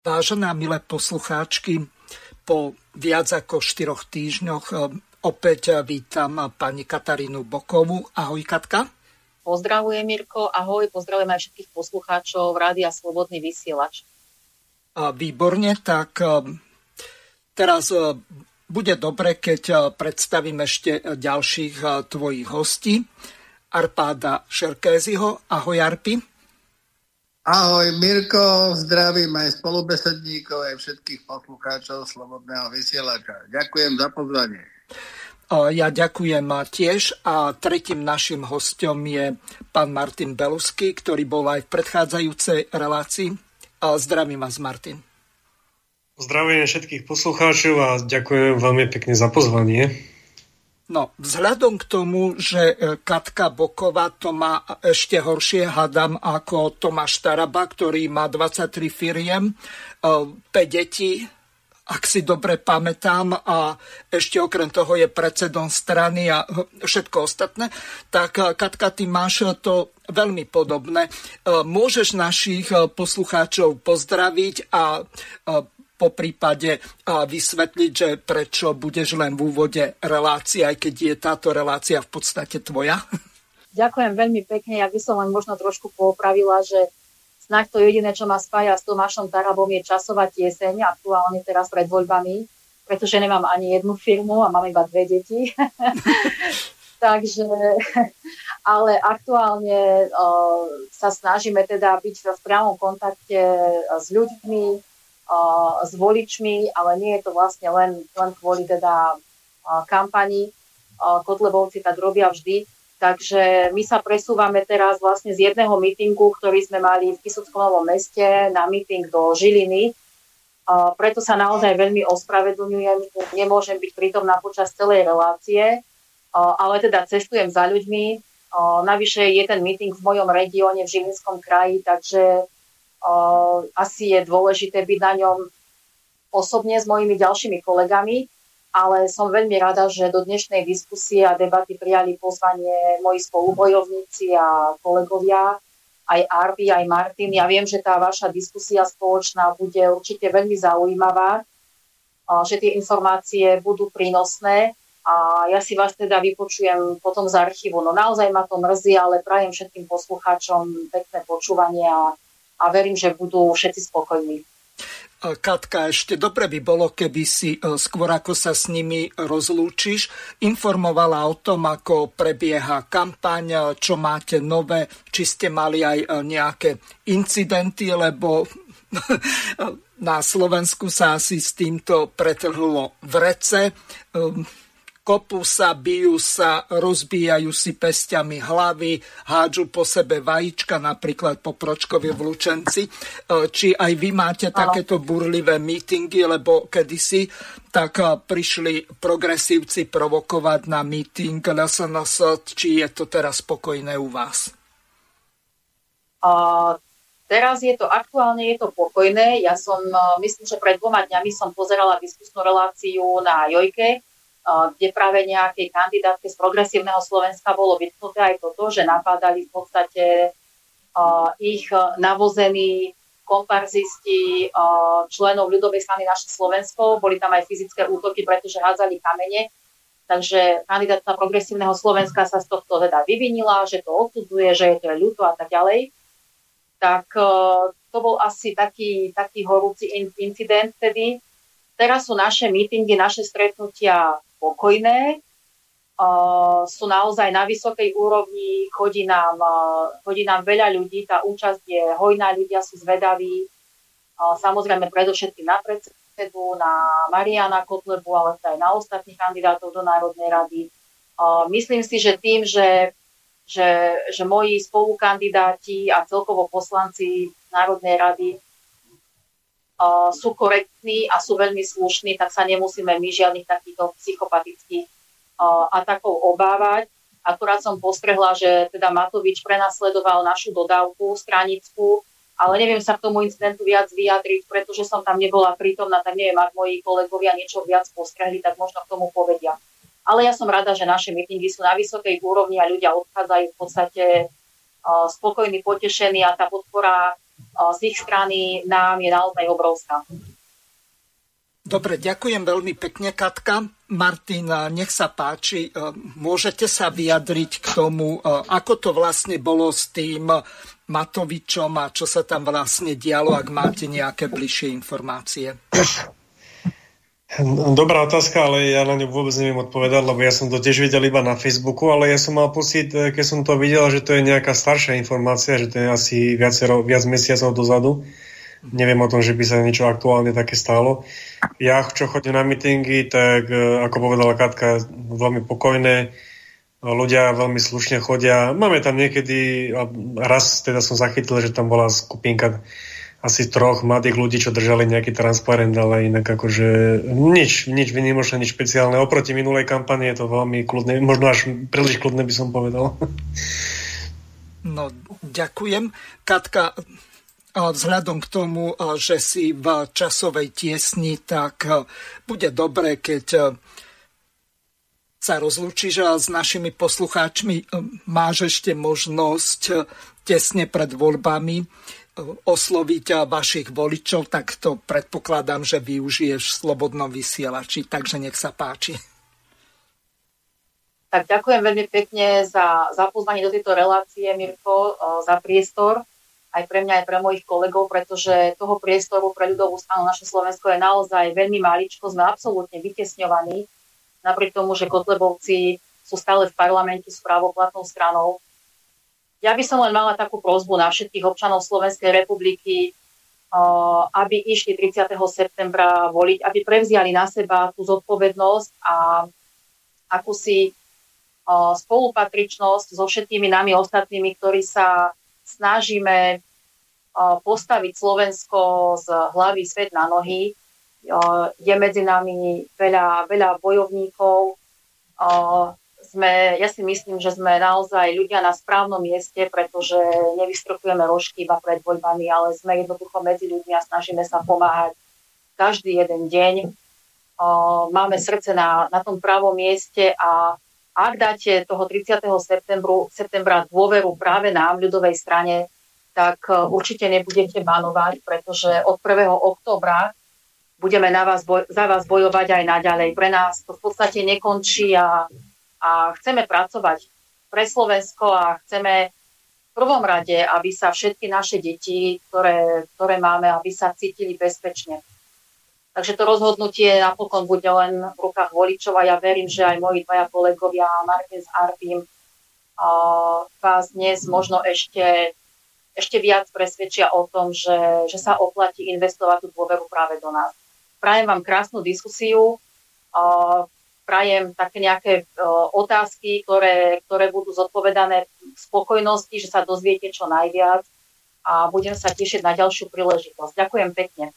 Vážená milé poslucháčky, po viac ako 4 týždňoch e, opäť vítam pani Katarínu Bokovú. Ahoj Katka. Pozdravujem Mirko, ahoj, pozdravujem aj všetkých poslucháčov Rádia Slobodný vysielač. Výborne, tak e, teraz bude dobre, keď predstavím ešte ďalších tvojich hostí. Arpáda Šerkéziho. Ahoj Arpi. Ahoj Mirko, zdravím aj spolubesedníkov, aj všetkých poslucháčov Slobodného vysielača. Ďakujem za pozvanie. Ja ďakujem tiež a tretím našim hostom je pán Martin Belusky, ktorý bol aj v predchádzajúcej relácii. Zdravím vás, Martin. Zdravím všetkých poslucháčov a ďakujem veľmi pekne za pozvanie. No, vzhľadom k tomu, že e, Katka Boková to má ešte horšie, hadam, ako Tomáš Taraba, ktorý má 23 firiem, 5 e, detí, ak si dobre pamätám, a ešte okrem toho je predsedom strany a všetko ostatné, tak e, Katka, ty máš to veľmi podobné. Môžeš našich poslucháčov pozdraviť a po prípade vysvetliť, že prečo budeš len v úvode relácie, aj keď je táto relácia v podstate tvoja? Ďakujem veľmi pekne. Ja by som len možno trošku popravila, že snáď to jediné, čo ma spája s Tomášom Tarabom je časová tieseň, aktuálne teraz pred voľbami, pretože nemám ani jednu firmu a mám iba dve deti. Takže, ale aktuálne uh, sa snažíme teda byť v priamom kontakte s ľuďmi, s voličmi, ale nie je to vlastne len, len kvôli teda kampani. Kotlebovci tak robia vždy. Takže my sa presúvame teraz vlastne z jedného mítingu, ktorý sme mali v Kisuckom Novom meste na míting do Žiliny. Preto sa naozaj veľmi ospravedlňujem, že nemôžem byť prítomná počas celej relácie, ale teda cestujem za ľuďmi. Navyše je ten meeting v mojom regióne v Žilinskom kraji, takže asi je dôležité byť na ňom osobne s mojimi ďalšími kolegami, ale som veľmi rada, že do dnešnej diskusie a debaty prijali pozvanie moji spolubojovníci a kolegovia, aj Arby, aj Martin. Ja viem, že tá vaša diskusia spoločná bude určite veľmi zaujímavá, že tie informácie budú prínosné a ja si vás teda vypočujem potom z archívu. No naozaj ma to mrzí, ale prajem všetkým poslucháčom pekné počúvanie a a verím, že budú všetci spokojní. Katka, ešte dobre by bolo, keby si e, skôr ako sa s nimi rozlúčiš, informovala o tom, ako prebieha kampaň, e, čo máte nové, či ste mali aj e, nejaké incidenty, lebo na Slovensku sa asi s týmto pretrhlo v rece kopú sa, bijú sa, rozbíjajú si pestiami hlavy, hádžu po sebe vajíčka, napríklad po Pročkovi v Lučenci. E, či aj vy máte takéto burlivé mítingy, lebo kedysi tak e, prišli progresívci provokovať na míting LSNS, či je to teraz spokojné u vás? Uh, teraz je to aktuálne, je to pokojné. Ja som, e, myslím, že pred dvoma dňami som pozerala diskusnú reláciu na Jojke, kde práve nejakej kandidátke z progresívneho Slovenska bolo vytknuté aj toto, že napádali v podstate ich navození komparzisti členov ľudovej strany naše Slovensko. Boli tam aj fyzické útoky, pretože hádzali kamene. Takže kandidátka progresívneho Slovenska sa z tohto teda vyvinila, že to odsudzuje, že je to ľuto a tak ďalej. Tak to bol asi taký, taký horúci incident vtedy. Teraz sú naše mítingy, naše stretnutia pokojné, uh, sú naozaj na vysokej úrovni, chodí nám, chodí nám veľa ľudí, tá účasť je hojná, ľudia sú zvedaví, samozrejme predovšetkým na predsedu, na Mariana Kotlebu, ale aj na ostatných kandidátov do Národnej rady. Myslím si, že tým, že, že, že moji spolukandidáti a celkovo poslanci Národnej rady sú korektní a sú veľmi slušní, tak sa nemusíme my žiadnych takýchto psychopatických atakov obávať. Akurát som postrehla, že teda Matovič prenasledoval našu dodávku stranickú, ale neviem sa k tomu incidentu viac vyjadriť, pretože som tam nebola prítomná, tak neviem, ak moji kolegovia niečo viac postrehli, tak možno k tomu povedia. Ale ja som rada, že naše mítingy sú na vysokej úrovni a ľudia odchádzajú v podstate spokojní, potešení a tá podpora z ich strany nám je naozaj obrovská. Dobre, ďakujem veľmi pekne, Katka. Martin, nech sa páči, e, môžete sa vyjadriť k tomu, e, ako to vlastne bolo s tým Matovičom a čo sa tam vlastne dialo, ak máte nejaké bližšie informácie. Dobrá otázka, ale ja na ňu vôbec neviem odpovedať, lebo ja som to tiež videl iba na Facebooku, ale ja som mal pocit, e, keď som to videl, že to je nejaká staršia informácia, že to je asi viacero, viac mesiacov dozadu. Neviem o tom, že by sa niečo aktuálne také stalo. Ja, čo chodím na mítingy, tak e, ako povedala Katka, veľmi pokojné. Ľudia veľmi slušne chodia. Máme tam niekedy, raz teda som zachytil, že tam bola skupinka asi troch mladých ľudí, čo držali nejaký transparent, ale inak akože nič, nič vynimočné, nič špeciálne. Oproti minulej kampani je to veľmi kľudné, možno až príliš kľudné by som povedal. No, ďakujem. Katka, Vzhľadom k tomu, že si v časovej tiesni, tak bude dobré, keď sa rozlúčiš s našimi poslucháčmi. Máš ešte možnosť tesne pred voľbami osloviť vašich voličov, tak to predpokladám, že využiješ v slobodnom vysielači, takže nech sa páči. Tak ďakujem veľmi pekne za, za pozvanie do tejto relácie, Mirko, za priestor aj pre mňa, aj pre mojich kolegov, pretože toho priestoru pre ľudovú stranu naše Slovensko je naozaj veľmi maličko, sme absolútne vytesňovaní, napriek tomu, že Kotlebovci sú stále v parlamente s právoplatnou stranou. Ja by som len mala takú prozbu na všetkých občanov Slovenskej republiky, aby išli 30. septembra voliť, aby prevziali na seba tú zodpovednosť a akúsi spolupatričnosť so všetkými nami ostatnými, ktorí sa snažíme postaviť Slovensko z hlavy svet na nohy. Je medzi nami veľa, veľa bojovníkov. Sme, ja si myslím, že sme naozaj ľudia na správnom mieste, pretože nevystrokujeme rožky iba pred voľbami, ale sme jednoducho medzi ľuďmi a snažíme sa pomáhať každý jeden deň. Máme srdce na, na tom pravom mieste a ak dáte toho 30. Septembru, septembra dôveru práve nám, ľudovej strane, tak e, určite nebudete banovať, pretože od 1. októbra budeme na vás boj- za vás bojovať aj naďalej. Pre nás to v podstate nekončí a, a chceme pracovať pre Slovensko a chceme v prvom rade, aby sa všetky naše deti, ktoré, ktoré máme, aby sa cítili bezpečne. Takže to rozhodnutie napokon bude len v rukách voličov a ja verím, že aj moji dvaja kolegovia Martin s Arpim vás dnes možno ešte, ešte viac presvedčia o tom, že, že sa oplatí investovať tú dôveru práve do nás. Prajem vám krásnu diskusiu, prajem také nejaké otázky, ktoré, ktoré budú zodpovedané v spokojnosti, že sa dozviete čo najviac a budem sa tešiť na ďalšiu príležitosť. Ďakujem pekne.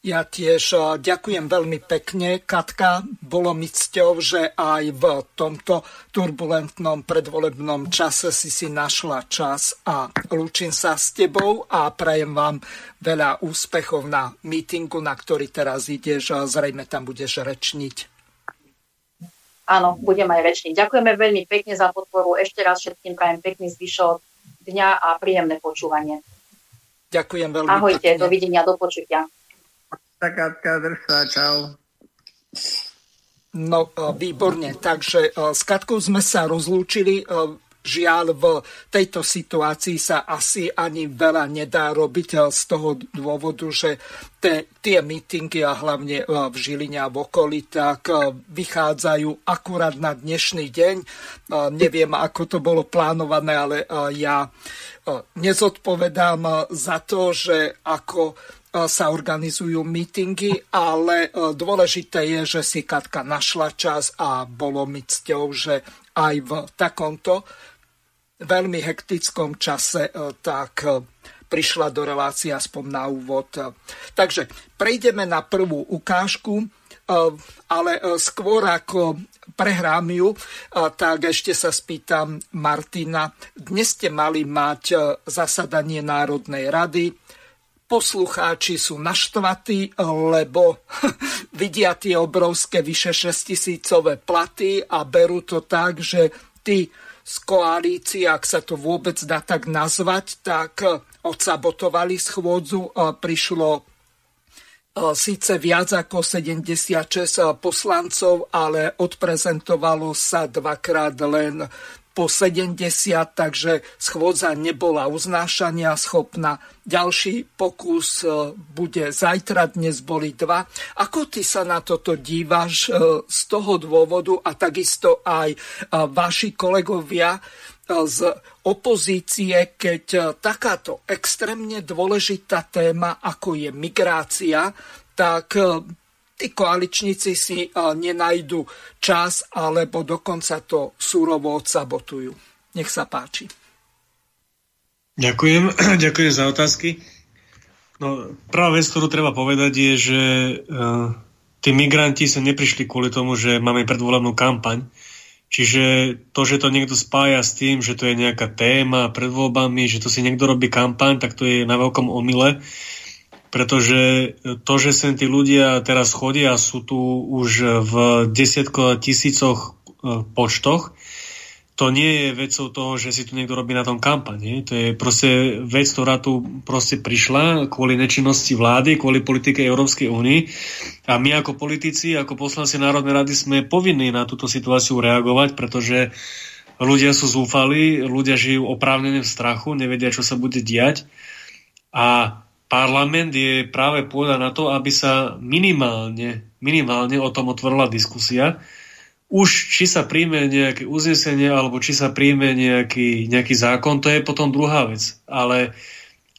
Ja tiež ďakujem veľmi pekne, Katka. Bolo mi cťou, že aj v tomto turbulentnom predvolebnom čase si si našla čas a lúčim sa s tebou a prajem vám veľa úspechov na mítingu, na ktorý teraz ideš a zrejme tam budeš rečniť. Áno, budem aj rečniť. Ďakujeme veľmi pekne za podporu. Ešte raz všetkým prajem pekný zvyšok dňa a príjemné počúvanie. Ďakujem veľmi Ahojte, pekne. dovidenia, do počutia. Katka, drž sa, čau. No, e, výborne. Takže e, s Katkou sme sa rozlúčili. Žiaľ, v tejto situácii sa asi ani veľa nedá robiť z toho dôvodu, že te, tie mítingy a hlavne v Žiline a v okolí tak vychádzajú akurát na dnešný deň. Neviem, ako to bolo plánované, ale ja nezodpovedám za to, že ako sa organizujú mítingy, ale dôležité je, že si Katka našla čas a bolo mi cťou, že aj v takomto veľmi hektickom čase e, tak e, prišla do relácie aspoň na úvod. Takže prejdeme na prvú ukážku, ale skôr ako prehrám ju, tak ešte sa spýtam Martina. Dnes ste mali mať zasadanie Národnej rady poslucháči sú naštvatí, lebo vidia tie obrovské vyše 6 tisícové platy a berú to tak, že tí z koalície, ak sa to vôbec dá tak nazvať, tak odsabotovali schôdzu. Prišlo síce viac ako 76 poslancov, ale odprezentovalo sa dvakrát len po 70, takže schôdza nebola uznášania schopná. Ďalší pokus bude zajtra, dnes boli dva. Ako ty sa na toto dívaš z toho dôvodu a takisto aj vaši kolegovia z opozície, keď e, takáto extrémne dôležitá téma, ako je migrácia, tak e, tí koaličníci si e, nenajdu čas alebo dokonca to súrovo odsabotujú. Nech sa páči. Ďakujem, ďakujem za otázky. No, prvá vec, ktorú treba povedať, je, že uh, tí migranti sa neprišli kvôli tomu, že máme predvolebnú kampaň. Čiže to, že to niekto spája s tým, že to je nejaká téma pred voľbami, že to si niekto robí kampaň, tak to je na veľkom omyle. Pretože to, že sem tí ľudia teraz chodia, sú tu už v desiatko tisícoch e, počtoch, to nie je vecou toho, že si tu niekto robí na tom kampaň. To je proste vec, ktorá tu proste prišla kvôli nečinnosti vlády, kvôli politike Európskej únie. A my ako politici, ako poslanci Národnej rady sme povinní na túto situáciu reagovať, pretože ľudia sú zúfali, ľudia žijú oprávnene v strachu, nevedia, čo sa bude diať. A parlament je práve pôda na to, aby sa minimálne, minimálne o tom otvorila diskusia už či sa príjme nejaké uznesenie alebo či sa príjme nejaký, nejaký zákon, to je potom druhá vec. Ale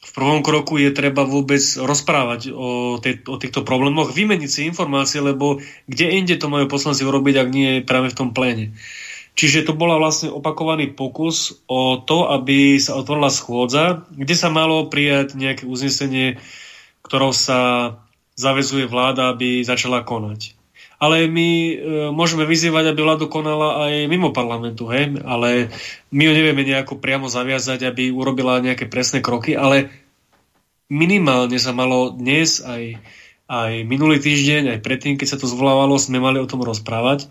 v prvom kroku je treba vôbec rozprávať o, tej, o týchto problémoch, vymeniť si informácie, lebo kde inde to majú poslanci urobiť, ak nie práve v tom pléne. Čiže to bola vlastne opakovaný pokus o to, aby sa otvorila schôdza, kde sa malo prijať nejaké uznesenie, ktorou sa zavezuje vláda, aby začala konať ale my e, môžeme vyzývať, aby vládu konala aj mimo parlamentu, hej? ale my ho nevieme nejako priamo zaviazať, aby urobila nejaké presné kroky, ale minimálne sa malo dnes aj, aj minulý týždeň, aj predtým, keď sa to zvolávalo, sme mali o tom rozprávať.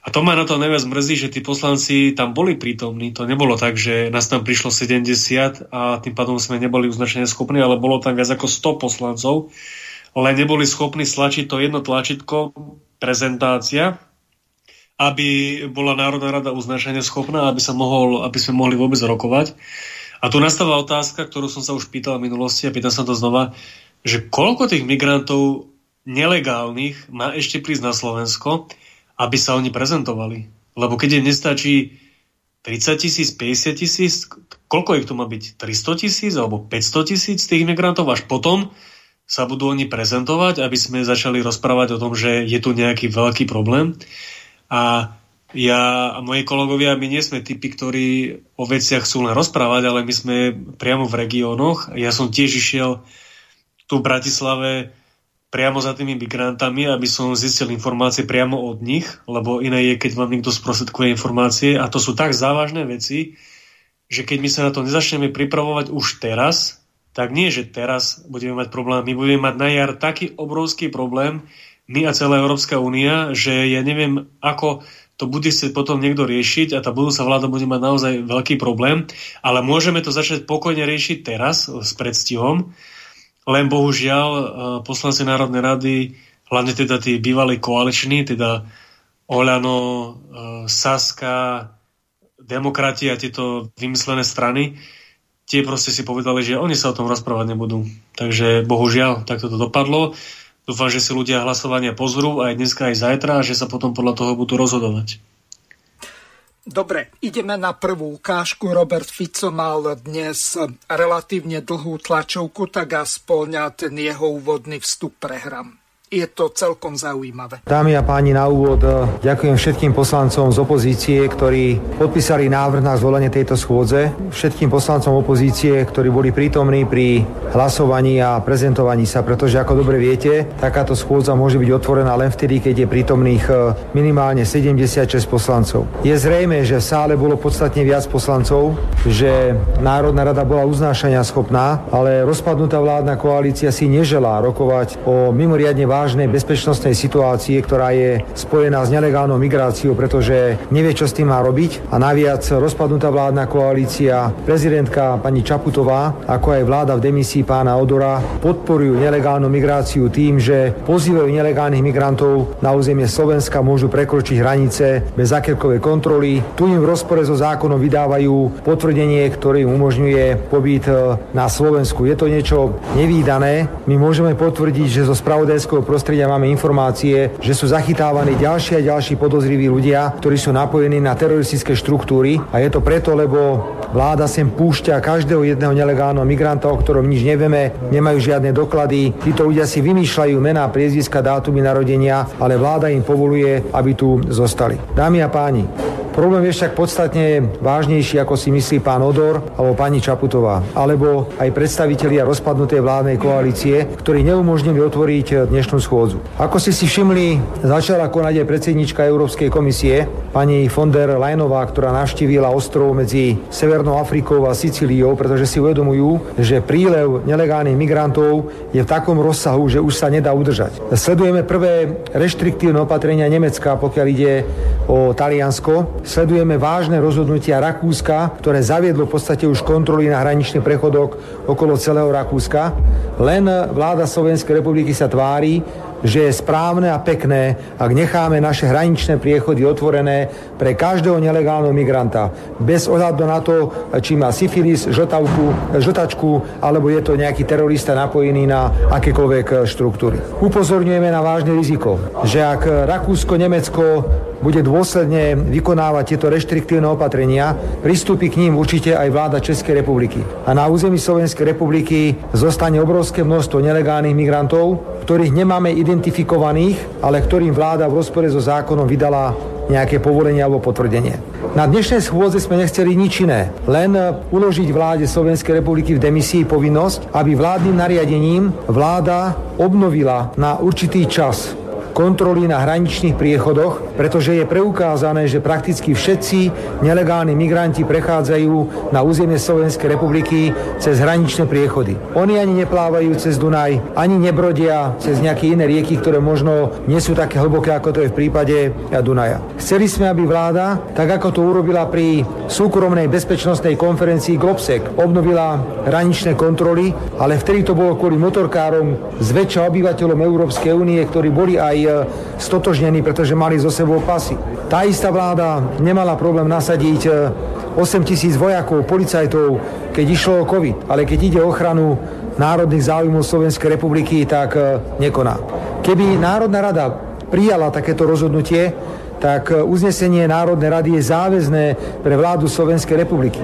A to ma na to najviac mrzí, že tí poslanci tam boli prítomní. To nebolo tak, že nás tam prišlo 70 a tým pádom sme neboli uznačene schopní, ale bolo tam viac ako 100 poslancov, ale neboli schopní stlačiť to jedno tlačítko prezentácia, aby bola Národná rada uznášania schopná, aby, sa mohol, aby sme mohli vôbec rokovať. A tu nastáva otázka, ktorú som sa už pýtal v minulosti a pýtam sa to znova, že koľko tých migrantov nelegálnych má ešte prísť na Slovensko, aby sa oni prezentovali. Lebo keď im nestačí 30 tisíc, 50 tisíc, koľko ich tu má byť? 300 tisíc alebo 500 tisíc tých migrantov až potom sa budú oni prezentovať, aby sme začali rozprávať o tom, že je tu nejaký veľký problém. A ja a moji kolegovia, my nie sme typy, ktorí o veciach chcú len rozprávať, ale my sme priamo v regiónoch. Ja som tiež išiel tu v Bratislave priamo za tými migrantami, aby som zistil informácie priamo od nich, lebo iné je, keď vám niekto sprostredkuje informácie. A to sú tak závažné veci, že keď my sa na to nezačneme pripravovať už teraz, tak nie, že teraz budeme mať problém, my budeme mať na jar taký obrovský problém, my a celá Európska únia, že ja neviem, ako to bude sa potom niekto riešiť a tá budúca vláda bude mať naozaj veľký problém, ale môžeme to začať pokojne riešiť teraz s predstihom, len bohužiaľ e, poslanci Národnej rady, hlavne teda tí bývalí koaliční, teda Oľano, e, Saska, demokrati a tieto vymyslené strany, tie proste si povedali, že oni sa o tom rozprávať nebudú. Takže bohužiaľ, takto to dopadlo. Dúfam, že si ľudia hlasovania pozrú aj dneska, aj zajtra a že sa potom podľa toho budú rozhodovať. Dobre, ideme na prvú ukážku. Robert Fico mal dnes relatívne dlhú tlačovku, tak aspoň ten jeho úvodný vstup prehrám je to celkom zaujímavé. Dámy a páni, na úvod eh, ďakujem všetkým poslancom z opozície, ktorí podpísali návrh na zvolenie tejto schôdze, všetkým poslancom opozície, ktorí boli prítomní pri hlasovaní a prezentovaní sa, pretože ako dobre viete, takáto schôdza môže byť otvorená len vtedy, keď je prítomných eh, minimálne 76 poslancov. Je zrejme, že v sále bolo podstatne viac poslancov, že Národná rada bola uznášania schopná, ale rozpadnutá vládna koalícia si neželá rokovať o mimoriadne vážnej bezpečnostnej situácie, ktorá je spojená s nelegálnou migráciou, pretože nevie, čo s tým má robiť. A naviac rozpadnutá vládna koalícia, prezidentka pani Čaputová, ako aj vláda v demisii pána Odora, podporujú nelegálnu migráciu tým, že pozývajú nelegálnych migrantov na územie Slovenska, môžu prekročiť hranice bez akékoľvek kontroly. Tu im v rozpore so zákonom vydávajú potvrdenie, ktoré im umožňuje pobyt e, na Slovensku. Je to niečo nevýdané. My môžeme potvrdiť, že zo spravodajského prostredia máme informácie, že sú zachytávaní ďalší a ďalší podozriví ľudia, ktorí sú napojení na teroristické štruktúry a je to preto, lebo vláda sem púšťa každého jedného nelegálneho migranta, o ktorom nič nevieme, nemajú žiadne doklady. Títo ľudia si vymýšľajú mená, priezviska, dátumy narodenia, ale vláda im povoluje, aby tu zostali. Dámy a páni, Problém je však podstatne vážnejší, ako si myslí pán Odor alebo pani Čaputová, alebo aj predstavitelia rozpadnutej vládnej koalície, ktorí neumožnili otvoriť dnešnú schôdzu. Ako ste si všimli, začala konať aj predsednička Európskej komisie, pani von der Leinová, ktorá navštívila ostrov medzi Severnou Afrikou a Sicíliou, pretože si uvedomujú, že prílev nelegálnych migrantov je v takom rozsahu, že už sa nedá udržať. Sledujeme prvé reštriktívne opatrenia Nemecka, pokiaľ ide o Taliansko, sledujeme vážne rozhodnutia Rakúska, ktoré zaviedlo v podstate už kontroly na hraničných prechodoch okolo celého Rakúska. Len vláda Slovenskej republiky sa tvári, že je správne a pekné, ak necháme naše hraničné priechody otvorené pre každého nelegálneho migranta, bez ohľadu na to, či má syfilis, žotavku, žotačku, alebo je to nejaký terorista napojený na akékoľvek štruktúry. Upozorňujeme na vážne riziko, že ak Rakúsko, Nemecko bude dôsledne vykonávať tieto reštriktívne opatrenia, pristúpi k ním určite aj vláda Českej republiky. A na území Slovenskej republiky zostane obrovské množstvo nelegálnych migrantov, ktorých nemáme identifikovaných, ale ktorým vláda v rozpore so zákonom vydala nejaké povolenie alebo potvrdenie. Na dnešnej schôdze sme nechceli nič iné, len uložiť vláde Slovenskej republiky v demisii povinnosť, aby vládnym nariadením vláda obnovila na určitý čas kontroly na hraničných priechodoch, pretože je preukázané, že prakticky všetci nelegálni migranti prechádzajú na územie Slovenskej republiky cez hraničné priechody. Oni ani neplávajú cez Dunaj, ani nebrodia cez nejaké iné rieky, ktoré možno nie sú také hlboké, ako to je v prípade Dunaja. Chceli sme, aby vláda, tak ako to urobila pri súkromnej bezpečnostnej konferencii Globsec, obnovila hraničné kontroly, ale vtedy to bolo kvôli motorkárom zväčša obyvateľom Európskej únie, ktorí boli aj E, stotožnení, pretože mali zo sebou pasy. Tá istá vláda nemala problém nasadiť 8 e, tisíc vojakov, policajtov, keď išlo o COVID, ale keď ide o ochranu národných záujmov Slovenskej republiky, tak e, nekoná. Keby Národná rada prijala takéto rozhodnutie, tak uznesenie Národnej rady je záväzné pre vládu Slovenskej republiky.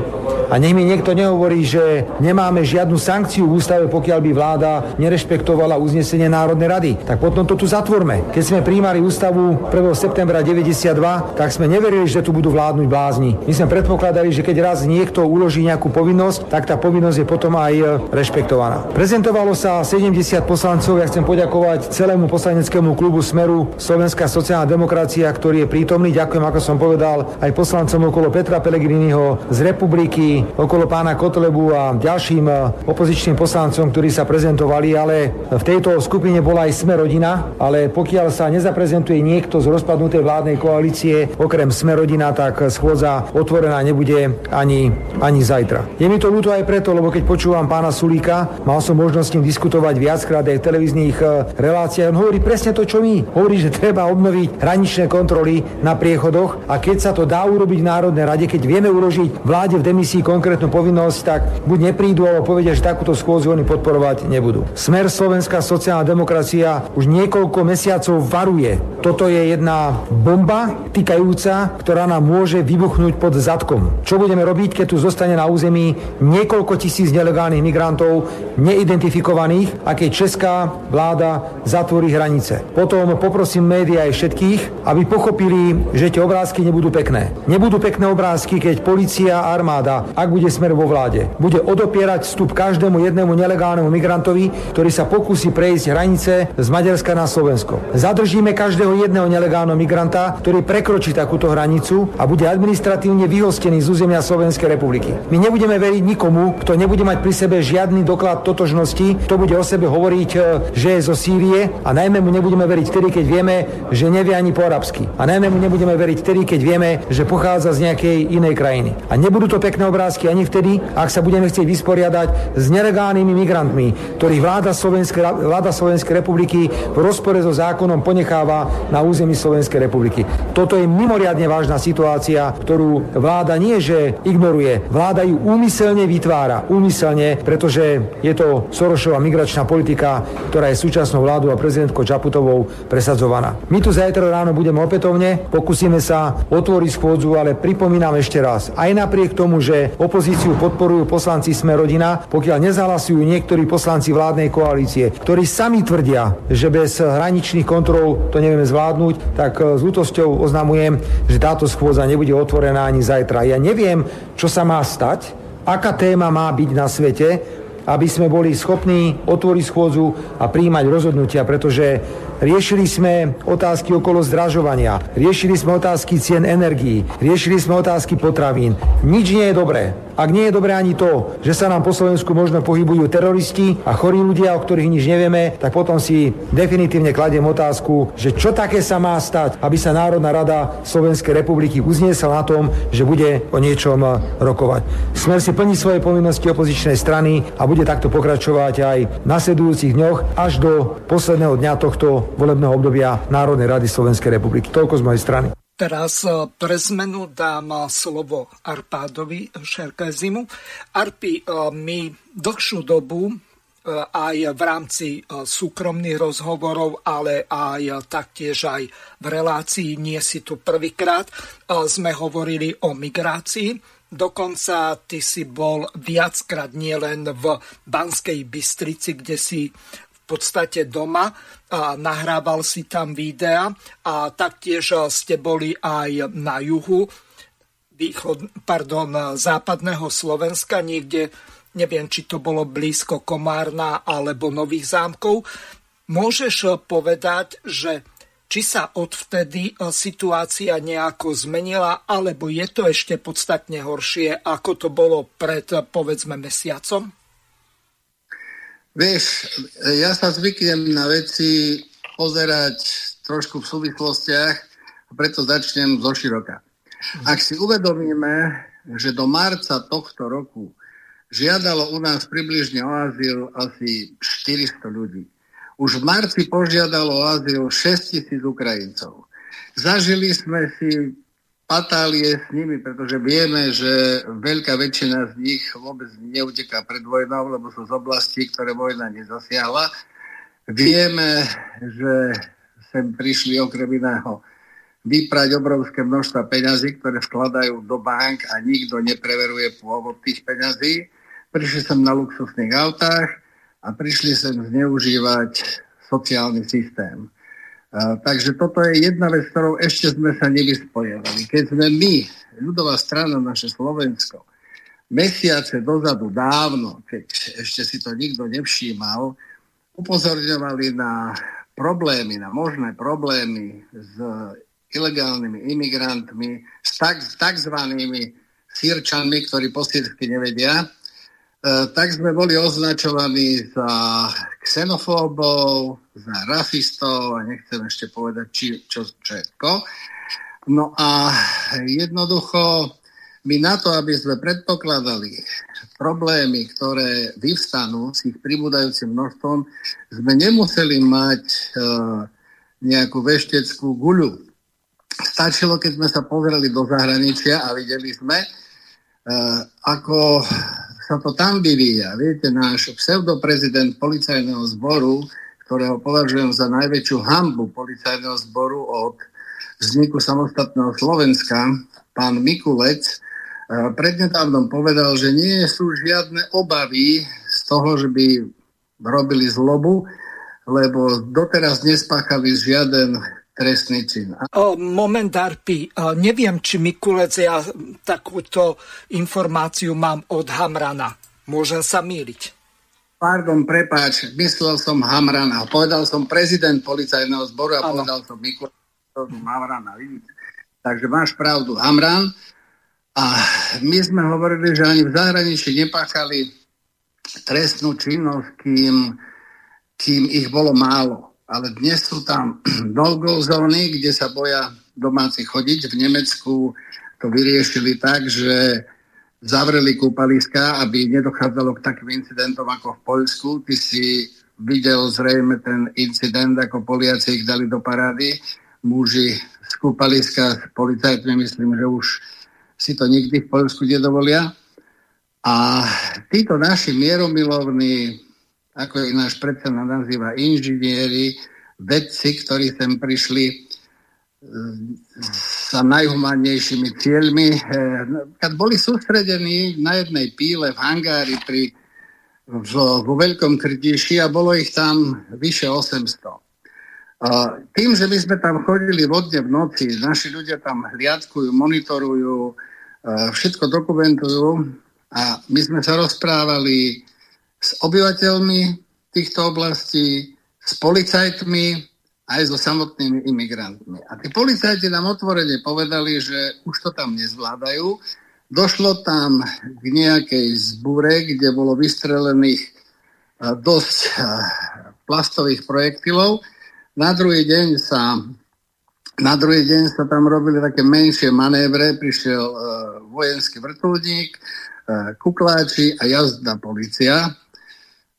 A nech mi niekto nehovorí, že nemáme žiadnu sankciu v ústave, pokiaľ by vláda nerešpektovala uznesenie Národnej rady. Tak potom to tu zatvorme. Keď sme príjmali ústavu 1. septembra 92, tak sme neverili, že tu budú vládnuť blázni. My sme predpokladali, že keď raz niekto uloží nejakú povinnosť, tak tá povinnosť je potom aj e, rešpektovaná. Prezentovalo sa 70 poslancov, ja chcem poďakovať celému poslaneckému klubu Smeru Slovenská sociálna demokracia, ktorý je prítomný. Ďakujem, ako som povedal, aj poslancom okolo Petra Pelegriniho z Republiky, okolo pána Kotlebu a ďalším e, opozičným poslancom, ktorí sa prezentovali, ale v tejto skupine bola aj Sme rodina, ale pokiaľ sa nezaprezentuje niekto z rozpadnutej vládnej koalície, okrem Sme rodina, tak schôdza otvorená nebude ani, ani zajtra. Je mi to ľúto aj preto, lebo keď počúvam pána Sulíka, mal som možnosť s ním diskutovať viackrát aj v televíznych e, reláciách. On hovorí presne to, čo my. Hovorí, že treba obnoviť hraničné kontroly na priechodoch a keď sa to dá urobiť v Národnej rade, keď vieme uložiť vláde v demisii konkrétnu povinnosť, tak buď neprídu, alebo povedia, že takúto schôdzu oni podporovať nebudú. Smer Slovenská sociálna demokracia už niekoľko mesiacov varuje. Toto je jedna bomba týkajúca, ktorá nám môže vybuchnúť pod zadkom. Čo budeme robiť, keď tu zostane na území niekoľko tisíc nelegálnych migrantov, neidentifikovaných a keď česká vláda zatvorí hranice. Potom poprosím médiá aj všetkých, aby pochopili, že tie obrázky nebudú pekné. Nebudú pekné obrázky, keď policia a armáda ak bude smer vo vláde. Bude odopierať vstup každému jednému nelegálnemu migrantovi, ktorý sa pokusí prejsť hranice z Maďarska na Slovensko. Zadržíme každého jedného nelegálneho migranta, ktorý prekročí takúto hranicu a bude administratívne vyhostený z územia Slovenskej republiky. My nebudeme veriť nikomu, kto nebude mať pri sebe žiadny doklad totožnosti, kto bude o sebe hovoriť, e, že je zo Sýrie a najmä mu nebudeme veriť vtedy, keď vieme, že nevie ani po arabsky. A najmä mu nebudeme veriť vtedy, keď vieme, že pochádza z nejakej inej krajiny. A nebudú to pekné obrázky ani vtedy, ak sa budeme chcieť vysporiadať s nelegálnymi migrantmi, ktorých vláda Slovenskej, vláda Slovenskej republiky v rozpore so zákonom ponecháva na území Slovenskej republiky. Toto je mimoriadne vážna situácia, ktorú vláda nie že ignoruje, vláda ju úmyselne vytvára. Úmyselne, pretože je to Sorošová migračná politika, ktorá je súčasnou vládou a prezidentkou Čaputovou presadzovaná. My tu zajtra ráno budeme opätovne, pokúsime sa otvoriť schôdzu, ale pripomínam ešte raz, aj napriek tomu, že opozíciu podporujú poslanci Sme rodina, pokiaľ nezahlasujú niektorí poslanci vládnej koalície, ktorí sami tvrdia, že bez hraničných kontrol to nevieme zvládnuť, tak s ľutosťou oznamujem, že táto schôdza nebude otvorená ani zajtra. Ja neviem, čo sa má stať, aká téma má byť na svete, aby sme boli schopní otvoriť schôdzu a príjmať rozhodnutia, pretože riešili sme otázky okolo zdražovania, riešili sme otázky cien energií, riešili sme otázky potravín. Nič nie je dobré. Ak nie je dobré ani to, že sa nám po Slovensku možno pohybujú teroristi a chorí ľudia, o ktorých nič nevieme, tak potom si definitívne kladiem otázku, že čo také sa má stať, aby sa Národná rada Slovenskej republiky uzniesla na tom, že bude o niečom rokovať. Smer si plní svoje povinnosti opozičnej strany a bude takto pokračovať aj v nasledujúcich dňoch až do posledného dňa tohto volebného obdobia Národnej rady Slovenskej republiky. Toľko z mojej strany. Teraz e, pre zmenu dám e, slovo Arpádovi Šerkezimu. Arpi, my dlhšiu dobu aj v rámci súkromných rozhovorov, ale aj taktiež aj v relácii Nie si tu prvýkrát sme hovorili o migrácii. Dokonca ty si bol viackrát nielen v Banskej Bystrici, kde si podstate doma a nahrával si tam videa a taktiež ste boli aj na juhu východ, pardon, západného Slovenska, niekde, neviem, či to bolo blízko Komárna alebo Nových zámkov. Môžeš povedať, že či sa odvtedy situácia nejako zmenila, alebo je to ešte podstatne horšie, ako to bolo pred, povedzme, mesiacom? Vieš, ja sa zvyknem na veci pozerať trošku v súvislostiach preto začnem zo široka. Ak si uvedomíme, že do marca tohto roku žiadalo u nás približne o azyl asi 400 ľudí. Už v marci požiadalo o azyl 6 tisíc Ukrajincov. Zažili sme si patálie s nimi, pretože vieme, že veľká väčšina z nich vôbec neuteká pred vojnou, lebo sú z oblastí, ktoré vojna nezasiahla. Vieme, že sem prišli okrem iného vyprať obrovské množstva peňazí, ktoré vkladajú do bank a nikto nepreveruje pôvod tých peňazí. Prišli sem na luxusných autách a prišli sem zneužívať sociálny systém takže toto je jedna vec, ktorou ešte sme sa nevyspojovali. Keď sme my, ľudová strana, naše Slovensko, mesiace dozadu dávno, keď ešte si to nikto nevšímal, upozorňovali na problémy, na možné problémy s ilegálnymi imigrantmi, s tak, takzvanými sírčanmi, ktorí po sírsky nevedia, E, tak sme boli označovaní za xenofóbov, za rasistov a nechcem ešte povedať či, čo všetko. No a jednoducho my na to, aby sme predpokladali problémy, ktoré vyvstanú s ich pribúdajúcim množstvom, sme nemuseli mať e, nejakú vešteckú guľu. Stačilo, keď sme sa pozreli do zahraničia a videli sme, e, ako to tam vyvíja. Viete, náš pseudoprezident policajného zboru, ktorého považujem za najväčšiu hambu policajného zboru od vzniku samostatného Slovenska, pán Mikulec, eh, prednedávnom povedal, že nie sú žiadne obavy z toho, že by robili zlobu, lebo doteraz nespáchali žiaden trestný čin. Moment, Arpi, neviem, či Mikulec, ja takúto informáciu mám od Hamrana. Môžem sa míliť. Pardon, prepáč, myslel som Hamrana. Povedal som prezident policajného zboru a ano. povedal som Mikulec, Hamrana. Takže máš pravdu, Hamran. A my sme hovorili, že ani v zahraničí nepáchali trestnú činnosť, kým, kým ich bolo málo ale dnes sú tam no-go zóny, kde sa boja domáci chodiť. V Nemecku to vyriešili tak, že zavreli kúpaliska, aby nedochádzalo k takým incidentom ako v Poľsku. Ty si videl zrejme ten incident, ako Poliaci ich dali do parády. Muži z kúpaliska policajtmi, myslím, že už si to nikdy v Poľsku nedovolia. A títo naši mieromilovní ako ich náš predseda nazýva inžinieri, vedci, ktorí sem prišli e, sa najhumánnejšími cieľmi. E, keď boli sústredení na jednej píle v hangári pri, vo, vo Veľkom Krdiši a bolo ich tam vyše 800. A tým, že my sme tam chodili vodne v noci, naši ľudia tam hliadkujú, monitorujú, všetko dokumentujú a my sme sa rozprávali s obyvateľmi týchto oblastí, s policajtmi, aj so samotnými imigrantmi. A tí policajti nám otvorene povedali, že už to tam nezvládajú. Došlo tam k nejakej zbúre, kde bolo vystrelených dosť plastových projektilov. Na druhý deň sa na druhý deň sa tam robili také menšie manévre, prišiel uh, vojenský vrtulník, uh, kukláči a jazdná policia.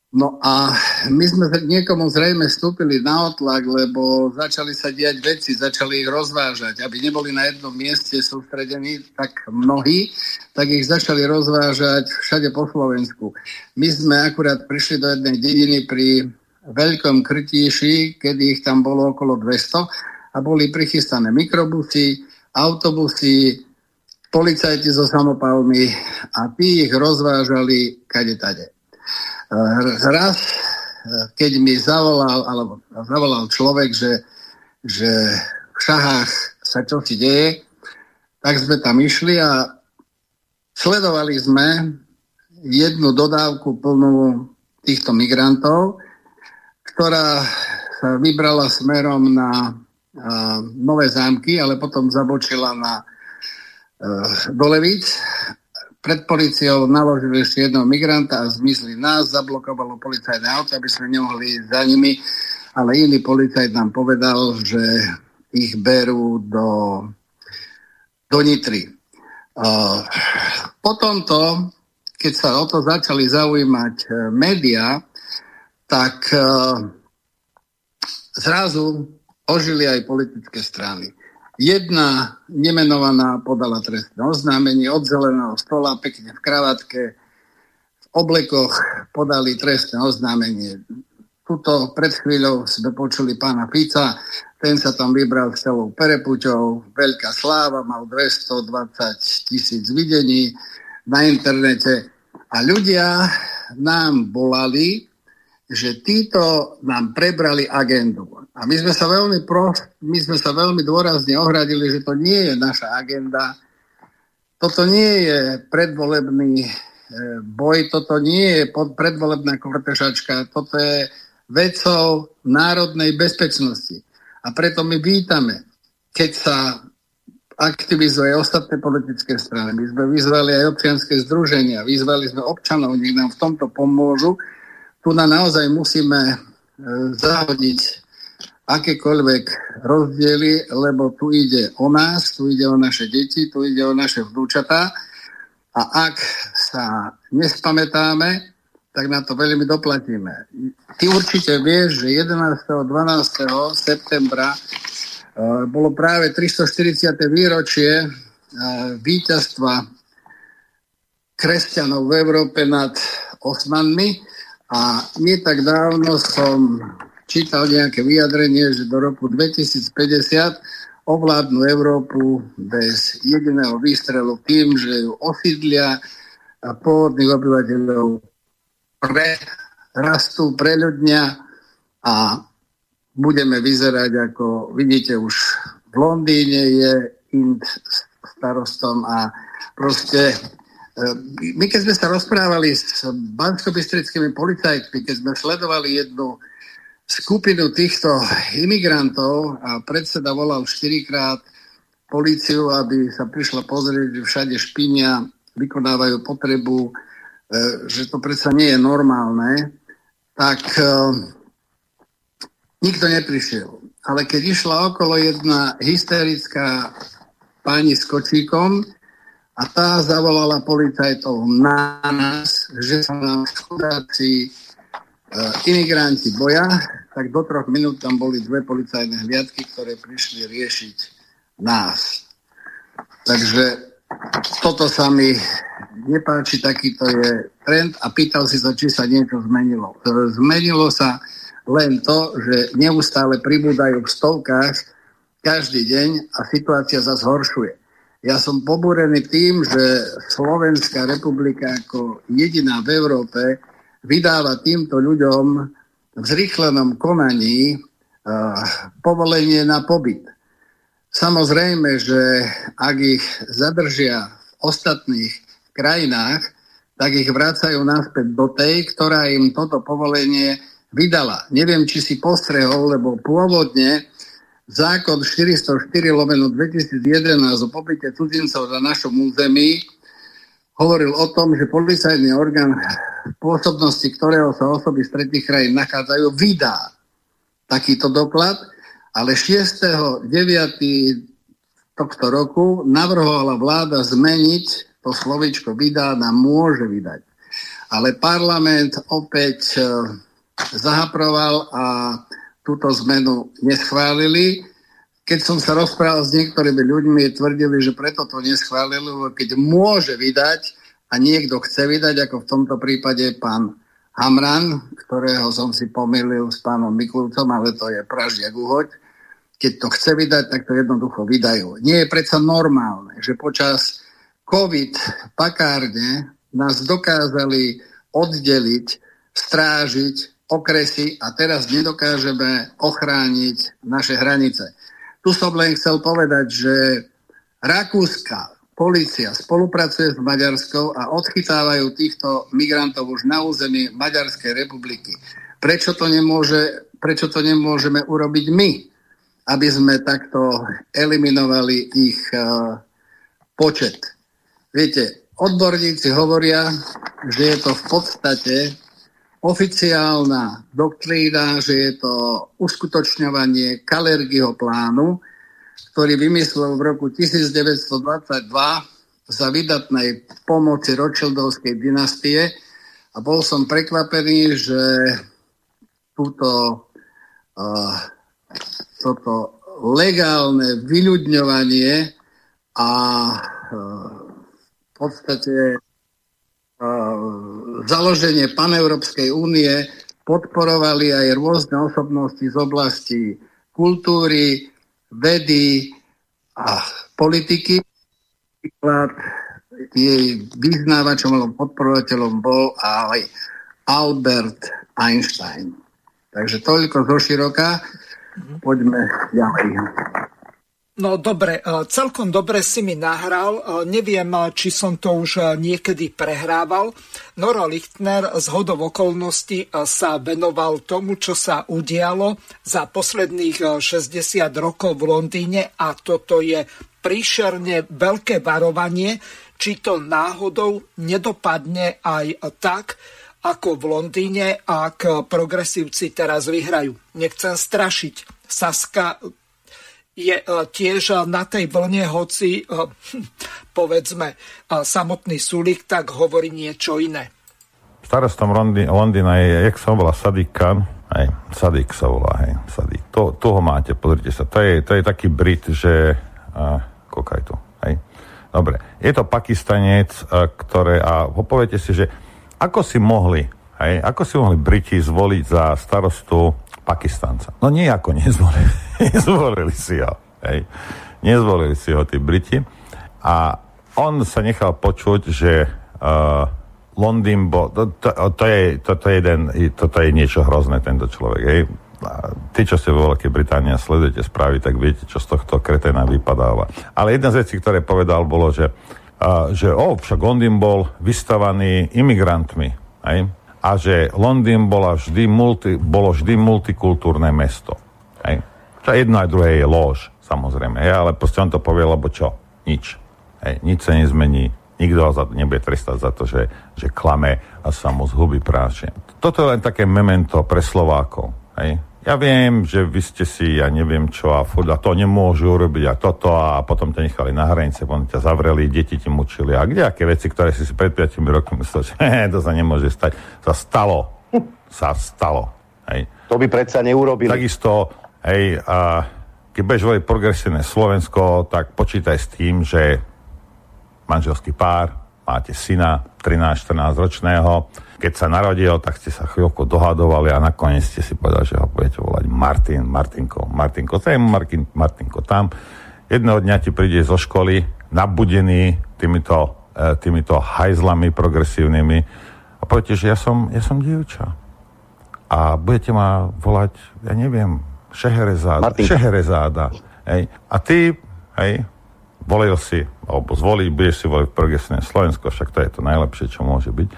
No a my sme niekomu zrejme vstúpili na otlak, lebo začali sa diať veci, začali ich rozvážať. Aby neboli na jednom mieste sústredení tak mnohí, tak ich začali rozvážať všade po Slovensku. My sme akurát prišli do jednej dediny pri Veľkom Krytíši, kedy ich tam bolo okolo 200 a boli prichystané mikrobusy, autobusy, policajti so samopalmi a tí ich rozvážali kade tade. Raz, keď mi zavolal, alebo zavolal človek, že, že v šahách sa čo si deje, tak sme tam išli a sledovali sme jednu dodávku plnú týchto migrantov, ktorá sa vybrala smerom na uh, Nové zámky, ale potom zabočila na uh, Dolevíc pred policiou naložili ešte jedného migranta a zmizli nás, zablokovalo policajné auto, aby sme nemohli ísť za nimi, ale iný policajt nám povedal, že ich berú do, do Nitry. Uh, po tomto, keď sa o to začali zaujímať uh, médiá, tak uh, zrazu ožili aj politické strany. Jedna nemenovaná podala trestné oznámenie od zeleného stola, pekne v kravatke, v oblekoch podali trestné oznámenie. Tuto pred chvíľou sme počuli pána Fica, ten sa tam vybral s celou perepuťou, veľká sláva, mal 220 tisíc videní na internete. A ľudia nám volali, že títo nám prebrali agendu. A my sme sa veľmi, pro, my sme sa veľmi dôrazne ohradili, že to nie je naša agenda. Toto nie je predvolebný e, boj, toto nie je predvolebná kortešačka, toto je vecou národnej bezpečnosti. A preto my vítame, keď sa aktivizuje ostatné politické strany. My sme vyzvali aj občianske združenia, vyzvali sme občanov, nech nám v tomto pomôžu. Tu na naozaj musíme e, zahodiť akékoľvek rozdiely, lebo tu ide o nás, tu ide o naše deti, tu ide o naše vnúčatá a ak sa nespamätáme, tak na to veľmi doplatíme. Ty určite vieš, že 11. 12. septembra uh, bolo práve 340. výročie uh, víťazstva kresťanov v Európe nad Osmanmi a nie tak dávno som čítal nejaké vyjadrenie, že do roku 2050 ovládnu Európu bez jediného výstrelu tým, že ju osídlia a pôvodných obyvateľov pre, rastú, preľudnia a budeme vyzerať ako, vidíte, už v Londýne je Ind starostom a proste my keď sme sa rozprávali s bansko-bystrickými policajtmi, keď sme sledovali jednu skupinu týchto imigrantov a predseda volal štyrikrát policiu, aby sa prišla pozrieť, že všade špinia, vykonávajú potrebu, e, že to predsa nie je normálne, tak e, nikto neprišiel. Ale keď išla okolo jedna hysterická pani s kočíkom a tá zavolala policajtov na nás, že sa nám chudáci uh, imigranti boja, tak do troch minút tam boli dve policajné hliadky, ktoré prišli riešiť nás. Takže toto sa mi nepáči, takýto je trend a pýtal si sa, či sa niečo zmenilo. Zmenilo sa len to, že neustále pribúdajú v stovkách každý deň a situácia sa zhoršuje. Ja som pobúrený tým, že Slovenská republika ako jediná v Európe vydáva týmto ľuďom v zrýchlenom konaní uh, povolenie na pobyt. Samozrejme, že ak ich zadržia v ostatných krajinách, tak ich vracajú naspäť do tej, ktorá im toto povolenie vydala. Neviem, či si postrehol, lebo pôvodne zákon 404 lomeno 2011 o pobyte cudzincov na našom území hovoril o tom, že policajný orgán pôsobnosti ktorého sa osoby z tretich krajín nachádzajú, vydá takýto doklad, ale 6.9. tohto roku navrhovala vláda zmeniť to slovičko vydá na môže vydať. Ale parlament opäť zahaproval a túto zmenu neschválili. Keď som sa rozprával s niektorými ľuďmi, tvrdili, že preto to neschválili, lebo keď môže vydať a niekto chce vydať, ako v tomto prípade pán Hamran, ktorého som si pomýlil s pánom Mikulcom, ale to je Pražiak uhoď, keď to chce vydať, tak to jednoducho vydajú. Nie je predsa normálne, že počas COVID pakárne nás dokázali oddeliť, strážiť okresy a teraz nedokážeme ochrániť naše hranice. Tu som len chcel povedať, že Rakúska policia spolupracuje s Maďarskou a odchytávajú týchto migrantov už na území Maďarskej republiky. Prečo to, nemôže, prečo to nemôžeme urobiť my, aby sme takto eliminovali ich uh, počet? Viete, odborníci hovoria, že je to v podstate oficiálna doktrína, že je to uskutočňovanie Kalergyho plánu, ktorý vymyslel v roku 1922 za vydatnej pomoci Rothschildovskej dynastie. A bol som prekvapený, že túto uh, toto legálne vyľudňovanie a uh, v podstate založenie Paneurópskej únie podporovali aj rôzne osobnosti z oblasti kultúry, vedy a politiky. Príklad jej vyznávačom alebo podporovateľom bol aj Albert Einstein. Takže toľko zo široka. Poďme ďalej. No dobre, e, celkom dobre si mi nahral. E, neviem, e, či som to už niekedy prehrával. Noro Lichtner z hodov okolností sa venoval tomu, čo sa udialo za posledných 60 rokov v Londýne a toto je príšerne veľké varovanie, či to náhodou nedopadne aj tak, ako v Londýne, ak progresívci teraz vyhrajú. Nechcem strašiť. Saska je e, tiež e, na tej vlne, hoci e, povedzme samotný Sulik tak hovorí niečo iné. Starostom Londýna je, jak sa volá, Sadik Khan, hej, Sadik sa volá, hej, Sadik. To, toho máte, pozrite sa. To je, to je taký Brit, že... Uh, kokaj tu, hej. Dobre, je to Pakistanec, uh, ktoré... A poviete si, že ako si mohli, hej, ako si mohli Briti zvoliť za starostu Pakistanca. No nejako nezvolili. nezvolili si ho. Hej. Nezvolili si ho tí Briti. A on sa nechal počuť, že uh, Londýn bol... To, to, to, je, to, to, je jeden, toto je niečo hrozné, tento človek. Hej. tí, čo ste vo Veľkej Británii a sledujete správy, tak viete, čo z tohto kreténa vypadáva. Ale jedna z vecí, ktoré povedal, bolo, že, a, že o, však Londýn bol vystavaný imigrantmi. Aj? A že Londýn bola vždy multi, bolo vždy multikultúrne mesto. Aj? Čo jedno aj druhé je lož, samozrejme. Ja, ale proste on to povie, lebo čo? Nič. Hej, nič sa nezmení. Nikto ho za nebude trestať za to, že, že klame a sa mu zhuby práše. Toto je len také memento pre Slovákov. Hej. Ja viem, že vy ste si, ja neviem čo, a, furt, a to nemôžu urobiť a toto a potom ťa nechali na hranice, potom ťa zavreli, deti ti mučili a kde aké veci, ktoré si si pred 5 rokmi myslel, že to sa nemôže stať, sa stalo. Sa stalo. Hej. To by predsa neurobili. Takisto, hej, a keď budeš voliť progresívne Slovensko, tak počítaj s tým, že manželský pár, máte syna 13-14 ročného, keď sa narodil, tak ste sa chvíľku dohadovali a nakoniec ste si povedali, že ho budete volať Martin, Martinko, Martinko sem, Martin, Martinko tam. Jedného dňa ti príde zo školy nabudený týmito, e, týmito hajzlami progresívnymi a poviete, že ja som, ja som dievča. A budete ma volať, ja neviem, Šeherezáda. Šeherezáda. Hej. A ty, hej, volil si, alebo zvolí, budeš si voliť progresívne Slovensko, však to je to najlepšie, čo môže byť.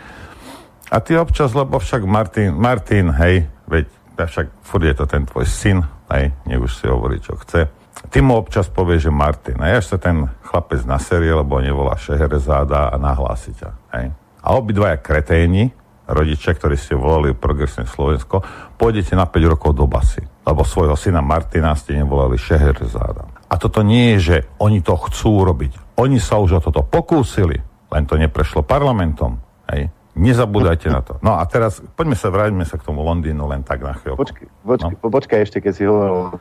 A ty občas, lebo však Martin, Martin, hej, veď však furt je to ten tvoj syn, hej, nech už si hovorí, čo chce. Ty mu občas povie, že Martin. A až sa ten chlapec na série, lebo nevolá Šeherezáda a nahlási ťa. Hej. A obidvaja kreténi, rodičia, ktorí ste volali progresívne Slovensko, pôjdete na 5 rokov do basy. Lebo svojho syna Martina ste nevolali Šeherzáda. A toto nie je, že oni to chcú robiť. Oni sa už o toto pokúsili, len to neprešlo parlamentom. Hej. Nezabúdajte na to. No a teraz poďme sa, vráťme sa k tomu Londýnu len tak na chvíľu. Počkaj, počkaj, no. počkaj ešte, keď si hovoril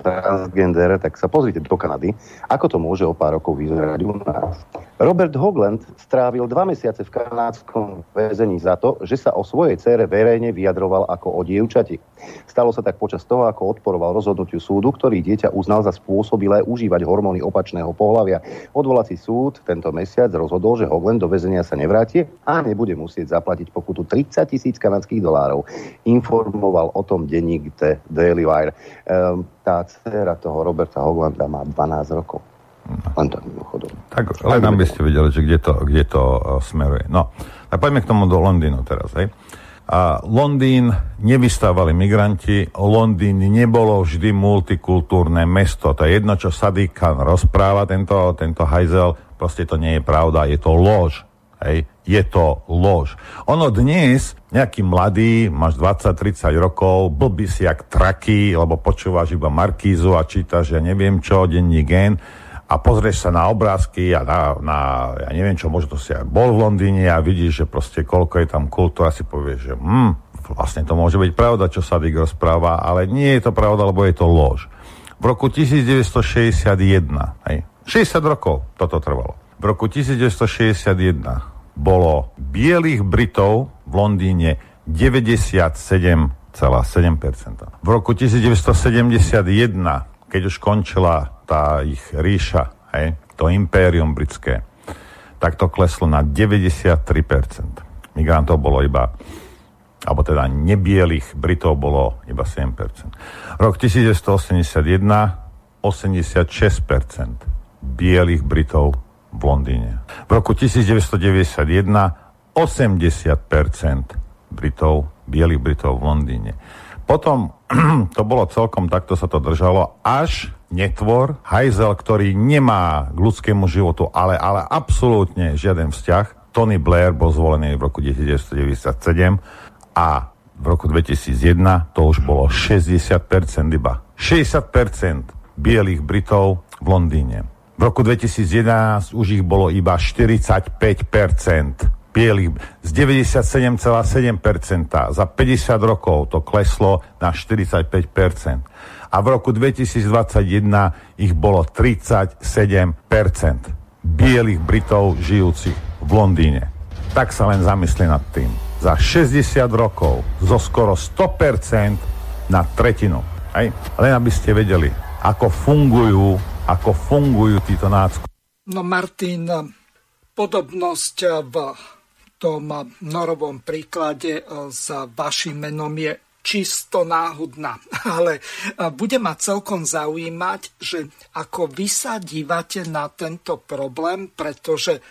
transgender, tak sa pozrite do Kanady, ako to môže o pár rokov vyzerať u nás. Robert Hogland strávil dva mesiace v kanádskom väzení za to, že sa o svojej cére verejne vyjadroval ako o dievčati. Stalo sa tak počas toho, ako odporoval rozhodnutiu súdu, ktorý dieťa uznal za spôsobilé užívať hormóny opačného pohľavia. Odvolací súd tento mesiac rozhodol, že Hogland do väzenia sa nevráti a nebude musieť zaplatiť pokutu 30 tisíc kanadských dolárov. Informoval o tom denník The Daily Wire. Um, tá dcera toho Roberta Hoglanda má 12 rokov. To mimochodom. Tak len aby ste videli, že kde to, kde to uh, smeruje. No, tak poďme k tomu do Londýnu teraz. Hej. A Londýn nevystávali migranti, Londýn nebolo vždy multikultúrne mesto. To je jedno, čo Sadiq Khan rozpráva, tento, tento hajzel, proste to nie je pravda, je to lož. Hej, je to lož. Ono dnes, nejaký mladý, máš 20-30 rokov, blbý si jak traky, lebo počúvaš iba Markízu a čítaš, ja neviem čo, denní gen a pozrieš sa na obrázky a na, na ja neviem čo, možno si aj bol v Londýne a vidíš, že proste koľko je tam kultúra, si povieš, že hm, vlastne to môže byť pravda, čo sa Dick rozpráva, ale nie je to pravda, lebo je to lož. V roku 1961, hej, 60 rokov toto trvalo. V roku 1961 bolo bielých Britov v Londýne 97,7%. V roku 1971, keď už končila tá ich ríša, hej, to impérium britské, tak to kleslo na 93%. Migrantov bolo iba alebo teda nebielých Britov bolo iba 7%. Rok 1981 86% bielých Britov v Londýne. V roku 1991 80% Britov, bielých Britov v Londýne. Potom to bolo celkom, takto sa to držalo, až netvor, hajzel, ktorý nemá k ľudskému životu, ale, ale absolútne žiaden vzťah. Tony Blair bol zvolený v roku 1997 a v roku 2001 to už bolo 60% iba. 60% bielých Britov v Londýne. V roku 2011 už ich bolo iba 45 bielých z 97,7%. Za 50 rokov to kleslo na 45%. A v roku 2021 ich bolo 37% bielých Britov žijúcich v Londýne. Tak sa len zamysli nad tým. Za 60 rokov zo skoro 100% na tretinu. Hej? Len aby ste vedeli, ako fungujú ako fungujú títo nácku. No Martin, podobnosť v tom norovom príklade s vašim menom je čisto náhodná, ale bude ma celkom zaujímať, že ako vy sa dívate na tento problém, pretože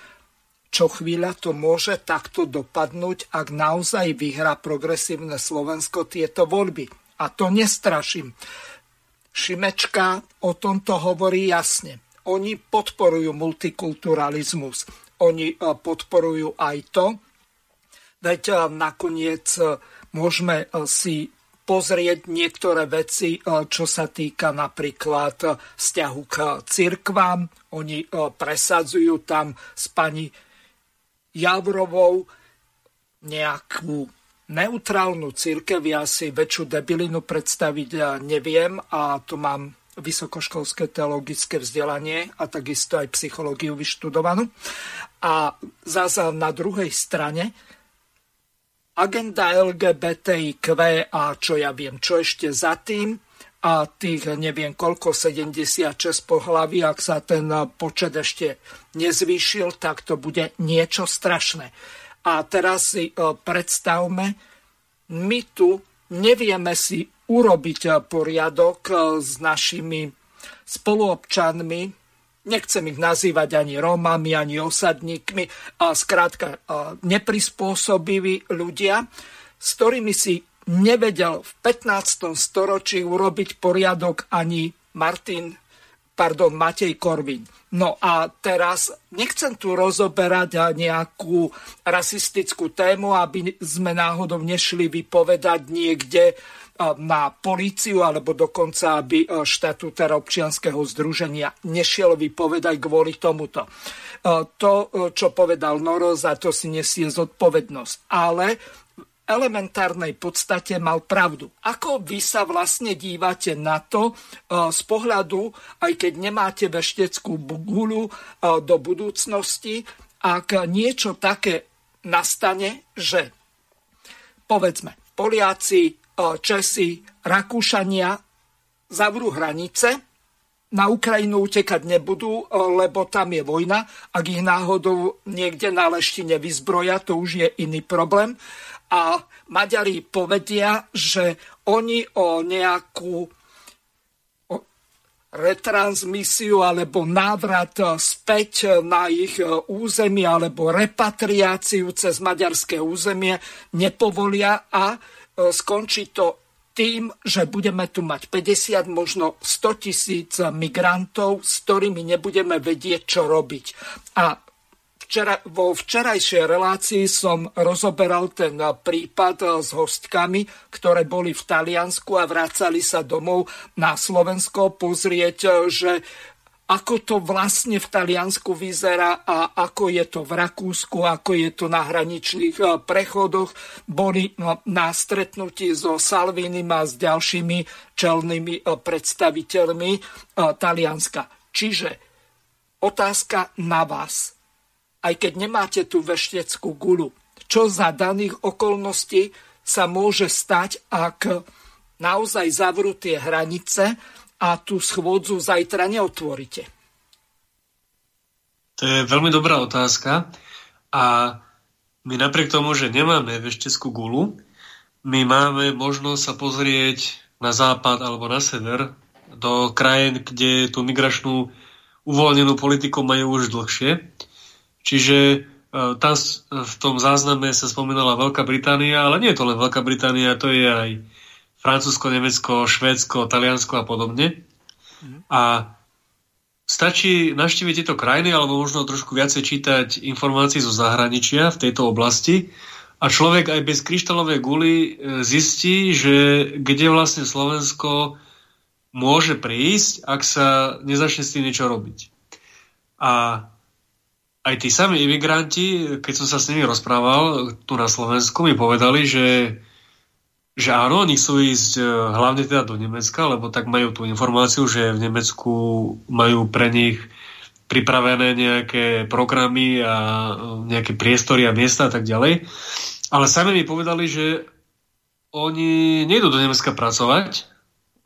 čo chvíľa to môže takto dopadnúť, ak naozaj vyhrá progresívne Slovensko tieto voľby. A to nestraším. Šimečka o tomto hovorí jasne. Oni podporujú multikulturalizmus. Oni podporujú aj to, veď nakoniec môžeme eh, si pozrieť niektoré veci, čo sa týka napríklad vzťahu k cirkvám. Oni presadzujú tam s pani Javrovou nejakú neutrálnu církev. Ja si väčšiu debilinu predstaviť neviem a to mám vysokoškolské teologické vzdelanie a takisto aj psychológiu vyštudovanú. A zase na druhej strane agenda LGBTIQ a čo ja viem, čo ešte za tým a tých neviem koľko, 76 pohlaví, ak sa ten počet ešte nezvýšil, tak to bude niečo strašné. A teraz si e, predstavme, my tu nevieme si urobiť poriadok e, s našimi spoluobčanmi, nechcem ich nazývať ani Rómami, ani osadníkmi, a skrátka neprispôsobiví ľudia, s ktorými si nevedel v 15. storočí urobiť poriadok ani Martin, pardon, Matej Korvin. No a teraz nechcem tu rozoberať nejakú rasistickú tému, aby sme náhodou nešli vypovedať niekde na políciu alebo dokonca, aby e, štatúter občianského združenia nešiel vypovedať kvôli tomuto. E, to, e, čo povedal Noro, za to si nesie zodpovednosť. Ale v elementárnej podstate mal pravdu. Ako vy sa vlastne dívate na to z pohľadu, aj keď nemáte vešteckú guľu do budúcnosti, ak niečo také nastane, že povedzme, Poliaci Česi, Rakúšania zavrú hranice, na Ukrajinu utekať nebudú, lebo tam je vojna. Ak ich náhodou niekde na leštine vyzbroja, to už je iný problém. A Maďari povedia, že oni o nejakú retransmisiu alebo návrat späť na ich územie alebo repatriáciu cez maďarské územie nepovolia a E, skončí to tým, že budeme tu mať 50, možno 100 tisíc migrantov, s ktorými nebudeme vedieť, čo robiť. A včera, vo včerajšej relácii som rozoberal ten prípad s hostkami, ktoré boli v Taliansku a vrácali sa domov na Slovensko pozrieť, že ako to vlastne v Taliansku vyzerá a ako je to v Rakúsku, ako je to na hraničných e, prechodoch. Boli no, na stretnutí so Salvinim a s ďalšími čelnými e, predstaviteľmi e, Talianska. Čiže otázka na vás. Aj keď nemáte tú vešteckú gulu, čo za daných okolností sa môže stať, ak naozaj zavrú tie hranice a tú schôdzu zajtra neotvoríte? To je veľmi dobrá otázka a my napriek tomu, že nemáme vešteckú gulu, my máme možnosť sa pozrieť na západ alebo na sever do krajín, kde tú migračnú uvoľnenú politiku majú už dlhšie. Čiže e, tam v tom zázname sa spomínala Veľká Británia, ale nie je to len Veľká Británia, to je aj Francúzsko, Nemecko, Švédsko, Taliansko a podobne. Mm. A stačí navštíviť tieto krajiny alebo možno trošku viacej čítať informácií zo zahraničia v tejto oblasti a človek aj bez kryštálovej guly e, zistí, že kde vlastne Slovensko môže prísť, ak sa nezačne s tým niečo robiť. A aj tí sami imigranti, keď som sa s nimi rozprával tu na Slovensku, mi povedali, že že áno, oni chcú ísť e, hlavne teda do Nemecka, lebo tak majú tú informáciu, že v Nemecku majú pre nich pripravené nejaké programy a e, nejaké priestory a miesta a tak ďalej. Ale sami mi povedali, že oni nejdú do Nemecka pracovať.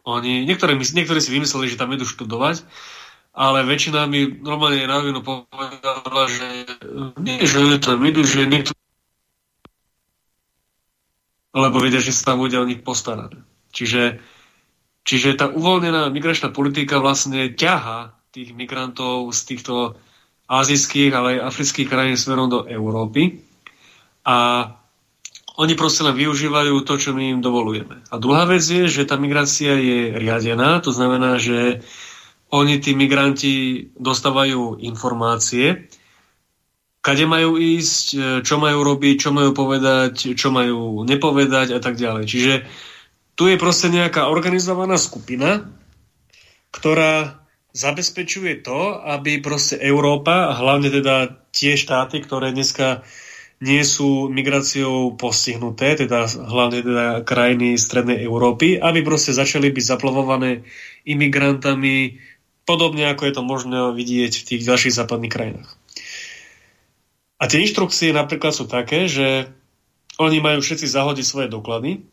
Oni, niektorí, niektorí si vymysleli, že tam idú študovať, ale väčšina mi normálne na povedala, že nie, že tam idú, že niekto lebo vedia, že sa tam bude o nich postarať. Čiže, čiže tá uvoľnená migračná politika vlastne ťaha tých migrantov z týchto azijských, ale aj afrických krajín smerom do Európy. A oni proste len využívajú to, čo my im dovolujeme. A druhá vec je, že tá migrácia je riadená, to znamená, že oni, tí migranti, dostávajú informácie, kade majú ísť, čo majú robiť, čo majú povedať, čo majú nepovedať a tak ďalej. Čiže tu je proste nejaká organizovaná skupina, ktorá zabezpečuje to, aby proste Európa, a hlavne teda tie štáty, ktoré dneska nie sú migráciou postihnuté, teda hlavne teda krajiny Strednej Európy, aby proste začali byť zaplavované imigrantami, podobne ako je to možné vidieť v tých ďalších západných krajinách. A tie inštrukcie napríklad sú také, že oni majú všetci zahodiť svoje doklady,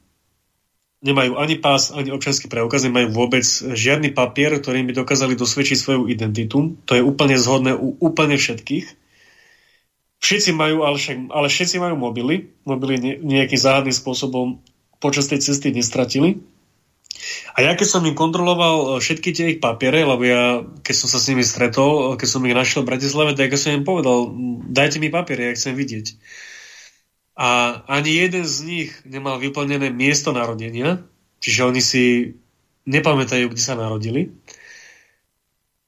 nemajú ani pás, ani občanský preukaz, nemajú vôbec žiadny papier, ktorým by dokázali dosvedčiť svoju identitu. To je úplne zhodné u úplne všetkých. Všetci majú, ale, však, ale všetci majú mobily. Mobily nejakým záhadným spôsobom počas tej cesty nestratili. A ja keď som im kontroloval všetky tie ich papiere, lebo ja, keď som sa s nimi stretol, keď som ich našiel v Bratislave, tak ja som im povedal, dajte mi papiere, ja chcem vidieť. A ani jeden z nich nemal vyplnené miesto narodenia, čiže oni si nepamätajú, kde sa narodili.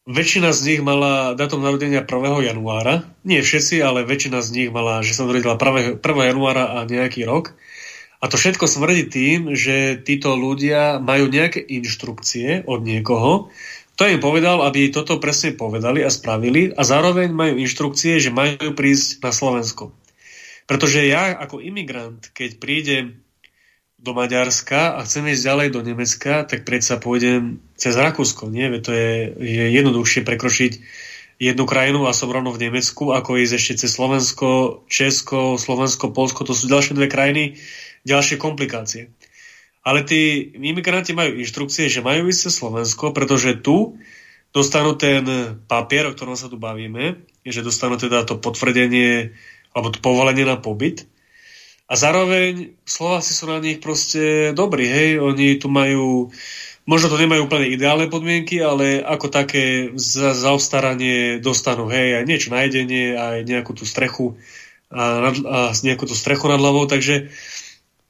Väčšina z nich mala datum narodenia 1. januára. Nie všetci, ale väčšina z nich mala, že sa narodila 1. januára a nejaký rok. A to všetko smrdí tým, že títo ľudia majú nejaké inštrukcie od niekoho, kto im povedal, aby toto presne povedali a spravili a zároveň majú inštrukcie, že majú prísť na Slovensko. Pretože ja ako imigrant, keď prídem do Maďarska a chcem ísť ďalej do Nemecka, tak predsa pôjdem cez Rakúsko. Nie? Veď to je, je jednoduchšie prekročiť jednu krajinu a som rovno v Nemecku, ako ísť ešte cez Slovensko, Česko, Slovensko, Polsko. To sú ďalšie dve krajiny, ďalšie komplikácie. Ale tí imigranti majú inštrukcie, že majú ísť Slovensko, pretože tu dostanú ten papier, o ktorom sa tu bavíme, že dostanú teda to potvrdenie alebo to povolenie na pobyt. A zároveň Slováci sú na nich proste dobrí, hej, oni tu majú, možno to nemajú úplne ideálne podmienky, ale ako také za, za obstaranie dostanú, hej, aj niečo na jedenie, aj nejakú tú strechu, a, a nejakú tú strechu nad hlavou, takže,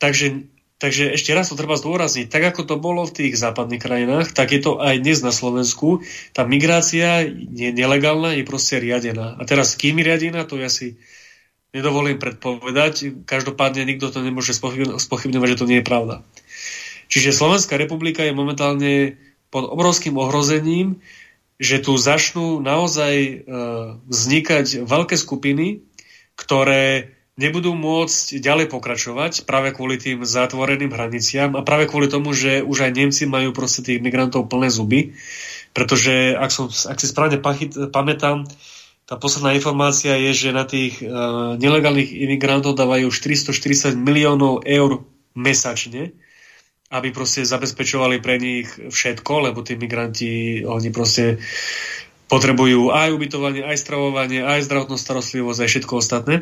takže Takže ešte raz to treba zdôrazniť. Tak ako to bolo v tých západných krajinách, tak je to aj dnes na Slovensku. Tá migrácia je nelegálna, je proste riadená. A teraz kým je riadená, to je asi nedovolím predpovedať. Každopádne nikto to nemôže spochybňovať, že to nie je pravda. Čiže Slovenská republika je momentálne pod obrovským ohrozením, že tu začnú naozaj e, vznikať veľké skupiny, ktoré nebudú môcť ďalej pokračovať práve kvôli tým zatvoreným hraniciam a práve kvôli tomu, že už aj Nemci majú proste tých migrantov plné zuby, pretože ak, som, ak si správne pamätám, tá posledná informácia je, že na tých uh, nelegálnych imigrantov dávajú 440 miliónov eur mesačne, aby proste zabezpečovali pre nich všetko, lebo tí migranti, oni proste potrebujú aj ubytovanie, aj stravovanie, aj zdravotnú starostlivosť, aj všetko ostatné.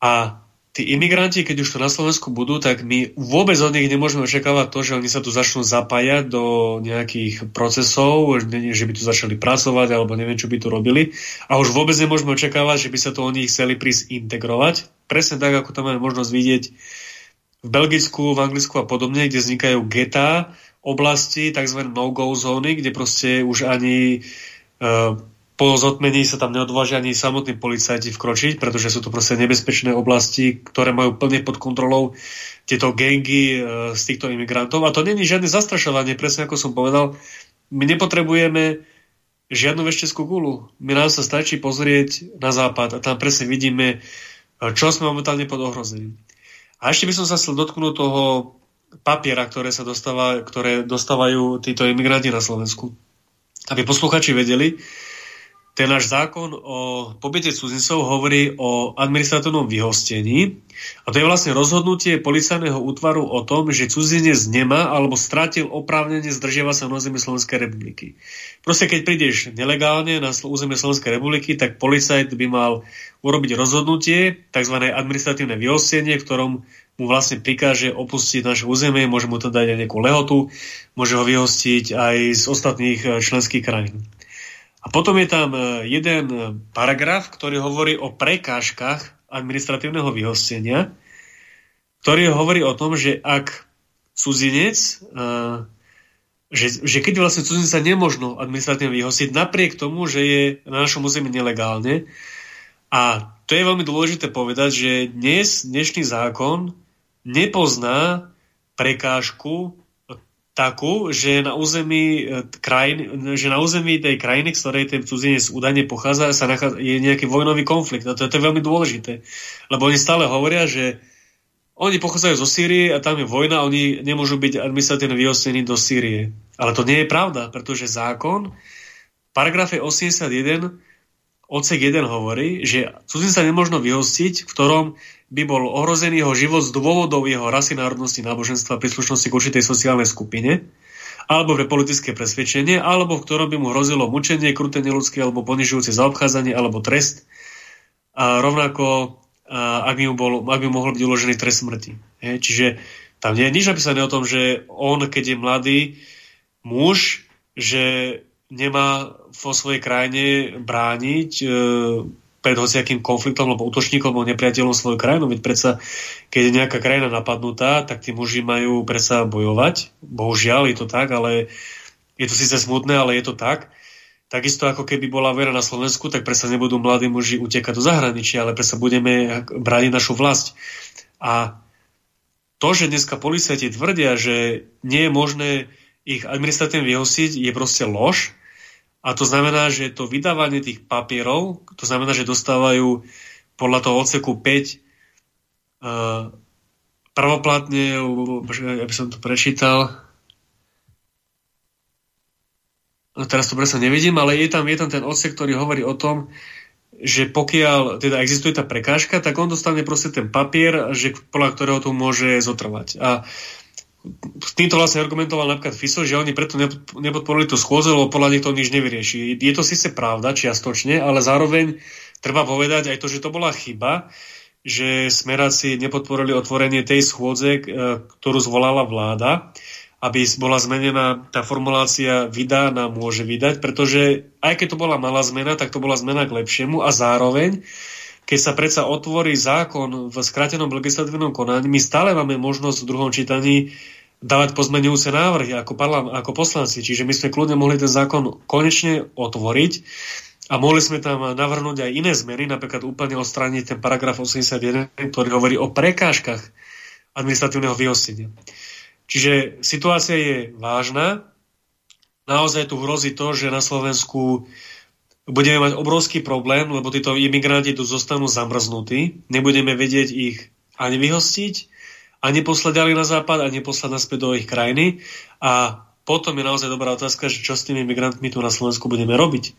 A tí imigranti, keď už to na Slovensku budú, tak my vôbec od nich nemôžeme očakávať to, že oni sa tu začnú zapájať do nejakých procesov, že by tu začali pracovať alebo neviem, čo by tu robili. A už vôbec nemôžeme očakávať, že by sa tu oni chceli prísť integrovať. Presne tak, ako to máme možnosť vidieť v Belgicku, v Anglicku a podobne, kde vznikajú getá, oblasti, tzv. no-go zóny, kde proste už ani uh, po zotmení sa tam neodvážia ani samotní policajti vkročiť, pretože sú to proste nebezpečné oblasti, ktoré majú plne pod kontrolou tieto gengy e, z týchto imigrantov. A to není žiadne zastrašovanie, presne ako som povedal. My nepotrebujeme žiadnu vešteckú gulu. My nám sa stačí pozrieť na západ a tam presne vidíme, e, čo sme momentálne pod ohrozením. A ešte by som sa chcel dotknúť toho papiera, ktoré, sa dostáva, ktoré dostávajú títo imigranti na Slovensku. Aby posluchači vedeli, ten náš zákon o pobyte cudzincov hovorí o administratívnom vyhostení a to je vlastne rozhodnutie policajného útvaru o tom, že cudzinec nemá alebo strátil oprávnenie zdržiava sa na území Slovenskej republiky. Proste keď prídeš nelegálne na územie Slovenskej republiky, tak policajt by mal urobiť rozhodnutie, tzv. administratívne vyhostenie, v ktorom mu vlastne prikáže opustiť naše územie, môže mu to dať aj nejakú lehotu, môže ho vyhostiť aj z ostatných eh, členských krajín. A potom je tam eh, jeden paragraf, ktorý hovorí o prekážkach administratívneho vyhostenia, ktorý hovorí o tom, že ak cudzinec, eh, že, že keď vlastne cudzinca nemožno administratívne vyhostiť, napriek tomu, že je na našom území nelegálne, a to je veľmi dôležité povedať, že dnes dnešný zákon nepozná prekážku takú, že na území, e, krajiny, že na území tej krajiny, z ktorej ten cudzinec údajne pochádza, sa nachádza, je nejaký vojnový konflikt. A to, to je veľmi dôležité. Lebo oni stále hovoria, že oni pochádzajú zo Sýrie a tam je vojna oni nemôžu byť administratívne vyhostení do Sýrie. Ale to nie je pravda, pretože zákon v paragrafe 81 odsek 1 hovorí, že cudzinca nemôžno vyhostiť, v ktorom by bol ohrozený jeho život z dôvodov jeho rasy, národnosti, náboženstva, príslušnosti k určitej sociálnej skupine, alebo pre politické presvedčenie, alebo v ktorom by mu hrozilo mučenie, kruté neludské alebo ponižujúce zaobchádzanie alebo trest. A rovnako, a ak, by mu bol, ak by mu mohol byť uložený trest smrti. He, čiže tam nie je nič napísané o tom, že on, keď je mladý muž, že nemá vo svojej krajine brániť e, pred hociakým konfliktom alebo útočníkom alebo nepriateľom svoju krajinu. Veď predsa, keď je nejaká krajina napadnutá, tak tí muži majú predsa bojovať. Bohužiaľ je to tak, ale je to síce smutné, ale je to tak. Takisto ako keby bola vera na Slovensku, tak predsa nebudú mladí muži utekať do zahraničia, ale predsa budeme brániť našu vlast. A to, že dneska policajti tvrdia, že nie je možné ich administratívne vyhosiť, je proste lož, a to znamená, že to vydávanie tých papierov, to znamená, že dostávajú podľa toho odseku 5 uh, eh, pravoplatne, ja by som to prečítal, no teraz to presne nevidím, ale je tam, je tam ten odsek, ktorý hovorí o tom, že pokiaľ teda existuje tá prekážka, tak on dostane proste ten papier, že podľa ktorého to môže zotrvať. A s týmto vlastne argumentoval napríklad Fiso, že oni preto nepodporili tú schôdzu, lebo podľa nich to nič nevyrieši. Je to síce pravda, čiastočne, ale zároveň treba povedať aj to, že to bola chyba, že smeráci nepodporili otvorenie tej schôdze, e, ktorú zvolala vláda, aby bola zmenená tá formulácia vydá nám môže vydať, pretože aj keď to bola malá zmena, tak to bola zmena k lepšiemu a zároveň keď sa predsa otvorí zákon v skrátenom legislatívnom konaní, my stále máme možnosť v druhom čítaní dávať pozmenujúce návrhy ako, parlam, ako poslanci. Čiže my sme kľudne mohli ten zákon konečne otvoriť a mohli sme tam navrhnúť aj iné zmeny, napríklad úplne odstrániť ten paragraf 81, ktorý hovorí o prekážkach administratívneho vyhostenia. Čiže situácia je vážna. Naozaj tu hrozí to, že na Slovensku budeme mať obrovský problém, lebo títo imigranti tu zostanú zamrznutí, nebudeme vedieť ich ani vyhostiť, ani poslať ďalej na západ, ani poslať naspäť do ich krajiny. A potom je naozaj dobrá otázka, že čo s tými migrantmi tu na Slovensku budeme robiť.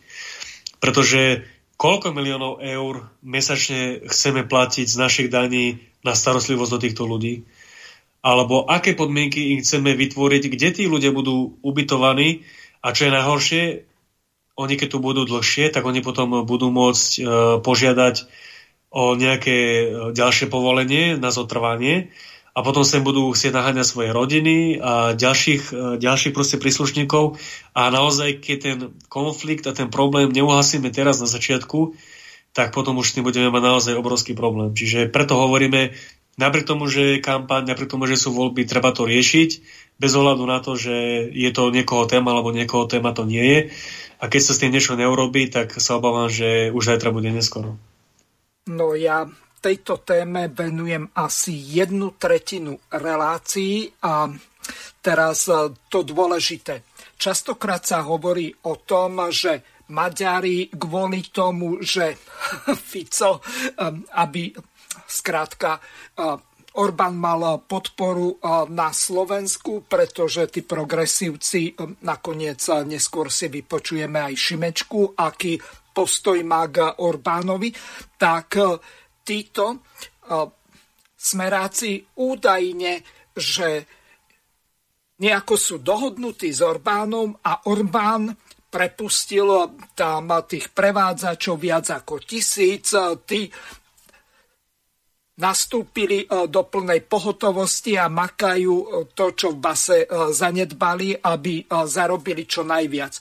Pretože koľko miliónov eur mesačne chceme platiť z našich daní na starostlivosť do týchto ľudí? Alebo aké podmienky im chceme vytvoriť, kde tí ľudia budú ubytovaní a čo je najhoršie, oni keď tu budú dlhšie, tak oni potom budú môcť e, požiadať o nejaké e, ďalšie povolenie na zotrvanie a potom sem budú chcieť naháňať svoje rodiny a ďalších, e, ďalších proste príslušníkov a naozaj, keď ten konflikt a ten problém neuhasíme teraz na začiatku, tak potom už s tým budeme mať naozaj obrovský problém. Čiže preto hovoríme, napriek tomu, že je kampaň, napriek tomu, že sú voľby, treba to riešiť, bez ohľadu na to, že je to niekoho téma, alebo niekoho téma to nie je. A keď sa s tým niečo neurobí, tak sa obávam, že už zajtra bude neskoro. No ja tejto téme venujem asi jednu tretinu relácií a teraz e, to dôležité. Častokrát sa hovorí o tom, že Maďari kvôli tomu, že Fico, e, aby skrátka e, Orbán mal podporu na Slovensku, pretože tí progresívci nakoniec neskôr si vypočujeme aj Šimečku, aký postoj má k Orbánovi, tak títo smeráci údajne, že nejako sú dohodnutí s Orbánom a Orbán prepustil tam tých prevádzačov viac ako tisíc. Tí nastúpili do plnej pohotovosti a makajú to, čo v base zanedbali, aby zarobili čo najviac.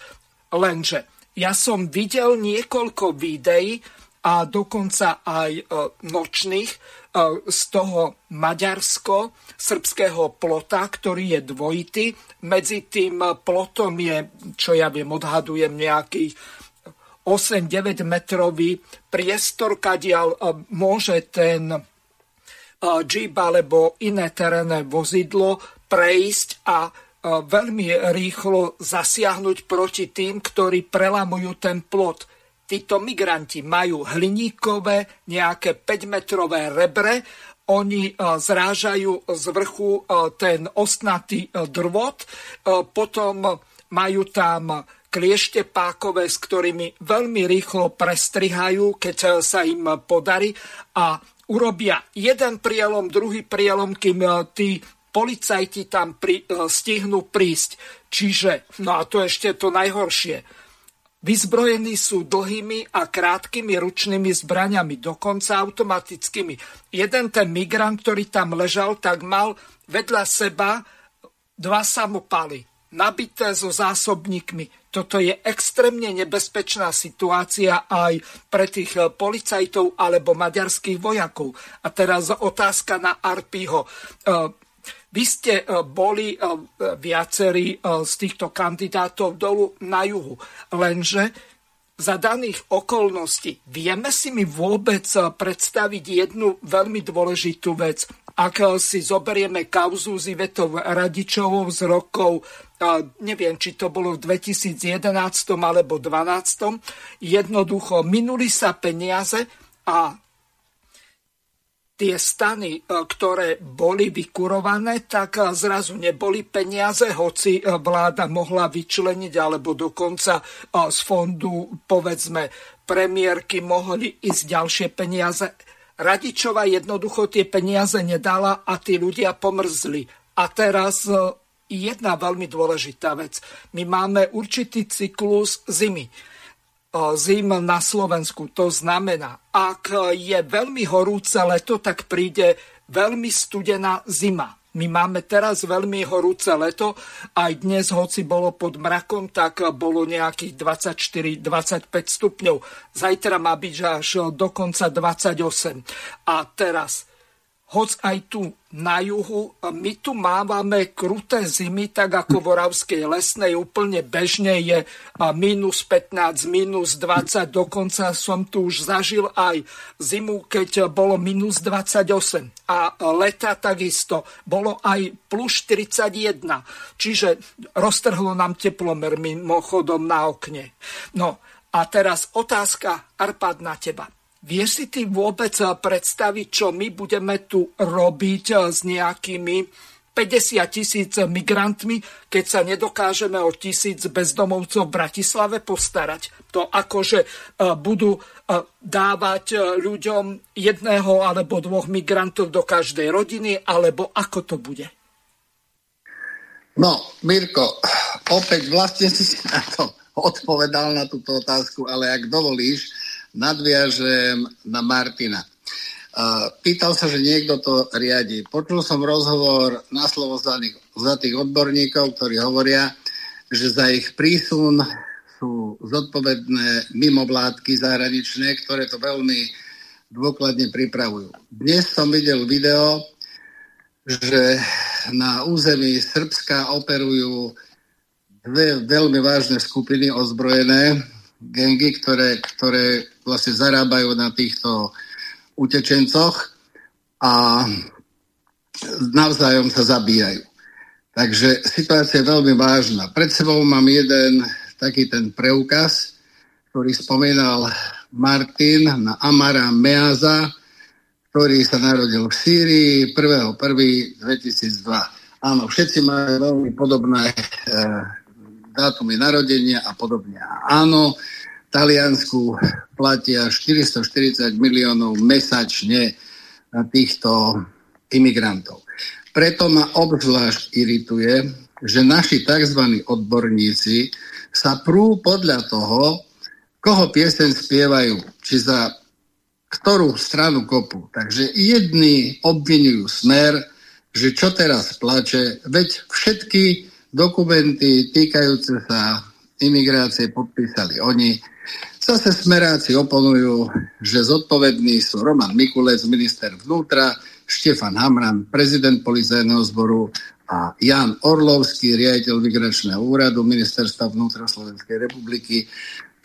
Lenže ja som videl niekoľko videí a dokonca aj nočných z toho maďarsko-srbského plota, ktorý je dvojitý. Medzi tým plotom je, čo ja viem, odhadujem nejakých 8-9 metrový priestor, kadiaľ môže ten Jeep alebo iné terénne vozidlo prejsť a veľmi rýchlo zasiahnuť proti tým, ktorí prelamujú ten plot. Títo migranti majú hliníkové nejaké 5-metrové rebre, oni e, zrážajú z vrchu e, ten ostnatý e, drvot, potom majú tam kliešte pákové, s ktorými veľmi rýchlo prestrihajú, keď sa im podarí a urobia jeden prielom, druhý prielom, kým tí policajti tam pri, stihnú prísť. Čiže, no a to ešte to najhoršie, Vyzbrojení sú dlhými a krátkými ručnými zbraniami, dokonca automatickými. Jeden ten migrant, ktorý tam ležal, tak mal vedľa seba dva samopaly, nabité so zásobníkmi. Toto je extrémne nebezpečná situácia aj pre tých policajtov alebo maďarských vojakov. A teraz otázka na Arpiho. Vy ste e, boli viacerí z týchto kandidátov dolu na juhu, lenže za daných okolností vieme si mi vôbec predstaviť jednu veľmi dôležitú vec. Ak si zoberieme kauzu s Ivetou Radičovou z rokov, neviem, či to bolo v 2011 alebo 2012, jednoducho minuli sa peniaze a tie stany, e, ktoré boli vykurované, tak e, zrazu neboli peniaze, hoci e, vláda mohla vyčleniť, alebo dokonca z fondu, povedzme, premiérky mohli ísť ďalšie peniaze. Radičova jednoducho tie peniaze nedala a tí ľudia pomrzli. A teraz jedna veľmi dôležitá vec. My máme určitý cyklus zimy zim na Slovensku. To znamená, ak je veľmi horúce leto, tak príde veľmi studená zima. My máme teraz veľmi horúce leto, aj dnes, hoci bolo pod mrakom, tak bolo nejakých 24-25 stupňov. Zajtra má byť až dokonca 28. A teraz hoc aj tu na juhu, my tu mávame kruté zimy, tak ako v Oravskej lesnej úplne bežne je minus 15, minus 20, dokonca som tu už zažil aj zimu, keď bolo minus 28 a leta takisto bolo aj plus 41, čiže roztrhlo nám teplomer mimochodom na okne. No a teraz otázka, Arpad, na teba Vieš si ty vôbec eh, predstaviť, čo my budeme tu robiť eh, s nejakými 50 tisíc migrantmi, keď sa nedokážeme o tisíc bezdomovcov v Bratislave postarať. To akože eh, budú dávať ľuďom jedného alebo dvoch migrantov do každej rodiny, alebo ako to bude? No, Mirko, opäť vlastne si na to odpovedal na túto otázku, ale ak dovolíš, nadviažem na Martina. Pýtal sa, že niekto to riadi. Počul som rozhovor na slovo za tých odborníkov, ktorí hovoria, že za ich prísun sú zodpovedné mimovládky zahraničné, ktoré to veľmi dôkladne pripravujú. Dnes som videl video, že na území Srbska operujú dve veľmi vážne skupiny ozbrojené, gengy, ktoré, ktoré vlastne zarábajú na týchto utečencoch a navzájom sa zabíjajú. Takže situácia je veľmi vážna. Pred sebou mám jeden taký ten preukaz, ktorý spomínal Martin na Amara Meaza, ktorý sa narodil v Sýrii 1.1.2002. Áno, všetci majú veľmi podobné e, dátumy narodenia a podobne. Áno, Taliansku platia 440 miliónov mesačne na týchto imigrantov. Preto ma obzvlášť irituje, že naši tzv. odborníci sa prú podľa toho, koho pieseň spievajú. Či za ktorú stranu kopu. Takže jedni obvinujú smer, že čo teraz plače, veď všetky dokumenty týkajúce sa imigrácie podpísali oni. Zase smeráci oponujú, že zodpovední sú Roman Mikulec, minister vnútra, Štefan Hamran, prezident policajného zboru a Jan Orlovský, riaditeľ migračného úradu ministerstva vnútra Slovenskej republiky,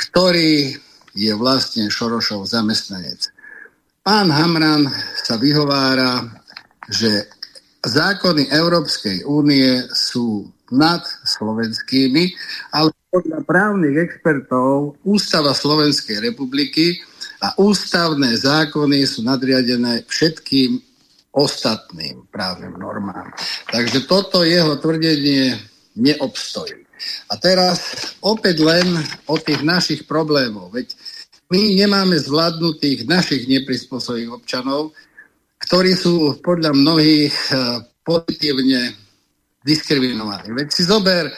ktorý je vlastne Šorošov zamestnanec. Pán Hamran sa vyhovára, že zákony Európskej únie sú nad slovenskými, ale podľa právnych expertov Ústava Slovenskej republiky a ústavné zákony sú nadriadené všetkým ostatným právnym normám. Takže toto jeho tvrdenie neobstojí. A teraz opäť len o tých našich problémoch. Veď my nemáme zvládnutých našich neprispôsobých občanov, ktorí sú podľa mnohých eh, pozitívne diskriminovaní. Veď si zober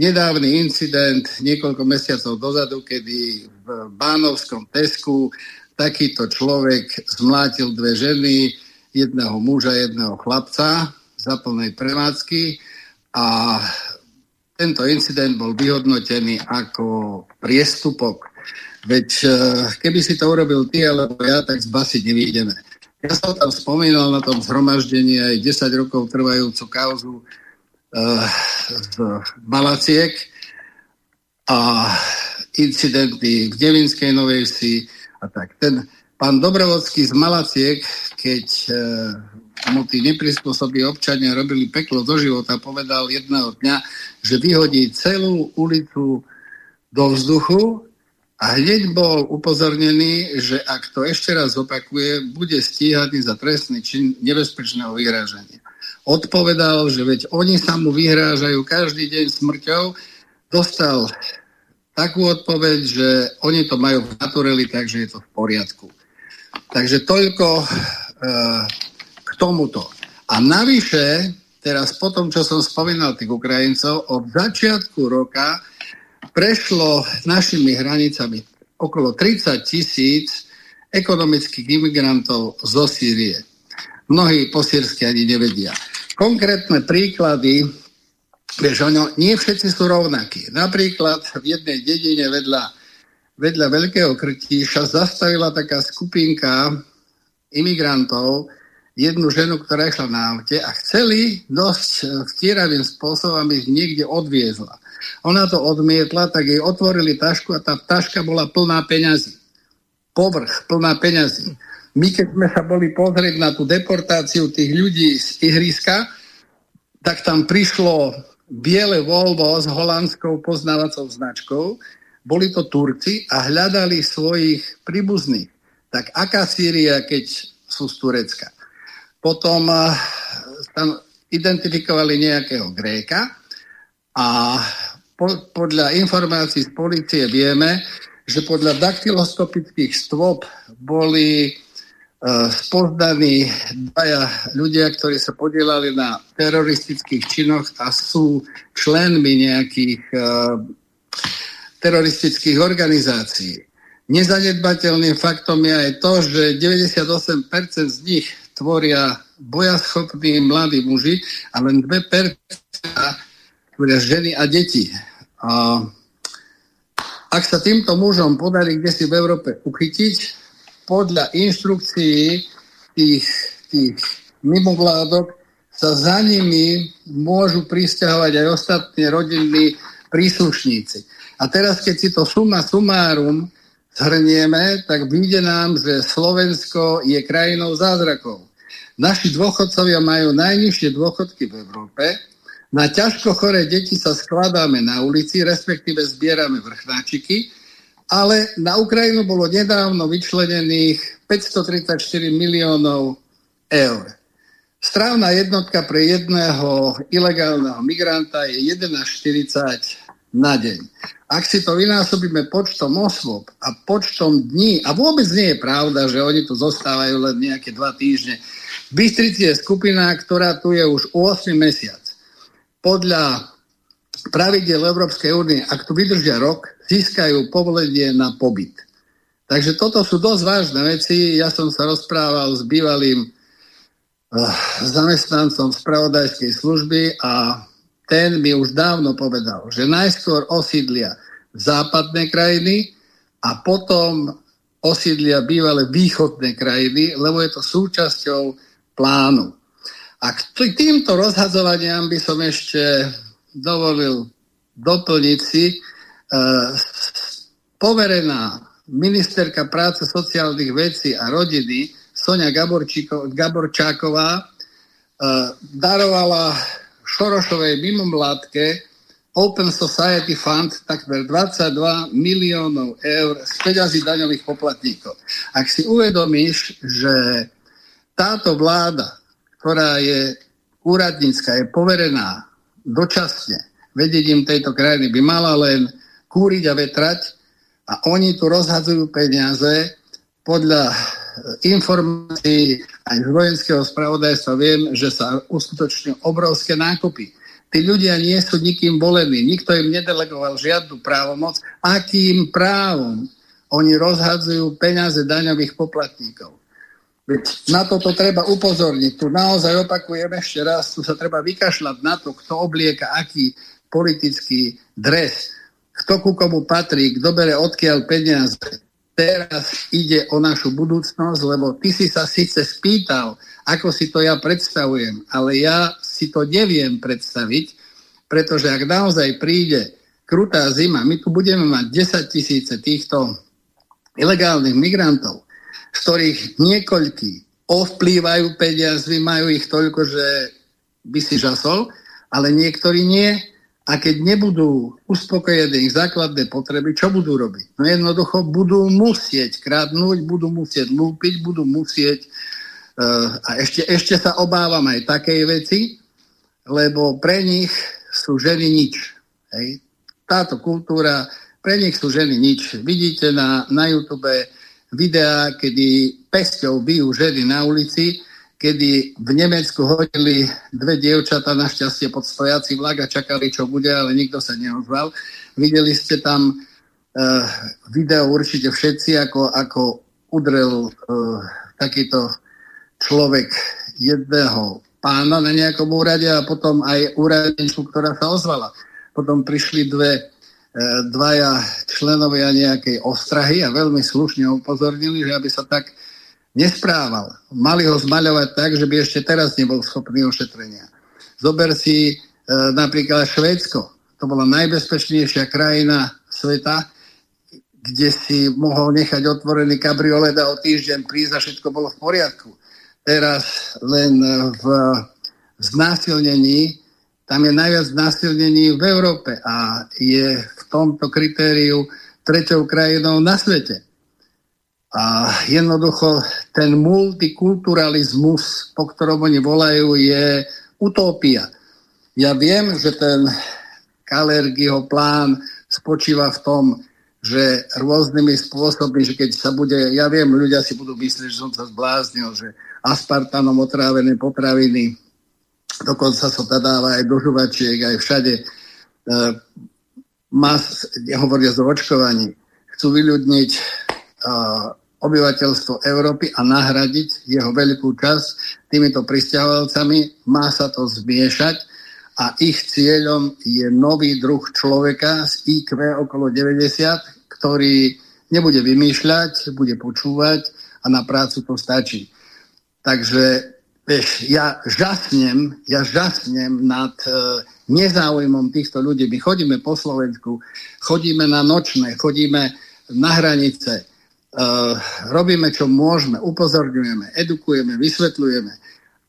nedávny incident niekoľko mesiacov dozadu, kedy v Bánovskom Tesku takýto človek zmlátil dve ženy, jedného muža, jedného chlapca za plnej prevádzky a tento incident bol vyhodnotený ako priestupok Veď e, keby si to urobil ty alebo ja, tak z basy nevídeme. Ja som tam spomínal na tom zhromaždení aj 10 rokov trvajúcu kauzu z Malaciek a incidenty v Devinskej Novej Vsi a tak. Ten pán Dobrovodský z Malaciek, keď uh, mu tí neprispôsobí občania robili peklo do života, povedal jedného dňa, že vyhodí celú ulicu do vzduchu a hneď bol upozornený, že ak to ešte raz opakuje, bude stíhaný za trestný čin nebezpečného vyhrážania. Odpovedal, že veď oni sa mu vyhrážajú každý deň smrťou. Dostal takú odpoveď, že oni to majú v natureli, takže je to v poriadku. Takže toľko e, k tomuto. A navyše, teraz po tom, čo som spomínal tých Ukrajincov, od začiatku roka prešlo našimi hranicami okolo 30 tisíc ekonomických imigrantov zo Sýrie. Mnohí po sírsky ani nevedia. Konkrétne príklady, vieš, ono, nie všetci sú rovnakí. Napríklad v jednej dedine vedľa, vedľa Veľkého Krtíša zastavila taká skupinka imigrantov jednu ženu, ktorá išla na aute a chceli dosť vtieravým spôsobom ich niekde odviezla. Ona to odmietla, tak jej otvorili tašku a tá taška bola plná peňazí. Povrch plná peňazí. My keď sme sa boli pozrieť na tú deportáciu tých ľudí z ihriska, tak tam prišlo biele Volvo s holandskou poznávacou značkou. Boli to Turci a hľadali svojich príbuzných. Tak aká Sýria, keď sú z Turecka? Potom uh, tam identifikovali nejakého Gréka a po, podľa informácií z policie vieme, že podľa daktyloskopických stôp boli spoznaní dvaja ľudia, ktorí sa podielali na teroristických činoch a sú členmi nejakých uh, teroristických organizácií. Nezanedbateľným faktom je aj to, že 98% z nich tvoria bojaschopní mladí muži a len 2% tvoria ženy a deti. A ak sa týmto mužom podarí kde si v Európe uchytiť, podľa inštrukcií tých, tých mimovládok sa za nimi môžu pristahovať aj ostatní rodinní príslušníci. A teraz, keď si to suma sumárum zhrnieme, tak vyjde nám, že Slovensko je krajinou zázrakov. Naši dôchodcovia majú najnižšie dôchodky v Európe, na ťažko choré deti sa skladáme na ulici, respektíve zbierame vrchnáčiky, ale na Ukrajinu bolo nedávno vyčlenených 534 miliónov eur. Strávna jednotka pre jedného ilegálneho migranta je 1,40 na deň. Ak si to vynásobíme počtom osôb a počtom dní, a vôbec nie je pravda, že oni tu zostávajú len nejaké dva týždne, Bystrici je skupina, ktorá tu je už 8 mesiac podľa pravidel Európskej únie, ak tu vydržia rok, získajú povolenie na pobyt. Takže toto sú dosť vážne veci. Ja som sa rozprával s bývalým uh, zamestnancom spravodajskej služby a ten mi už dávno povedal, že najskôr osídlia západné krajiny a potom osídlia bývalé východné krajiny, lebo je to súčasťou plánu. A k týmto rozhadzovaniam by som ešte dovolil doplniť si poverená ministerka práce sociálnych vecí a rodiny Sonia Gaborčáková uh, darovala Šorošovej mimomládke Open Society Fund takmer 22 miliónov eur z peňazí daňových poplatníkov. Ak si uvedomíš, že táto vláda, ktorá je úradnícka, je poverená dočasne vedením tejto krajiny, by mala len kúriť a vetrať a oni tu rozhadzujú peniaze podľa informácií aj z vojenského spravodajstva viem, že sa uskutočňujú obrovské nákupy Tí ľudia nie sú nikým volení, nikto im nedelegoval žiadnu právomoc. Akým právom oni rozhadzujú peniaze daňových poplatníkov? Na toto treba upozorniť. Tu naozaj opakujem ešte raz, tu sa treba vykašľať na to, kto oblieka aký politický dres, kto ku komu patrí, kto bere odkiaľ peniaze. Teraz ide o našu budúcnosť, lebo ty si sa síce spýtal, ako si to ja predstavujem, ale ja si to neviem predstaviť, pretože ak naozaj príde krutá zima, my tu budeme mať 10 tisíce týchto ilegálnych migrantov, z ktorých niekoľký ovplývajú peniazy, majú ich toľko, že by si žasol, ale niektorí nie. A keď nebudú uspokojené ich základné potreby, čo budú robiť? No jednoducho budú musieť kradnúť, budú musieť lúpiť, budú musieť Uh, a ešte, ešte sa obávam aj takej veci, lebo pre nich sú ženy nič. Hej. Táto kultúra, pre nich sú ženy nič. Vidíte na, na YouTube videá, kedy pesťou bijú ženy na ulici, kedy v Nemecku hodili dve dievčata našťastie pod stojací vlak a čakali, čo bude, ale nikto sa neozval. Videli ste tam uh, video určite všetci, ako, ako udrel uh, takýto človek jedného pána na nejakom úrade a potom aj úradničku, ktorá sa ozvala. Potom prišli dve, e, dvaja členovia nejakej ostrahy a veľmi slušne upozornili, že aby sa tak nesprával. Mali ho zmaľovať tak, že by ešte teraz nebol schopný ošetrenia. Zober si e, napríklad Švédsko. To bola najbezpečnejšia krajina sveta, kde si mohol nechať otvorený kabriolet a o týždeň prísť a všetko bolo v poriadku teraz len v znásilnení, tam je najviac znásilnení v Európe a je v tomto kritériu treťou krajinou na svete. A jednoducho ten multikulturalizmus, po ktorom oni volajú, je utopia. Ja viem, že ten Kalergyho plán spočíva v tom, že rôznymi spôsobmi, že keď sa bude, ja viem, ľudia si budú myslieť, že som sa zbláznil, že aspartanom otrávené potraviny, dokonca sa to dáva aj do žuvačiek, aj všade. E, mas, hovoria o očkovaní, chcú vyľudniť e, obyvateľstvo Európy a nahradiť jeho veľkú časť týmito pristahovalcami. Má sa to zmiešať a ich cieľom je nový druh človeka z IQ okolo 90, ktorý nebude vymýšľať, bude počúvať a na prácu to stačí. Takže vieš, ja žasnem, ja žasnem nad e, nezáujmom týchto ľudí. My chodíme po Slovensku, chodíme na nočné, chodíme na hranice, e, robíme, čo môžeme, upozorňujeme, edukujeme, vysvetľujeme,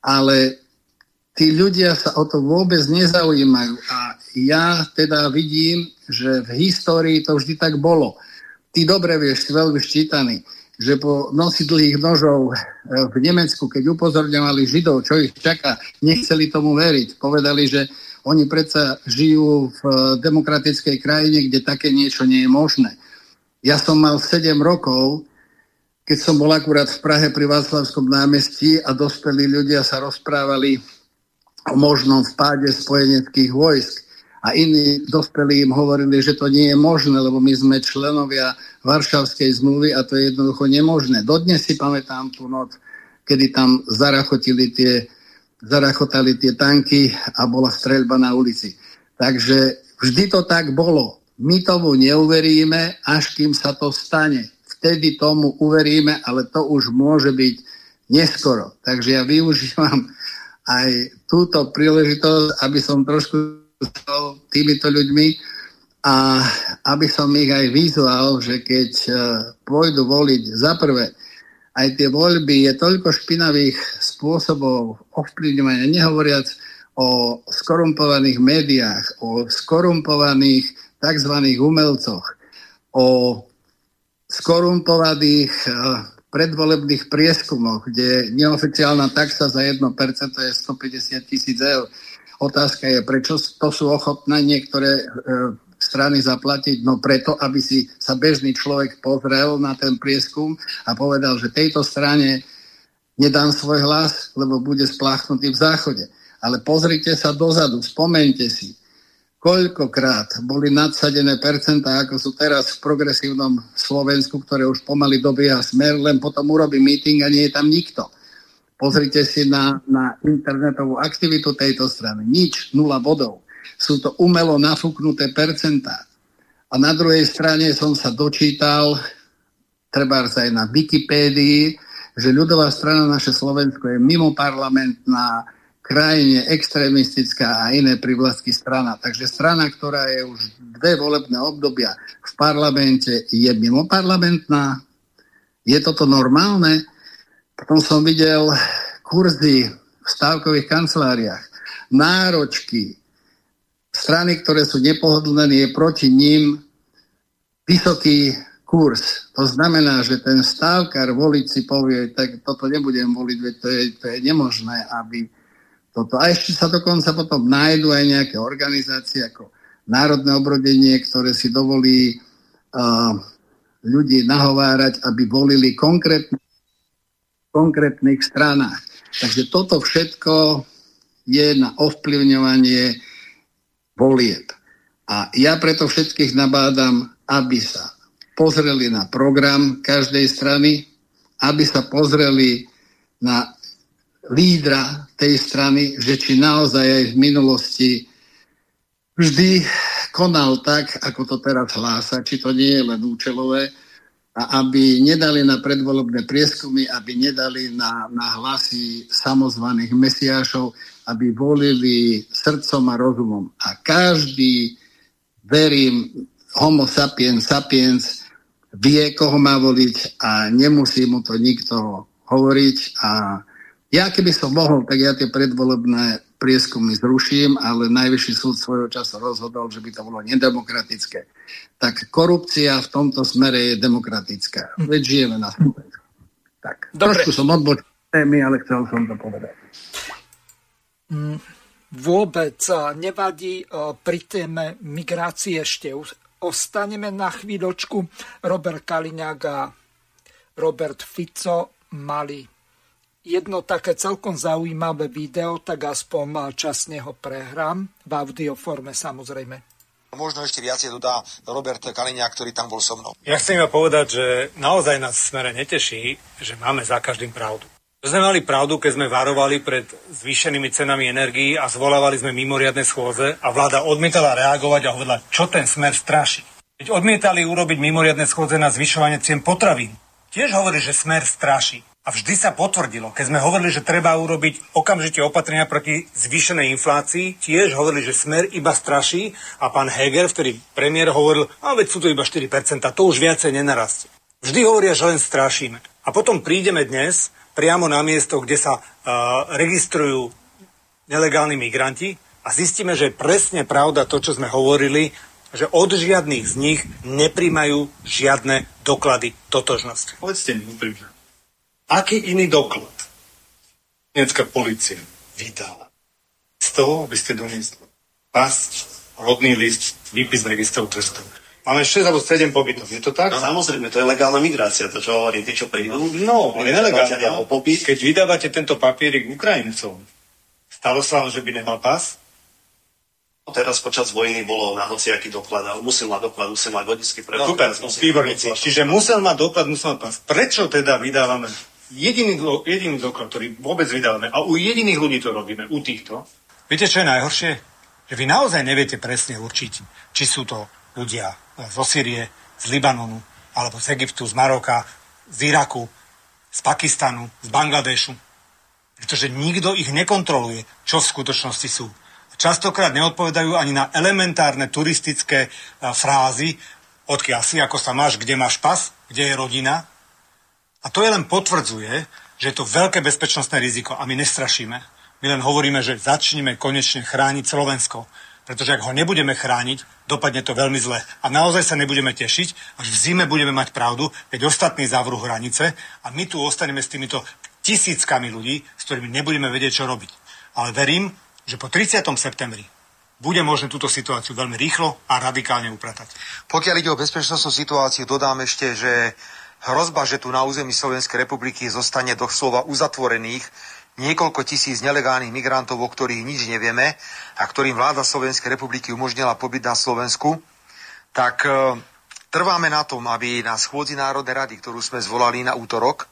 ale tí ľudia sa o to vôbec nezaujímajú. A ja teda vidím, že v histórii to vždy tak bolo. Ty dobre vieš, si veľmi ščítaný že po nosi dlhých nožov eh, v Nemecku, keď upozorňovali Židov, čo ich čaká, nechceli tomu veriť. Povedali, že oni predsa žijú v eh, demokratickej krajine, kde také niečo nie je možné. Ja som mal 7 rokov, keď som bol akurát v Prahe pri Václavskom námestí a dospelí ľudia sa rozprávali o možnom vpáde spojeneckých vojsk. A iní dospelí im hovorili, že to nie je možné, lebo my sme členovia Varšavskej zmluvy a to je jednoducho nemožné. Dodnes si pamätám tú noc, kedy tam zarachotili tie, zarachotali tie tanky a bola streľba na ulici. Takže vždy to tak bolo. My tomu neuveríme, až kým sa to stane. Vtedy tomu uveríme, ale to už môže byť neskoro. Takže ja využívam aj túto príležitosť, aby som trošku s týmito ľuďmi a aby som ich aj vyzval, že keď uh, pôjdu voliť za prvé, aj tie voľby je toľko špinavých spôsobov ovplyvňovania, nehovoriac o skorumpovaných médiách, o skorumpovaných tzv. umelcoch, o skorumpovaných uh, predvolebných prieskumoch, kde neoficiálna taxa za 1% je 150 tisíc eur Otázka je, prečo to sú ochotné niektoré e, strany zaplatiť? No preto, aby si sa bežný človek pozrel na ten prieskum a povedal, že tejto strane nedám svoj hlas, lebo bude spláchnutý v záchode. Ale pozrite sa dozadu, spomente si, koľkokrát boli nadsadené percentá, ako sú teraz v progresívnom Slovensku, ktoré už pomaly dobieha smer, len potom urobí meeting a nie je tam nikto. Pozrite si na, na internetovú aktivitu tejto strany. Nič, nula bodov. Sú to umelo nafúknuté percentá. A na druhej strane som sa dočítal, treba aj na Wikipédii, že ľudová strana naše Slovensko je mimo parlamentná, krajine extrémistická a iné privlastky strana. Takže strana, ktorá je už dve volebné obdobia v parlamente, je mimo parlamentná. Je toto normálne? Potom som videl kurzy v stávkových kanceláriách, náročky, strany, ktoré sú nepohodlné, je proti ním vysoký kurz. To znamená, že ten stávkar voliť si povie, tak toto nebudem voliť, veď to je, to je nemožné, aby toto. A ešte sa dokonca potom nájdu aj nejaké organizácie ako Národné obrodenie, ktoré si dovolí ľudí nahovárať, aby volili konkrétne konkrétnych stranách. Takže toto všetko je na ovplyvňovanie volieb. A ja preto všetkých nabádam, aby sa pozreli na program každej strany, aby sa pozreli na lídra tej strany, že či naozaj aj v minulosti vždy konal tak, ako to teraz hlása, či to nie je len účelové, a aby nedali na predvolobné prieskumy, aby nedali na, na hlasy samozvaných mesiášov, aby volili srdcom a rozumom. A každý, verím, homo sapiens sapiens, vie, koho má voliť a nemusí mu to nikto hovoriť. A ja keby som mohol, tak ja tie predvolebné prieskumy zruším, ale najvyšší súd svojho času rozhodol, že by to bolo nedemokratické. Tak korupcia v tomto smere je demokratická. Hm. Veď žijeme na Slovensku. Tak, Dobre. trošku som odbočil témy, ale chcel som to povedať. Mm, vôbec nevadí. Pri téme migrácie ešte ostaneme na chvíľočku. Robert Kaliňák a Robert Fico mali jedno také celkom zaujímavé video, tak aspoň časne ho prehrám, v audioforme samozrejme. Možno ešte viac je dodá Robert Kalinia, ktorý tam bol so mnou. Ja chcem iba povedať, že naozaj nás smere neteší, že máme za každým pravdu. Že sme mali pravdu, keď sme varovali pred zvýšenými cenami energií a zvolávali sme mimoriadne schôze a vláda odmietala reagovať a hovorila, čo ten smer straší. Keď odmietali urobiť mimoriadne schôdze na zvyšovanie cien potravín, tiež hovorí, že smer straší. A vždy sa potvrdilo, keď sme hovorili, že treba urobiť okamžite opatrenia proti zvýšenej inflácii, tiež hovorili, že smer iba straší a pán Heger, vtedy premiér, hovoril, a veď sú to iba 4%, to už viacej nenarastie. Vždy hovoria, že len strašíme. A potom prídeme dnes priamo na miesto, kde sa uh, registrujú nelegálni migranti a zistíme, že je presne pravda to, čo sme hovorili, že od žiadnych z nich nepríjmajú žiadne doklady totožnosti. Povedzte mi úprimne. Aký iný doklad nemecká policia vydala z toho, aby ste doniesli pas, rodný list, výpis z registrov trestov. Máme 6 alebo 7 pobytov, je to tak? No samozrejme, to je legálna migrácia, to čo hovorím, tí, čo prídu. No, ale nelegálna. No. Keď vydávate tento papierik Ukrajincov, stalo sa, že by nemal pas? Teraz počas vojny bolo na hociaký doklad a musel mať doklad, musel mať vodický No, super, výborne. Čiže musel mať doklad, musel mať pás. Prečo teda vydávame jediný, jediný doklad, ktorý vôbec vydávame a u jediných ľudí to robíme, u týchto? Viete, čo je najhoršie? Že vy naozaj neviete presne určiť, či sú to ľudia zo Syrie, z Libanonu, alebo z Egyptu, z Maroka, z Iraku, z Pakistanu, z Bangladešu. Pretože nikto ich nekontroluje, čo v skutočnosti sú častokrát neodpovedajú ani na elementárne turistické frázy, odkiaľ si, ako sa máš, kde máš pas, kde je rodina. A to je len potvrdzuje, že je to veľké bezpečnostné riziko a my nestrašíme. My len hovoríme, že začneme konečne chrániť Slovensko. Pretože ak ho nebudeme chrániť, dopadne to veľmi zle. A naozaj sa nebudeme tešiť, až v zime budeme mať pravdu, keď ostatní zavrú hranice a my tu ostaneme s týmito tisíckami ľudí, s ktorými nebudeme vedieť, čo robiť. Ale verím, že po 30. septembri bude možné túto situáciu veľmi rýchlo a radikálne upratať. Pokiaľ ide o bezpečnostnú situáciu, dodám ešte, že hrozba, že tu na území Slovenskej republiky zostane doslova uzatvorených niekoľko tisíc nelegálnych migrantov, o ktorých nič nevieme a ktorým vláda Slovenskej republiky umožnila pobyt na Slovensku, tak e, trváme na tom, aby na schôdzi Národnej rady, ktorú sme zvolali na útorok,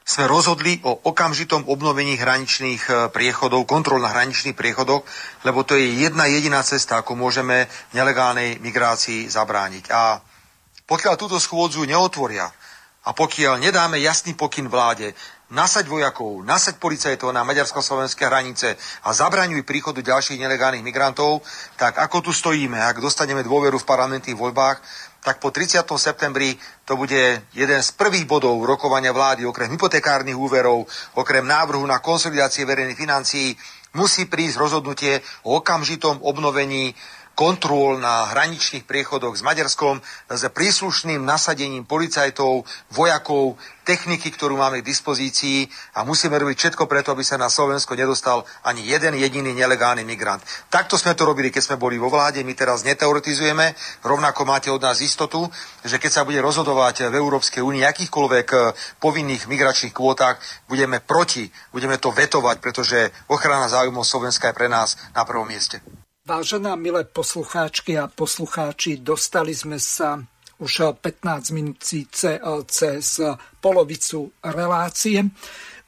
sme rozhodli o okamžitom obnovení hraničných e, priechodov, kontrol na hraničných priechodoch, lebo to je jedna jediná cesta, ako môžeme nelegálnej migrácii zabrániť. A pokiaľ túto schôdzu neotvoria a pokiaľ nedáme jasný pokyn vláde, nasať vojakov, nasať policajtov na maďarsko-slovenské hranice a zabraňuj príchodu ďalších nelegálnych migrantov, tak ako tu stojíme, ak dostaneme dôveru v parlamentných voľbách, tak po 30. septembri to bude jeden z prvých bodov rokovania vlády, okrem hypotekárnych úverov, okrem návrhu na konsolidácie verejných financií, musí prísť rozhodnutie o okamžitom obnovení kontrol na hraničných priechodoch s Maďarskom s príslušným nasadením policajtov, vojakov, techniky, ktorú máme k dispozícii a musíme robiť všetko preto, aby sa na Slovensko nedostal ani jeden jediný nelegálny migrant. Takto sme to robili, keď sme boli vo vláde, my teraz neteoretizujeme, rovnako máte od nás istotu, že keď sa bude rozhodovať v Európskej únii akýchkoľvek eh, povinných migračných kvótach, budeme proti, budeme to vetovať, pretože ochrana záujmov Slovenska je pre nás na prvom mieste. Vážená milé poslucháčky a poslucháči, dostali sme sa už 15 minút cez polovicu relácie.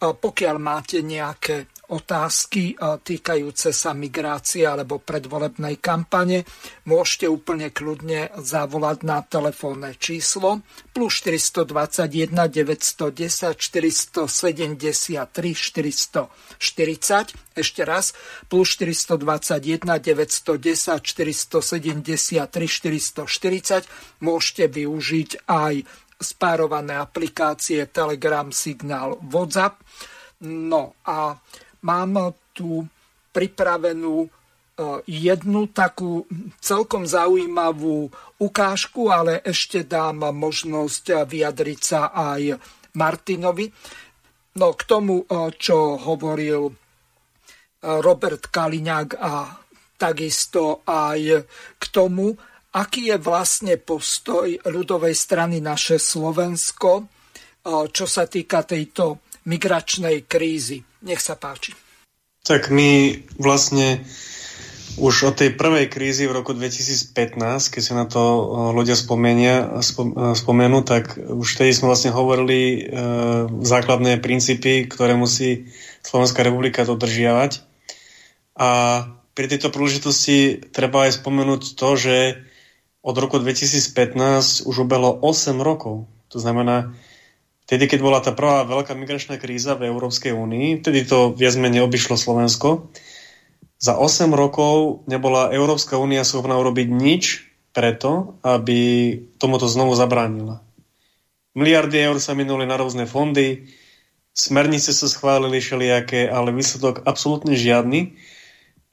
Pokiaľ máte nejaké otázky týkajúce sa migrácie alebo predvolebnej kampane, môžete úplne kľudne zavolať na telefónne číslo plus 421 910 473 440. Ešte raz, plus 421 910 473 440. Môžete využiť aj spárované aplikácie Telegram, Signál, WhatsApp. No a mám tu pripravenú e, jednu takú celkom zaujímavú ukážku, ale ešte dám možnosť vyjadriť sa aj Martinovi. No k tomu, e, čo hovoril e, Robert Kaliňák a takisto aj k tomu, aký je vlastne postoj ľudovej strany naše Slovensko, čo sa týka tejto migračnej krízy. Nech sa páči. Tak my vlastne už od tej prvej krízy v roku 2015, keď si na to eh, ľudia spomenia, eh, spomenú, tak už vtedy sme vlastne hovorili e, základné princípy, ktoré musí Slovenská republika dodržiavať. A pri tejto príležitosti treba aj spomenúť to, že od roku 2015 už ubehlo 8 rokov. To znamená, Vtedy, keď bola tá prvá veľká migračná kríza v Európskej únii, vtedy to viac menej obišlo Slovensko. Za 8 rokov nebola Európska únia schopná urobiť nič preto, aby tomuto znovu zabránila. Miliardy eur sa minuli na rôzne fondy, smernice sa schválili všelijaké, ale výsledok absolútne žiadny.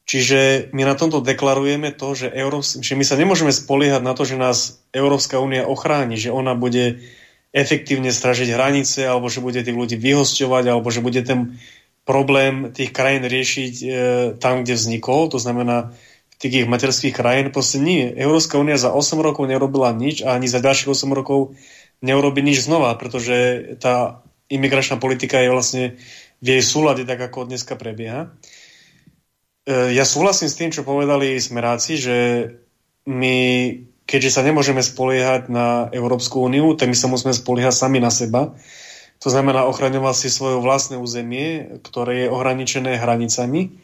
Čiže my na tomto deklarujeme to, že, Európs- že my sa nemôžeme spoliehať na to, že nás Európska únia ochráni, že ona bude efektívne stražiť hranice, alebo že bude tých ľudí vyhosťovať, alebo že bude ten problém tých krajín riešiť e, tam, kde vznikol, to znamená v tých ich materských krajín. Proste nie. Európska únia za 8 rokov nerobila nič a ani za ďalších 8 rokov neurobi nič znova, pretože tá imigračná politika je vlastne v jej súlade tak, ako dneska prebieha. ja súhlasím s tým, čo povedali smeráci, že my, keďže sa nemôžeme spoliehať na Európsku úniu, tak my sa musíme spoliehať sami na seba. To znamená ochraňovať si svoje vlastné územie, ktoré je ohraničené hranicami.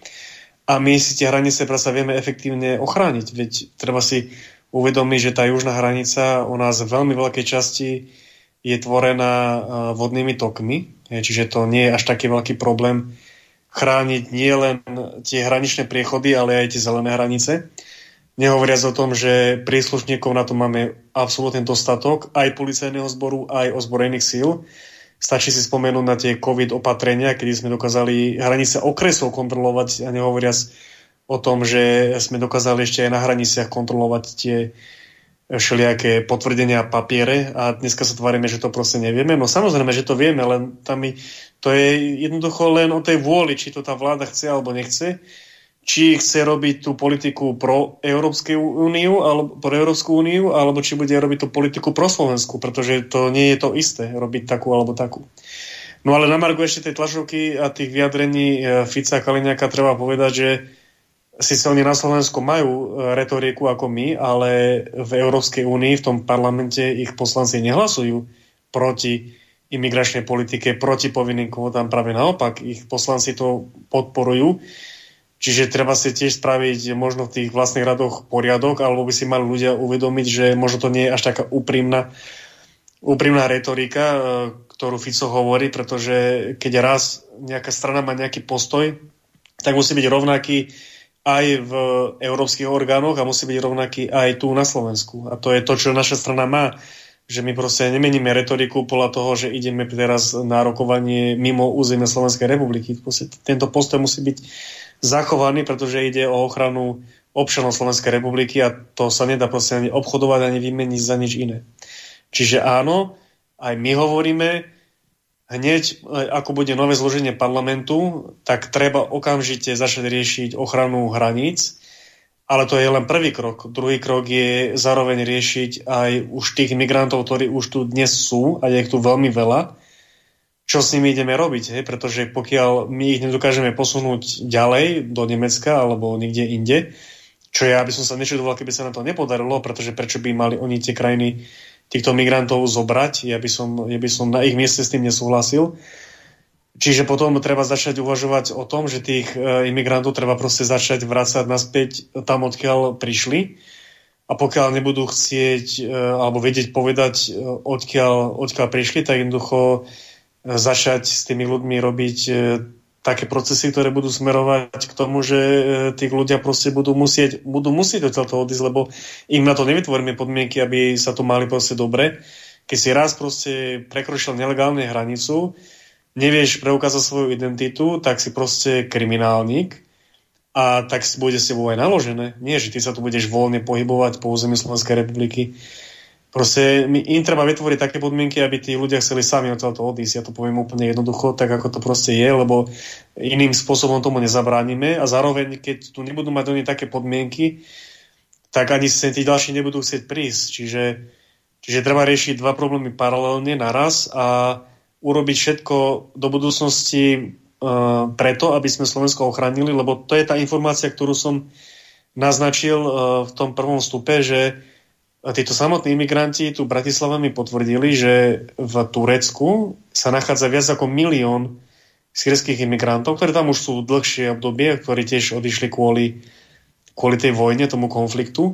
A my si tie hranice prasa vieme efektívne ochrániť. Veď treba si uvedomiť, že tá južná hranica u nás v veľmi veľkej časti je tvorená vodnými tokmi, čiže to nie je až taký veľký problém chrániť nielen tie hraničné priechody, ale aj tie zelené hranice. Nehovoriac o tom, že príslušníkov na to máme absolútne dostatok, aj policajného zboru, aj ozbrojených síl. Stačí si spomenúť na tie COVID opatrenia, kedy sme dokázali hranice okresov kontrolovať a nehovoriac o tom, že sme dokázali ešte aj na hraniciach kontrolovať tie všelijaké potvrdenia a papiere a dneska sa tvárime, že to proste nevieme. No samozrejme, že to vieme, len tam to je jednoducho len o tej vôli, či to tá vláda chce alebo nechce. Či chce robiť tú politiku pro Európsku úniu, alebo pro Európsku úniu, alebo či bude robiť tú politiku pro Slovensku, pretože to nie je to isté, robiť takú alebo takú. No ale na Margu ešte tej tlačovky a tých vyjadrení eh, Fica a Kaliňáka treba povedať, že Sice oni na Slovensku majú e, retoriku ako my, ale v Európskej únii, v tom parlamente ich poslanci nehlasujú proti imigračnej politike, proti povinným kvótam, práve naopak, ich poslanci to podporujú. Čiže treba si tiež spraviť možno v tých vlastných radoch poriadok, alebo by si mali ľudia uvedomiť, že možno to nie je až taká úprimná, úprimná retorika, e, ktorú Fico hovorí, pretože keď raz nejaká strana má nejaký postoj, tak musí byť rovnaký aj v európskych orgánoch a musí byť rovnaký aj tu na Slovensku. A to je to, čo naša strana má že my proste nemeníme retoriku podľa toho, že ideme teraz na rokovanie mimo územia Slovenskej republiky. Tento postoj musí byť zachovaný, pretože ide o ochranu občanov Slovenskej republiky a to sa nedá proste ani obchodovať, ani vymeniť za nič iné. Čiže áno, aj my hovoríme, hneď e, ako bude nové zloženie parlamentu, tak treba okamžite začať riešiť ochranu hraníc, ale to je len prvý krok. Druhý krok je zároveň riešiť aj už tých migrantov, ktorí už tu dnes sú, a je ich tu veľmi veľa, čo s nimi ideme robiť, hej? pretože pokiaľ my ich nedokážeme posunúť ďalej do Nemecka alebo niekde inde, čo ja by som sa nečudoval, keby sa na to nepodarilo, pretože prečo by mali oni tie krajiny týchto migrantov zobrať. Ja by som, ja by som na ich mieste s tým nesúhlasil. Čiže potom treba začať uvažovať o tom, že tých e, imigrantov treba proste začať vrácať naspäť tam, odkiaľ prišli. A pokiaľ nebudú chcieť e, alebo vedieť povedať, e, odkiaľ, odkiaľ prišli, tak jednoducho začať s tými ľuďmi robiť také procesy, ktoré budú smerovať k tomu, že tí ľudia proste budú musieť, budú musieť od toho odísť, lebo im na to nevytvoríme podmienky, aby sa to mali proste dobre. Keď si raz proste prekročil nelegálne hranicu, nevieš preukázať svoju identitu, tak si proste kriminálnik a tak bude s tebou aj naložené. Nie, že ty sa tu budeš voľne pohybovať po území Slovenskej republiky. Proste im treba vytvoriť také podmienky, aby tí ľudia chceli sami od to odísť. Ja to poviem úplne jednoducho, tak ako to proste je, lebo iným spôsobom tomu nezabránime a zároveň, keď tu nebudú mať oni také podmienky, tak ani sa tí ďalší nebudú chcieť prísť. Čiže, čiže treba riešiť dva problémy paralelne naraz a urobiť všetko do budúcnosti uh, preto, aby sme Slovensko ochránili, lebo to je tá informácia, ktorú som naznačil uh, v tom prvom stupe, že títo samotní imigranti tu Bratislave mi potvrdili, že v Turecku sa nachádza viac ako milión sírských imigrantov, ktorí tam už sú dlhšie obdobie, ktorí tiež odišli kvôli, kvôli tej vojne, tomu konfliktu.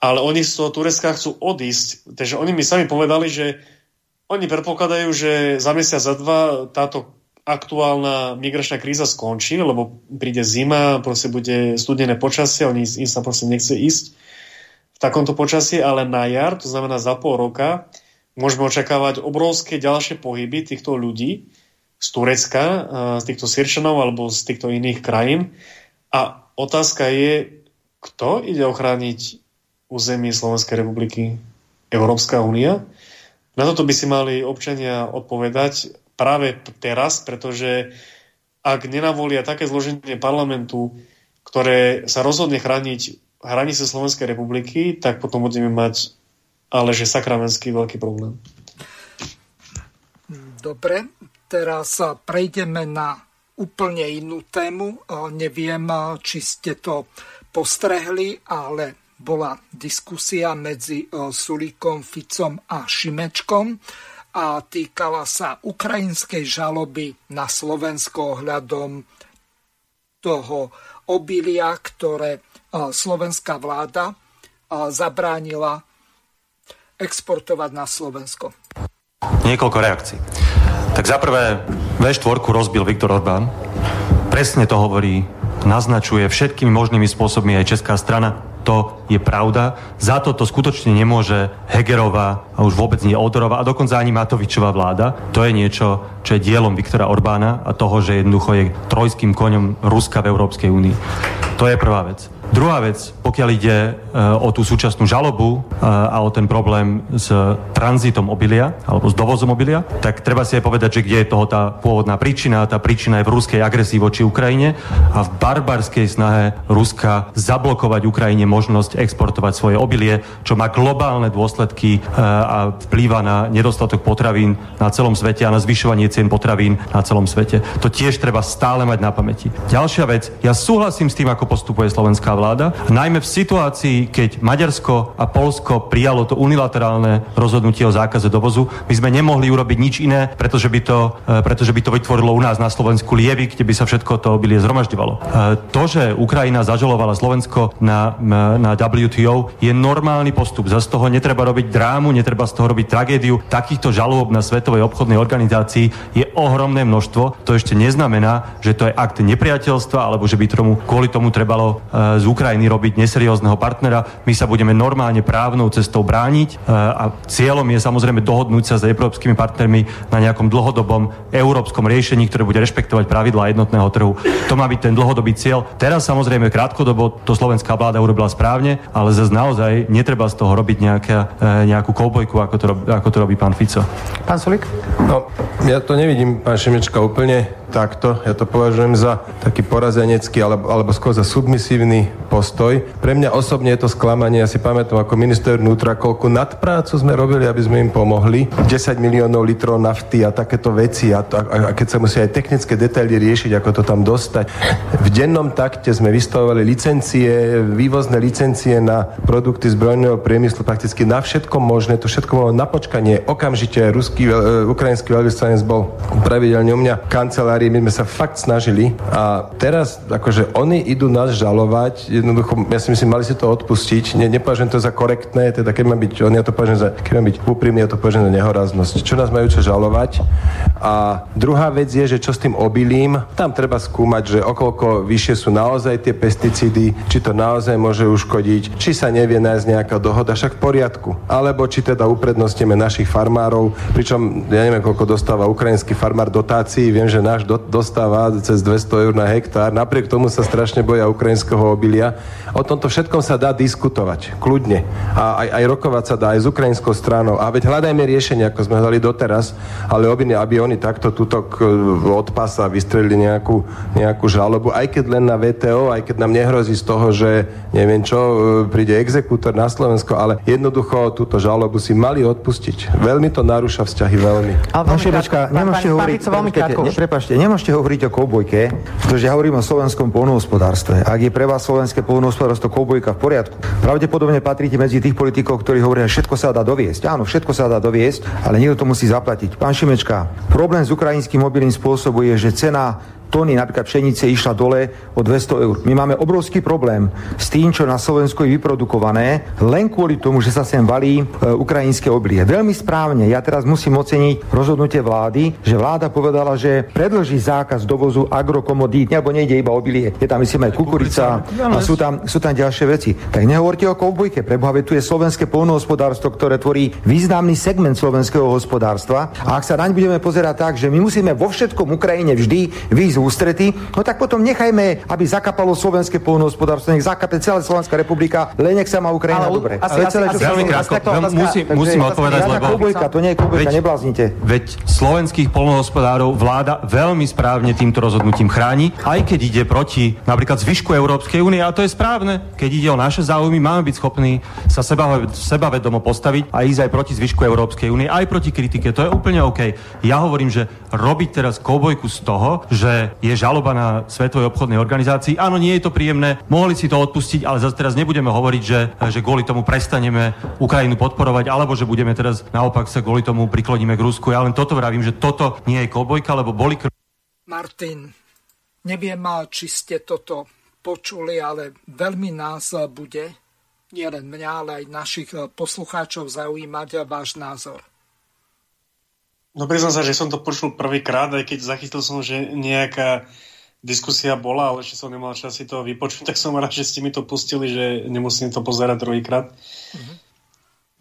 Ale oni z toho Turecka chcú odísť. Takže oni mi sami povedali, že oni predpokladajú, že za mesiac, za dva táto aktuálna migračná kríza skončí, lebo príde zima, proste bude studené počasie, oni im sa proste nechce ísť v takomto počasí, ale na jar, to znamená za pol roka, môžeme očakávať obrovské ďalšie pohyby týchto ľudí z Turecka, z týchto Sirčanov alebo z týchto iných krajín. A otázka je, kto ide ochrániť územie Slovenskej republiky? Európska únia? Na toto by si mali občania odpovedať práve teraz, pretože ak nenavolia také zloženie parlamentu, ktoré sa rozhodne chrániť hranice Slovenskej republiky, tak potom budeme mať ale že sakramenský veľký problém. Dobre, teraz prejdeme na úplne inú tému. Neviem, či ste to postrehli, ale bola diskusia medzi Sulíkom, Ficom a Šimečkom a týkala sa ukrajinskej žaloby na Slovensko ohľadom toho obilia, ktoré slovenská vláda zabránila exportovať na Slovensko. Niekoľko reakcií. Tak za prvé, V4 rozbil Viktor Orbán. Presne to hovorí, naznačuje všetkými možnými spôsobmi aj česká strana. To je pravda. Za to to skutočne nemôže Hegerová a už vôbec nie Odorová a dokonca ani Matovičová vláda. To je niečo, čo je dielom Viktora Orbána a toho, že jednoducho je trojským koňom Ruska v Európskej únii. To je prvá vec. Druhá vec, pokiaľ ide e, o tú súčasnú žalobu e, a o ten problém s tranzitom obilia alebo s dovozom obilia, tak treba si aj povedať, že kde je toho tá pôvodná príčina. Tá príčina je v ruskej agresii voči Ukrajine a v barbarskej snahe Ruska zablokovať Ukrajine možnosť exportovať svoje obilie, čo má globálne dôsledky e, a vplýva na nedostatok potravín na celom svete a na zvyšovanie cien potravín na celom svete. To tiež treba stále mať na pamäti. Ďalšia vec, ja súhlasím s tým, ako postupuje slovenská vláda. Najmä v situácii, keď Maďarsko a Polsko prijalo to unilaterálne rozhodnutie o zákaze dovozu, my sme nemohli urobiť nič iné, pretože by to, e, pretože by to vytvorilo u nás na Slovensku lievy, kde by sa všetko to obilie zhromažďovalo. E, to, že Ukrajina zažalovala Slovensko na, na WTO, je normálny postup. Za z toho netreba robiť drámu, netreba z toho robiť tragédiu. Takýchto žalôb na Svetovej obchodnej organizácii je ohromné množstvo. To ešte neznamená, že to je akt nepriateľstva alebo že by tomu, kvôli tomu trebalo e, z Ukrajiny robiť neseriózneho partnera. My sa budeme normálne právnou cestou brániť e, a cieľom je samozrejme dohodnúť sa s európskymi partnermi na nejakom dlhodobom európskom riešení, ktoré bude rešpektovať pravidlá jednotného trhu. To má byť ten dlhodobý cieľ. Teraz samozrejme krátkodobo to slovenská vláda urobila správne, ale zase naozaj netreba z toho robiť nejaká, e, nejakú koubojku, ako to, robí, ako to robí pán Fico. Pán Solik? No, ja to nevidím, pán Šimečka, úplne takto. Ja to považujem za taký porazenecký alebo, alebo skôr za submisívny postoj. Pre mňa osobne je to sklamanie. Ja si pamätám ako minister vnútra, koľko nadprácu sme robili, aby sme im pomohli. 10 miliónov litrov nafty a takéto veci a, to, a, a keď sa musí aj technické detaily riešiť, ako to tam dostať. V dennom takte sme vystavovali licencie, vývozné licencie na produkty zbrojného priemyslu prakticky na všetko možné. To všetko bolo na počkanie. Okamžite ruský, uh, ukrajinský veľvyslanec bol pravidelne u mňa kancelár novinári, my sme sa fakt snažili a teraz akože oni idú nás žalovať, jednoducho, ja si myslím, mali si to odpustiť, ne, nepovažujem to za korektné, teda keď má byť, oni ja to považujem za, keď má byť úprimný, ja to považujem za nehoraznosť. Čo nás majú čo žalovať? A druhá vec je, že čo s tým obilím, tam treba skúmať, že okolko vyššie sú naozaj tie pesticídy, či to naozaj môže uškodiť, či sa nevie nájsť nejaká dohoda, však v poriadku. Alebo či teda uprednostníme našich farmárov, pričom ja neviem, koľko dostáva ukrajinský farmár dotácií, viem, že náš do, dostáva cez 200 eur na hektár. Napriek tomu sa strašne boja ukrajinského obilia. O tomto všetkom sa dá diskutovať, kľudne. A aj, aj rokovať sa dá aj s ukrajinskou stranou. A veď hľadajme riešenie, ako sme hľadali doteraz, ale aby, aby oni takto tutok od pasa vystrelili nejakú, nejakú žalobu, aj keď len na VTO, aj keď nám nehrozí z toho, že neviem čo, e, príde exekútor na Slovensko, ale jednoducho túto žalobu si mali odpustiť. Veľmi to narúša vzťahy, veľmi. Ale nemôžete hovoriť, prepašte, nemôžete hovoriť o koubojke, pretože ja hovorím o slovenskom polnohospodárstve. Ak je pre vás slovenské polnohospodárstvo koubojka v poriadku, pravdepodobne patríte medzi tých politikov, ktorí hovoria, že všetko sa dá doviesť. Áno, všetko sa dá doviesť, ale niekto to musí zaplatiť. Pán Šimečka, problém s ukrajinským mobilným spôsobom je, že cena tony napríklad pšenice išla dole o 200 eur. My máme obrovský problém s tým, čo na Slovensku je vyprodukované, len kvôli tomu, že sa sem valí e, ukrajinské obilie. Veľmi správne, ja teraz musím oceniť rozhodnutie vlády, že vláda povedala, že predlží zákaz dovozu agrokomodít, nebo nejde iba obilie, je tam myslím aj kukurica a sú tam, sú tam ďalšie veci. Tak nehovorte o koubojke, preboha, tu je slovenské polnohospodárstvo, ktoré tvorí významný segment slovenského hospodárstva. A ak sa naň budeme pozerať tak, že my musíme vo všetkom Ukrajine vždy výjsť ústrety, no tak potom nechajme, aby zakapalo slovenské polnohospodárstvo, nech zakape celá Slovenská republika, len nech sa má Ukrajina dobre. Asi, asi, asi, veľmi krátko, musím, musím odpovedať, lebo... Kubojka, to nie je kubojka, nebláznite. Veď slovenských polnohospodárov vláda veľmi správne týmto rozhodnutím chráni, aj keď ide proti napríklad zvyšku Európskej únie, a to je správne. Keď ide o naše záujmy, máme byť schopní sa seba, sebavedomo postaviť a ísť aj proti zvyšku Európskej únie, aj proti kritike. To je úplne OK. Ja hovorím, že robiť teraz koubojku z toho, že je žaloba na Svetovej obchodnej organizácii. Áno, nie je to príjemné, mohli si to odpustiť, ale zase teraz nebudeme hovoriť, že, že kvôli tomu prestaneme Ukrajinu podporovať, alebo že budeme teraz naopak sa kvôli tomu prikloníme k Rusku. Ja len toto vravím, že toto nie je kobojka, lebo boli... Kr- Martin, neviem, či ste toto počuli, ale veľmi nás bude, nielen mňa, ale aj našich poslucháčov zaujímať váš názor. No priznám sa, že som to počul prvýkrát, aj keď zachytil som, že nejaká diskusia bola, ale ešte som nemal čas si to vypočuť, tak som rád, že ste mi to pustili, že nemusím to pozerať druhýkrát. Mm-hmm.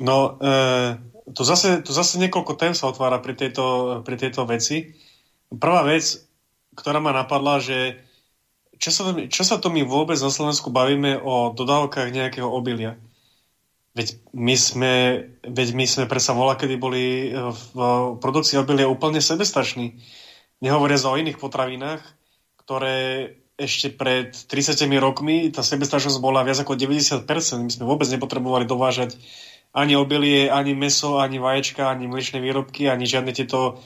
No, e, tu, zase, tu zase niekoľko tém sa otvára pri tejto, pri tejto veci. Prvá vec, ktorá ma napadla, že čo sa, čo sa to my vôbec na Slovensku bavíme o dodávkach nejakého obilia? Veď my sme, veď my sme predsa vola, kedy boli e, v produkcii obilia úplne sebestační. Nehovoria o iných potravinách, ktoré ešte pred 30 rokmi tá sebestačnosť bola viac ako 90%. My sme vôbec nepotrebovali dovážať ani obilie, ani meso, ani vaječka, ani mliečne výrobky, ani žiadne tieto,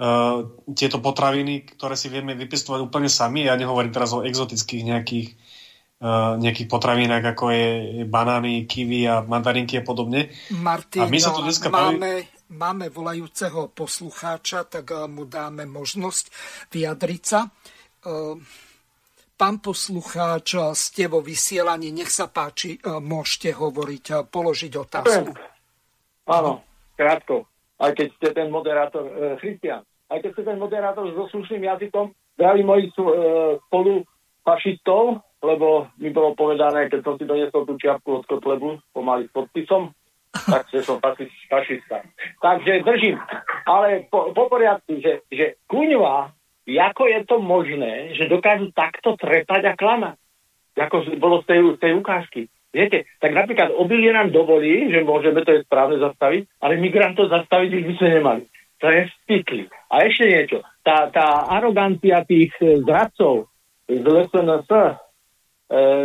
uh, tieto potraviny, ktoré si vieme vypestovať úplne sami. Ja nehovorím teraz o exotických nejakých nejakých potravinách, ako je banány, kiwi a mandarinky a podobne. Martin, a my sa tu dneska máme, baví... máme volajúceho poslucháča, tak uh, mu dáme možnosť vyjadriť sa. Pán poslucháč, ste vo vysielaní, nech sa páči, môžete hovoriť, položiť otázku. Áno, krátko. Aj keď ste ten moderátor, e, Christian, aj keď ste ten moderátor so slušným jazykom, drahí moji e, spolu fašistov, lebo mi bolo povedané, keď som si doniesol tú čiapku od Kotlebu pomaly s podpisom, tak že som fašista. Takže držím. Ale po, po poriadku, že, že kuňva, ako je to možné, že dokážu takto trepať a klamať? Ako bolo z tej, z tej ukážky. Viete, tak napríklad obilie nám dovolí, že môžeme to je správne zastaviť, ale migrantov zastaviť ich by sme nemali. To je spitli. A ešte niečo. Tá, tá arogancia tých zradcov z LSNS,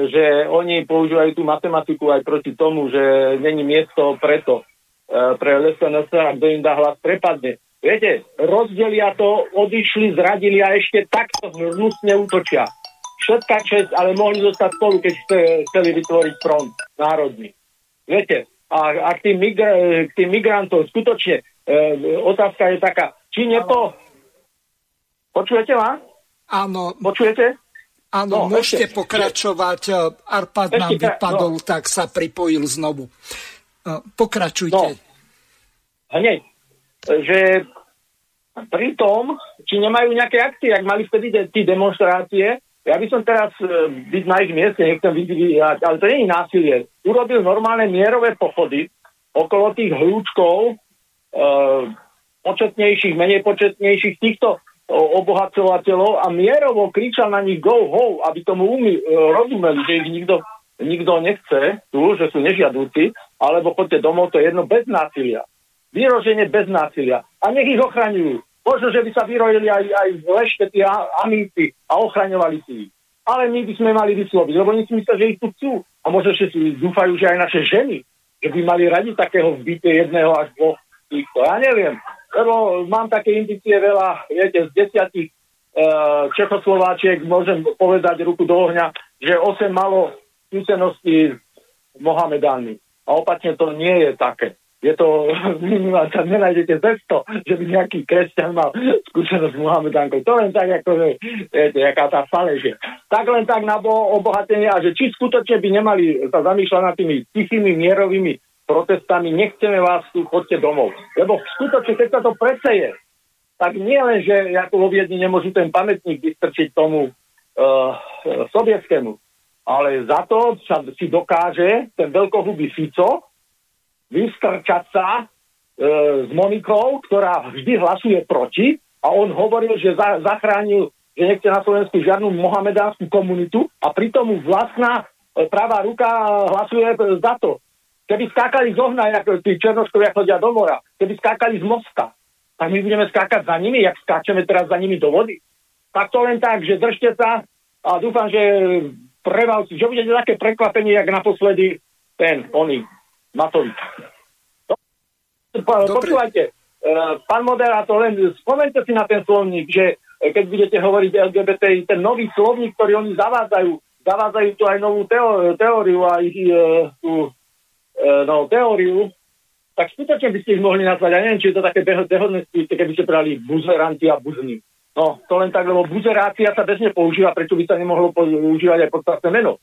že oni používajú tú matematiku aj proti tomu, že není miesto preto e, pre SNS a kto im dá hlas prepadne. Viete, rozdelia to, odišli, zradili a ešte takto hnusne útočia. Všetká čest, ale mohli zostať spolu, keď chceli vytvoriť front národný. Viete, a, a k, tým migra- k tým migrantom skutočne e, otázka je taká, či nepo... Počujete ma? Áno. Počujete? Áno, no, môžete ešte, pokračovať. Arpad ešte, nám vypadol, no. tak sa pripojil znovu. Pokračujte. No, hneď, že pri tom, či nemajú nejaké akcie, ak mali vtedy tí demonstrácie, ja by som teraz e, byť na ich mieste, nechcem vyvíjať, ale to nie je násilie. Urobil normálne mierové pochody okolo tých hľúčkov, e, početnejších, menej početnejších, týchto obohacovateľov a mierovo kričal na nich go ho, aby tomu umy, e, rozumeli, že ich nikto, nikto nechce tu, že sú nežiadúci, alebo poďte domov, to je jedno bez násilia. Vyroženie bez násilia. A nech ich ochraňujú. Možno, že by sa vyrojili aj, aj leštety a amíci a ochraňovali si ich. Ale my by sme mali vysloviť, lebo oni si myslia, že ich tu chcú. A možno, že si dúfajú, že aj naše ženy, že by mali radi takého vbyte jedného až dvoch týchto. Ja neviem lebo mám také indície veľa, viete, z desiatich uh, Čechoslováčiek môžem povedať ruku do ohňa, že 8 malo skúsenosti s Mohamedánmi. A opačne to nie je také. Je to, sa nenájdete cesto, že by nejaký kresťan mal skúsenosť s Mohamedánkou. To len tak, ako, že, viete, jaká tá faleže. Tak len tak na obohatenie a že či skutočne by nemali sa zamýšľať nad tými tichými, mierovými protestami, nechceme vás tu, chodte domov. Lebo skutočne, keď sa to preceje, tak nie len, že ako vo Viedni nemôžu ten pamätník vystrčiť tomu uh, sovietskému, ale za to sa si dokáže ten veľkohubý Fico vystrčať sa uh, s Monikou, ktorá vždy hlasuje proti a on hovoril, že za, zachránil, že nechce na Slovensku žiadnu mohamedánsku komunitu a pritom mu vlastná pravá ruka hlasuje za to. Keby skákali z ohna, ako tí černoškovia chodia do mora, keby skákali z mosta, tak my budeme skákať za nimi, jak skáčeme teraz za nimi do vody. Tak to len tak, že držte sa a dúfam, že prevalci, že budete také prekvapenie, jak naposledy ten, oný, Matovič. Počúvajte, e, pán moderátor, len spomente si na ten slovník, že keď budete hovoriť LGBT, ten nový slovník, ktorý oni zavádzajú, zavádzajú tu aj novú teóriu, aj e, tú e, no, teóriu, tak skutočne by ste ich mohli nazvať, ja neviem, či je to také dehodné, keby ste brali buzeranti a buzni. No, to len tak, lebo buzerácia sa bežne používa, prečo by sa nemohlo používať aj podstatné meno.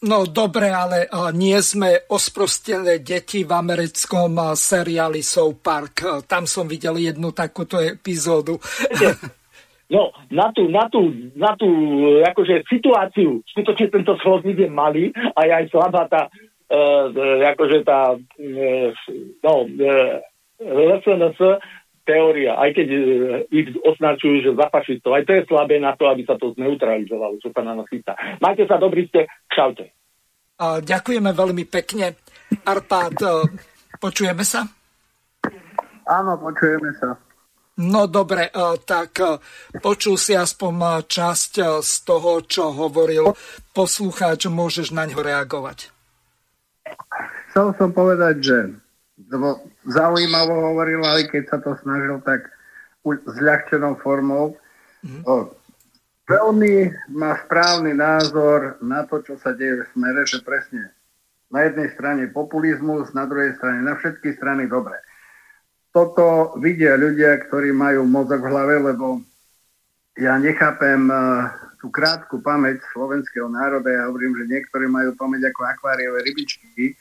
No dobre, ale nie sme osprostené deti v americkom seriáli South Park. Tam som videl jednu takúto epizódu. No, na tú, na tú, na tú akože situáciu, skutočne tento slovník je malý a je aj slabá tá, akože tá, uh, no, LSNS teória, aj keď ich označujú, že za fašistov, aj to je slabé na to, aby sa to zneutralizovalo, čo sa na nás chystá. Majte sa dobrý ste, čaute. Ďakujeme veľmi pekne. Arpád, počujeme sa? Áno, počujeme sa. No dobre, tak počul si aspoň časť z toho, čo hovoril poslucháč, môžeš na ňo reagovať. Chcel som povedať, že zaujímavo hovoril, aj keď sa to snažil tak zľahčenou formou. Mm. O, veľmi má správny názor na to, čo sa deje v smere, že presne na jednej strane populizmus, na druhej strane, na všetky strany dobre. Toto vidia ľudia, ktorí majú mozog v hlave, lebo ja nechápem uh, tú krátku pamäť slovenského národa. Ja hovorím, že niektorí majú pamäť ako akváriové rybičky.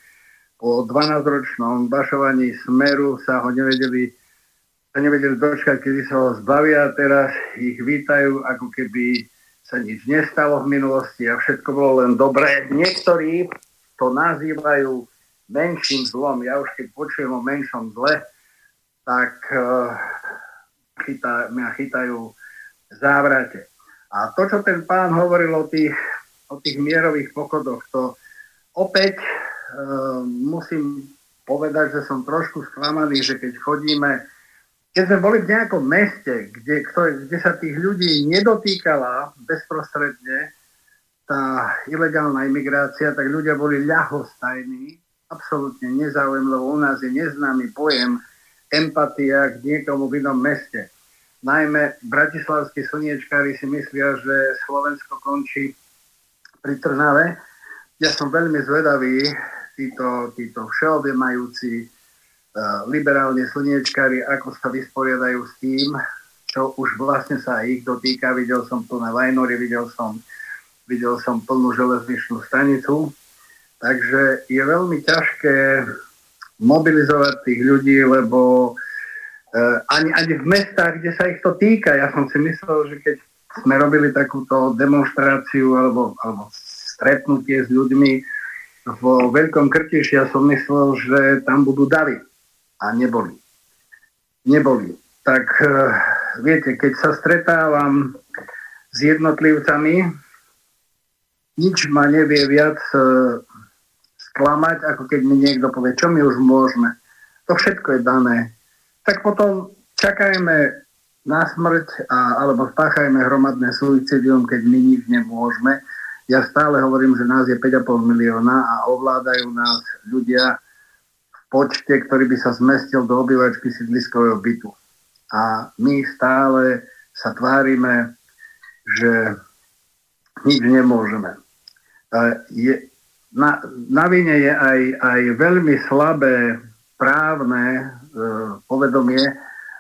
Po 12-ročnom bašovaní smeru sa ho nevedeli sa nevedeli dočkať, kedy sa ho zbavia. Teraz ich vítajú, ako keby sa nič nestalo v minulosti a všetko bolo len dobré. Niektorí to nazývajú menším zlom. Ja už keď počujem o menšom zle, tak uh, chytá, mňa chytajú závrate. A to, čo ten pán hovoril o tých, o tých mierových pochodoch, to opäť uh, musím povedať, že som trošku sklamaný, že keď chodíme keď sme boli v nejakom meste, kde, kde sa tých ľudí nedotýkala bezprostredne tá ilegálna imigrácia, tak ľudia boli ľahostajní, absolútne nezaujem, lebo u nás je neznámy pojem empatia k niekomu v inom meste. Najmä bratislavskí slniečkári si myslia, že Slovensko končí pri Trnave. Ja som veľmi zvedavý, títo, títo všeobjemajúci liberálne slniečkári, ako sa vysporiadajú s tým, čo už vlastne sa ich dotýka. Videl som plné lajnory, videl som, videl som plnú železničnú stanicu. Takže je veľmi ťažké mobilizovať tých ľudí, lebo uh, ani, ani v mestách, kde sa ich to týka, ja som si myslel, že keď sme robili takúto demonstráciu alebo, alebo stretnutie s ľuďmi vo Veľkom Krtiši, ja som myslel, že tam budú davy a neboli. Neboli. Tak eh, viete, keď sa stretávam s jednotlivcami, nič ma nevie viac eh, sklamať, ako keď mi niekto povie, čo my už môžeme. To všetko je dané. Tak potom čakajme na smrť a, alebo spáchajme hromadné suicidium, keď my nič nemôžeme. Ja stále hovorím, že nás je 5,5 milióna a ovládajú nás ľudia, počte, ktorý by sa zmestil do obyvačky sídliskového bytu. A my stále sa tvárime, že nič nemôžeme. Je, na, na vine je aj, aj veľmi slabé právne povedomie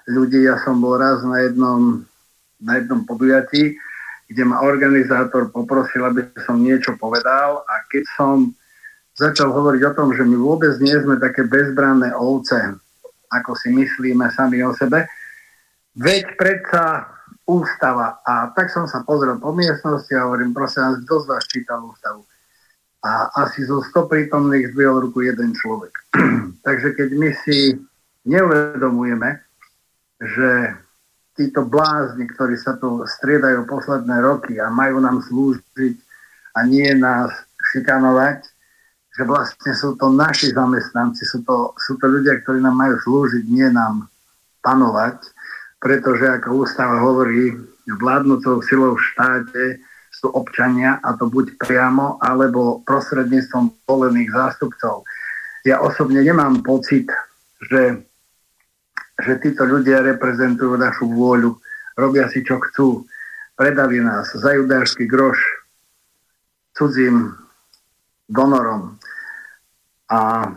ľudí. Ja som bol raz na jednom, na jednom podujatí, kde ma organizátor poprosil, aby som niečo povedal a keď som začal hovoriť o tom, že my vôbec nie sme také bezbranné ovce, ako si myslíme sami o sebe. Veď predsa ústava. A tak som sa pozrel po miestnosti a hovorím, prosím vás, kto z vás čítal ústavu? A asi zo 100 prítomných zdvihol ruku jeden človek. Takže keď my si neuvedomujeme, že títo blázni, ktorí sa tu striedajú posledné roky a majú nám slúžiť a nie nás šikanovať, že vlastne sú to naši zamestnanci, sú to, sú to ľudia, ktorí nám majú slúžiť, nie nám panovať, pretože ako ústava hovorí, vládnúcou silou v štáte sú občania a to buď priamo, alebo prostredníctvom volených zástupcov. Ja osobne nemám pocit, že, že títo ľudia reprezentujú našu vôľu, robia si čo chcú, predali nás za judášsky groš cudzím donorom. A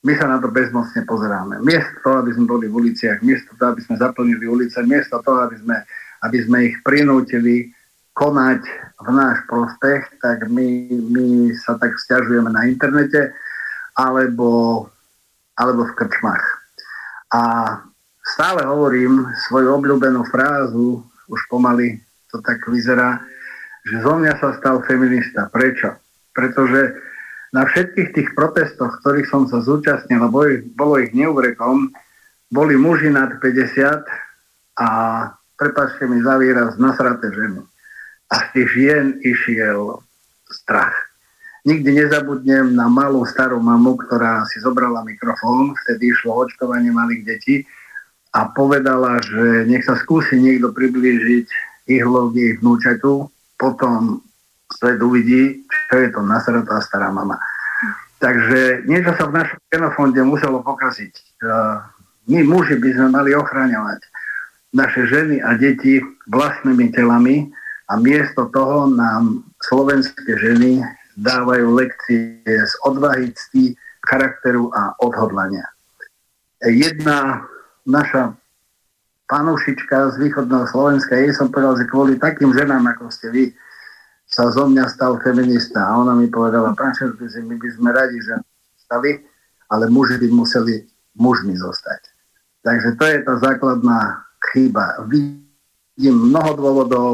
my sa na to bezmocne pozeráme. Miesto toho, aby sme boli v uliciach, miesto toho, aby sme zaplnili ulice, miesto toho, aby sme, aby sme ich prinútili konať v náš prospech, tak my, my sa tak vzťažujeme na internete alebo, alebo v krčmách. A stále hovorím svoju obľúbenú frázu, už pomaly to tak vyzerá, že zo mňa sa stal feminista. Prečo? Pretože na všetkých tých protestoch, ktorých som sa zúčastnil, a bolo ich neuvrekom, boli muži nad 50 a prepačte mi za výraz, nasraté ženy. A z tých žien išiel strach. Nikdy nezabudnem na malú starú mamu, ktorá si zobrala mikrofón, vtedy išlo očkovanie malých detí a povedala, že nech sa skúsi niekto priblížiť k jej vnúčatu, potom svet uvidí, čo je to nasratá stará mama. Takže niečo sa v našom genofonde muselo pokaziť. My muži by sme mali ochráňovať naše ženy a deti vlastnými telami a miesto toho nám slovenské ženy dávajú lekcie z odvahy, cti, charakteru a odhodlania. Jedna naša panušička z východného Slovenska, jej som povedal, že kvôli takým ženám, ako ste vy, sa zo mňa stal feminista. A ona mi povedala, pán Šerpici, my by sme radi, že stali, ale muži by museli mužmi zostať. Takže to je tá základná chyba. Vidím mnoho dôvodov,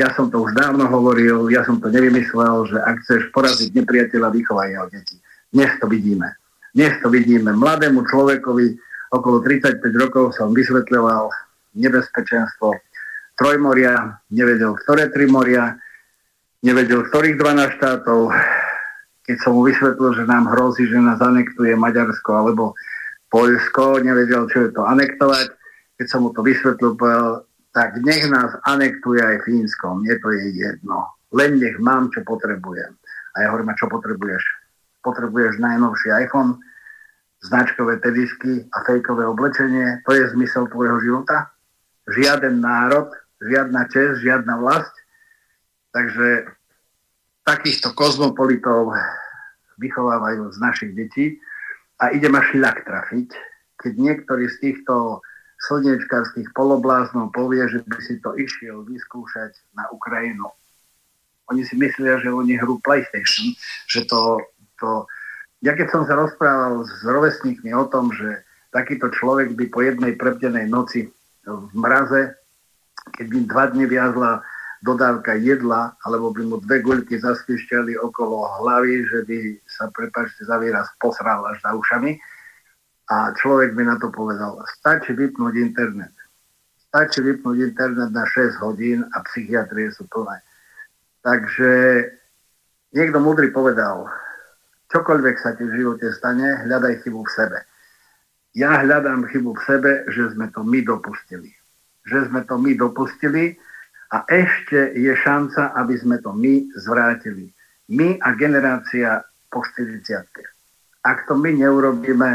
ja som to už dávno hovoril, ja som to nevymyslel, že ak chceš poraziť nepriateľa, vychovaj jeho deti. Dnes to vidíme. Dnes to vidíme. Mladému človekovi okolo 35 rokov som vysvetľoval nebezpečenstvo trojmoria, nevedel, ktoré tri moria, nevedel, ktorých 12 štátov. Keď som mu vysvetlil, že nám hrozí, že nás anektuje Maďarsko alebo Poľsko, nevedel, čo je to anektovať. Keď som mu to vysvetlil, povedal, tak nech nás anektuje aj Fínsko, mne to je jedno. Len nech mám, čo potrebujem. A ja hovorím, a čo potrebuješ? Potrebuješ najnovší iPhone, značkové tedisky a fejkové oblečenie? To je zmysel tvojho života? Žiaden národ, žiadna čest, žiadna vlast, Takže takýchto kozmopolitov vychovávajú z našich detí a ide ma šľak trafiť, keď niektorý z týchto slnečkarských polobláznov povie, že by si to išiel vyskúšať na Ukrajinu. Oni si myslia, že oni hrú PlayStation, že to, to... Ja keď som sa rozprával s rovesníkmi o tom, že takýto človek by po jednej prebdenej noci v mraze, keď by dva dny viazla dodávka jedla, alebo by mu dve guľky zasvišťali okolo hlavy, že by sa, prepačte za výraz, posral až za ušami. A človek by na to povedal, stačí vypnúť internet. Stačí vypnúť internet na 6 hodín a psychiatrie sú plné. Takže niekto múdry povedal, čokoľvek sa ti v živote stane, hľadaj chybu v sebe. Ja hľadám chybu v sebe, že sme to my dopustili. Že sme to my dopustili, a ešte je šanca, aby sme to my zvrátili. My a generácia po 40. Ak to my neurobíme,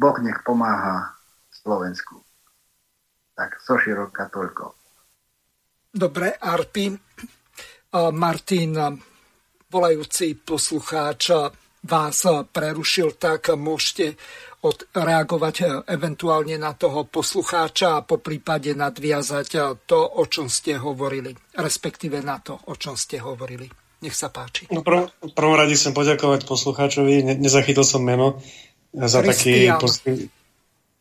Boh nech pomáha Slovensku. Tak so široka toľko. Dobre, Arpi. Martin, volajúci poslucháč, vás prerušil, tak môžete odreagovať eventuálne na toho poslucháča a po prípade nadviazať to, o čom ste hovorili, respektíve na to, o čom ste hovorili. Nech sa páči. No, prv, prvom rade chcem poďakovať poslucháčovi, ne, nezachytil som meno, za Christian. taký...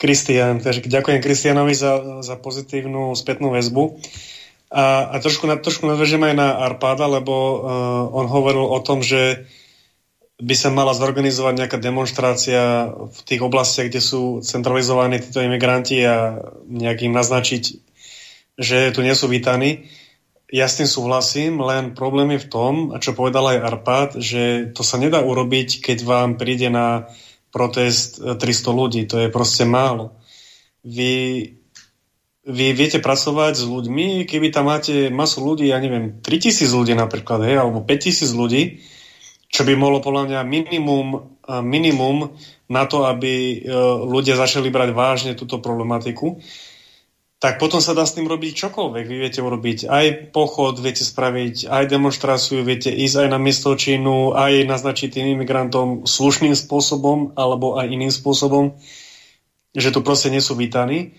Kristian, takže ďakujem Kristianovi za, za pozitívnu spätnú väzbu. A, a trošku, trošku nadvežem aj na Arpada, lebo uh, on hovoril o tom, že by sa mala zorganizovať nejaká demonstrácia v tých oblastiach, kde sú centralizovaní títo imigranti a nejak im naznačiť, že tu nie sú vítaní. Ja s tým súhlasím, len problém je v tom, a čo povedal aj Arpad, že to sa nedá urobiť, keď vám príde na protest 300 ľudí. To je proste málo. Vy, vy viete pracovať s ľuďmi, keby tam máte masu ľudí, ja neviem, 3000 ľudí napríklad, hej, alebo 5000 ľudí, čo by bolo podľa mňa minimum, minimum na to, aby e, ľudia začali brať vážne túto problematiku. tak potom sa dá s tým robiť čokoľvek. Vy viete urobiť aj pochod, viete spraviť aj demonstráciu, viete ísť aj na miesto činu, aj naznačiť tým imigrantom slušným spôsobom alebo aj iným spôsobom, že tu proste nie sú vítaní.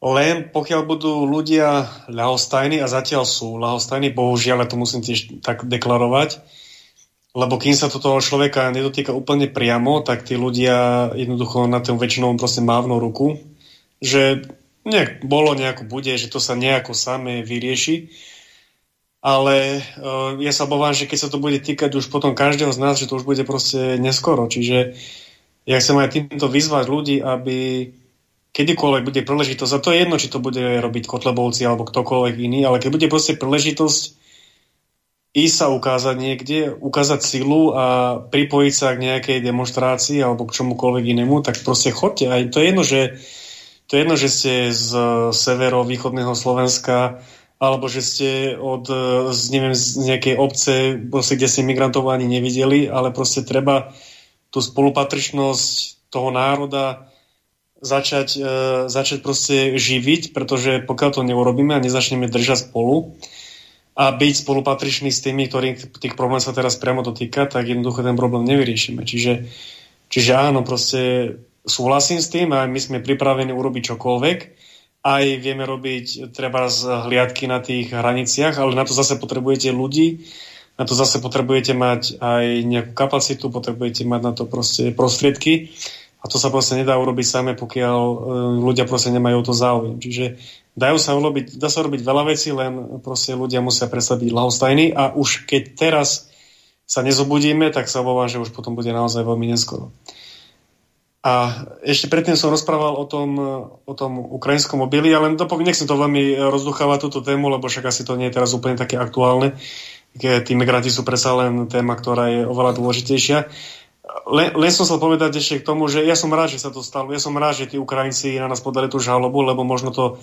Len pokiaľ budú ľudia ľahostajní, a zatiaľ sú ľahostajní, bohužiaľ, ja to musím tiež tak deklarovať, lebo kým sa to toho človeka nedotýka úplne priamo, tak tí ľudia jednoducho na tom väčšinou proste mávnu ruku, že nejak bolo, nejako bude, že to sa nejako samé vyrieši. Ale uh, ja sa obávam, že keď sa to bude týkať už potom každého z nás, že to už bude proste neskoro. Čiže ja chcem aj týmto vyzvať ľudí, aby kedykoľvek bude príležitosť, a to je jedno, či to bude robiť Kotlebovci alebo ktokoľvek iný, ale keď bude proste príležitosť ísť sa ukázať niekde, ukázať silu a pripojiť sa k nejakej demonstrácii alebo k čomukoľvek inému, tak proste chodte. A to je jedno, že to je jedno, že ste z severo-východného Slovenska alebo že ste od z, neviem, z nejakej obce, kde ste migrantov ani nevideli, ale proste treba tú spolupatričnosť toho národa začať, e, začať proste živiť, pretože pokiaľ to neurobíme a nezačneme držať spolu a byť spolupatričný s tými, ktorých tých problém sa teraz priamo dotýka, tak jednoducho ten problém nevyriešime. Čiže, čiže áno, proste súhlasím s tým a my sme pripravení urobiť čokoľvek. Aj vieme robiť treba z hliadky na tých hraniciach, ale na to zase potrebujete ľudí, na to zase potrebujete mať aj nejakú kapacitu, potrebujete mať na to proste prostriedky a to sa proste nedá urobiť samé, pokiaľ e, ľudia proste nemajú to záujem. Čiže dajú sa urobiť, dá sa robiť veľa vecí, len proste ľudia musia prestať byť lahostajní a už keď teraz sa nezobudíme, tak sa obávam, že už potom bude naozaj veľmi neskoro. A ešte predtým som rozprával o tom, o tom ukrajinskom mobili, ale nechcem to veľmi rozduchávať túto tému, lebo však asi to nie je teraz úplne také aktuálne. Tí migranti sú predsa len téma, ktorá je oveľa dôležitejšia. Len, len som chcel povedať ešte k tomu, že ja som rád, že sa to stalo. Ja som rád, že tí Ukrajinci na nás podali tú žalobu, lebo možno to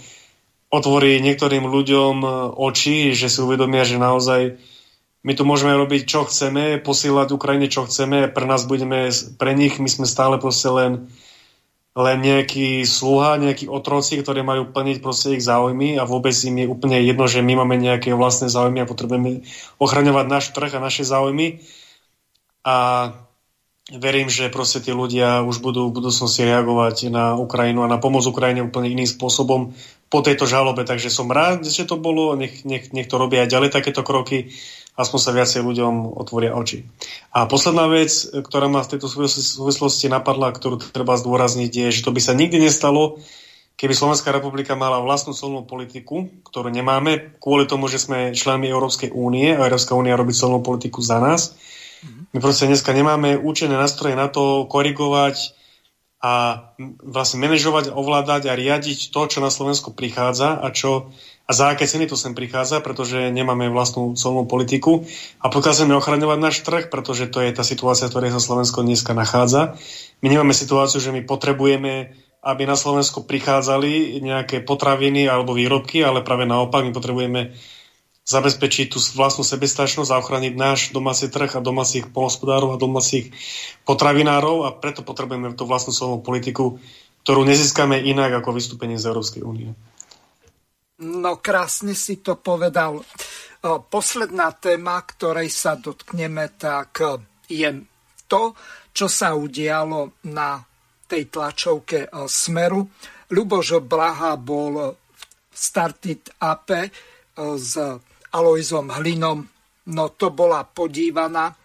otvorí niektorým ľuďom oči, že si uvedomia, že naozaj my tu môžeme robiť, čo chceme, posielať Ukrajine, čo chceme, pre nás budeme, pre nich my sme stále proste len, len nejaký sluha, nejakí otroci, ktorí majú plniť proste ich záujmy a vôbec im je úplne jedno, že my máme nejaké vlastné záujmy a potrebujeme ochraňovať náš trh a naše záujmy. A verím, že proste tí ľudia už budú v budúcnosti reagovať na Ukrajinu a na pomoc Ukrajine úplne iným spôsobom po tejto žalobe. Takže som rád, že to bolo, nech, nech, nech to robia aj ďalej takéto kroky aspoň sa viacej ľuďom otvoria oči. A posledná vec, ktorá ma v tejto súvislosti napadla, ktorú treba zdôrazniť, je, že to by sa nikdy nestalo, keby Slovenská republika mala vlastnú solnú politiku, ktorú nemáme, kvôli tomu, že sme členmi Európskej únie a Európska únia robí solnú politiku za nás. My proste dneska nemáme účené nástroje na to korigovať a vlastne manažovať, ovládať a riadiť to, čo na Slovensku prichádza a čo a za aké ceny to sem prichádza, pretože nemáme vlastnú colnú politiku a pokiaľ ochraňovať náš trh, pretože to je tá situácia, v ktorej sa Slovensko dneska nachádza. My nemáme situáciu, že my potrebujeme, aby na Slovensko prichádzali nejaké potraviny alebo výrobky, ale práve naopak my potrebujeme zabezpečiť tú vlastnú sebestačnosť a ochraniť náš domáci trh a domácich polospodárov a domácich potravinárov a preto potrebujeme tú vlastnú solnú politiku, ktorú nezískame inak ako vystúpenie z Európskej únie. No krásne si to povedal. Posledná téma, ktorej sa dotkneme, tak je to, čo sa udialo na tej tlačovke Smeru. Ľuboš Blaha bol v Startit AP s Alojzom Hlinom. No to bola podívaná.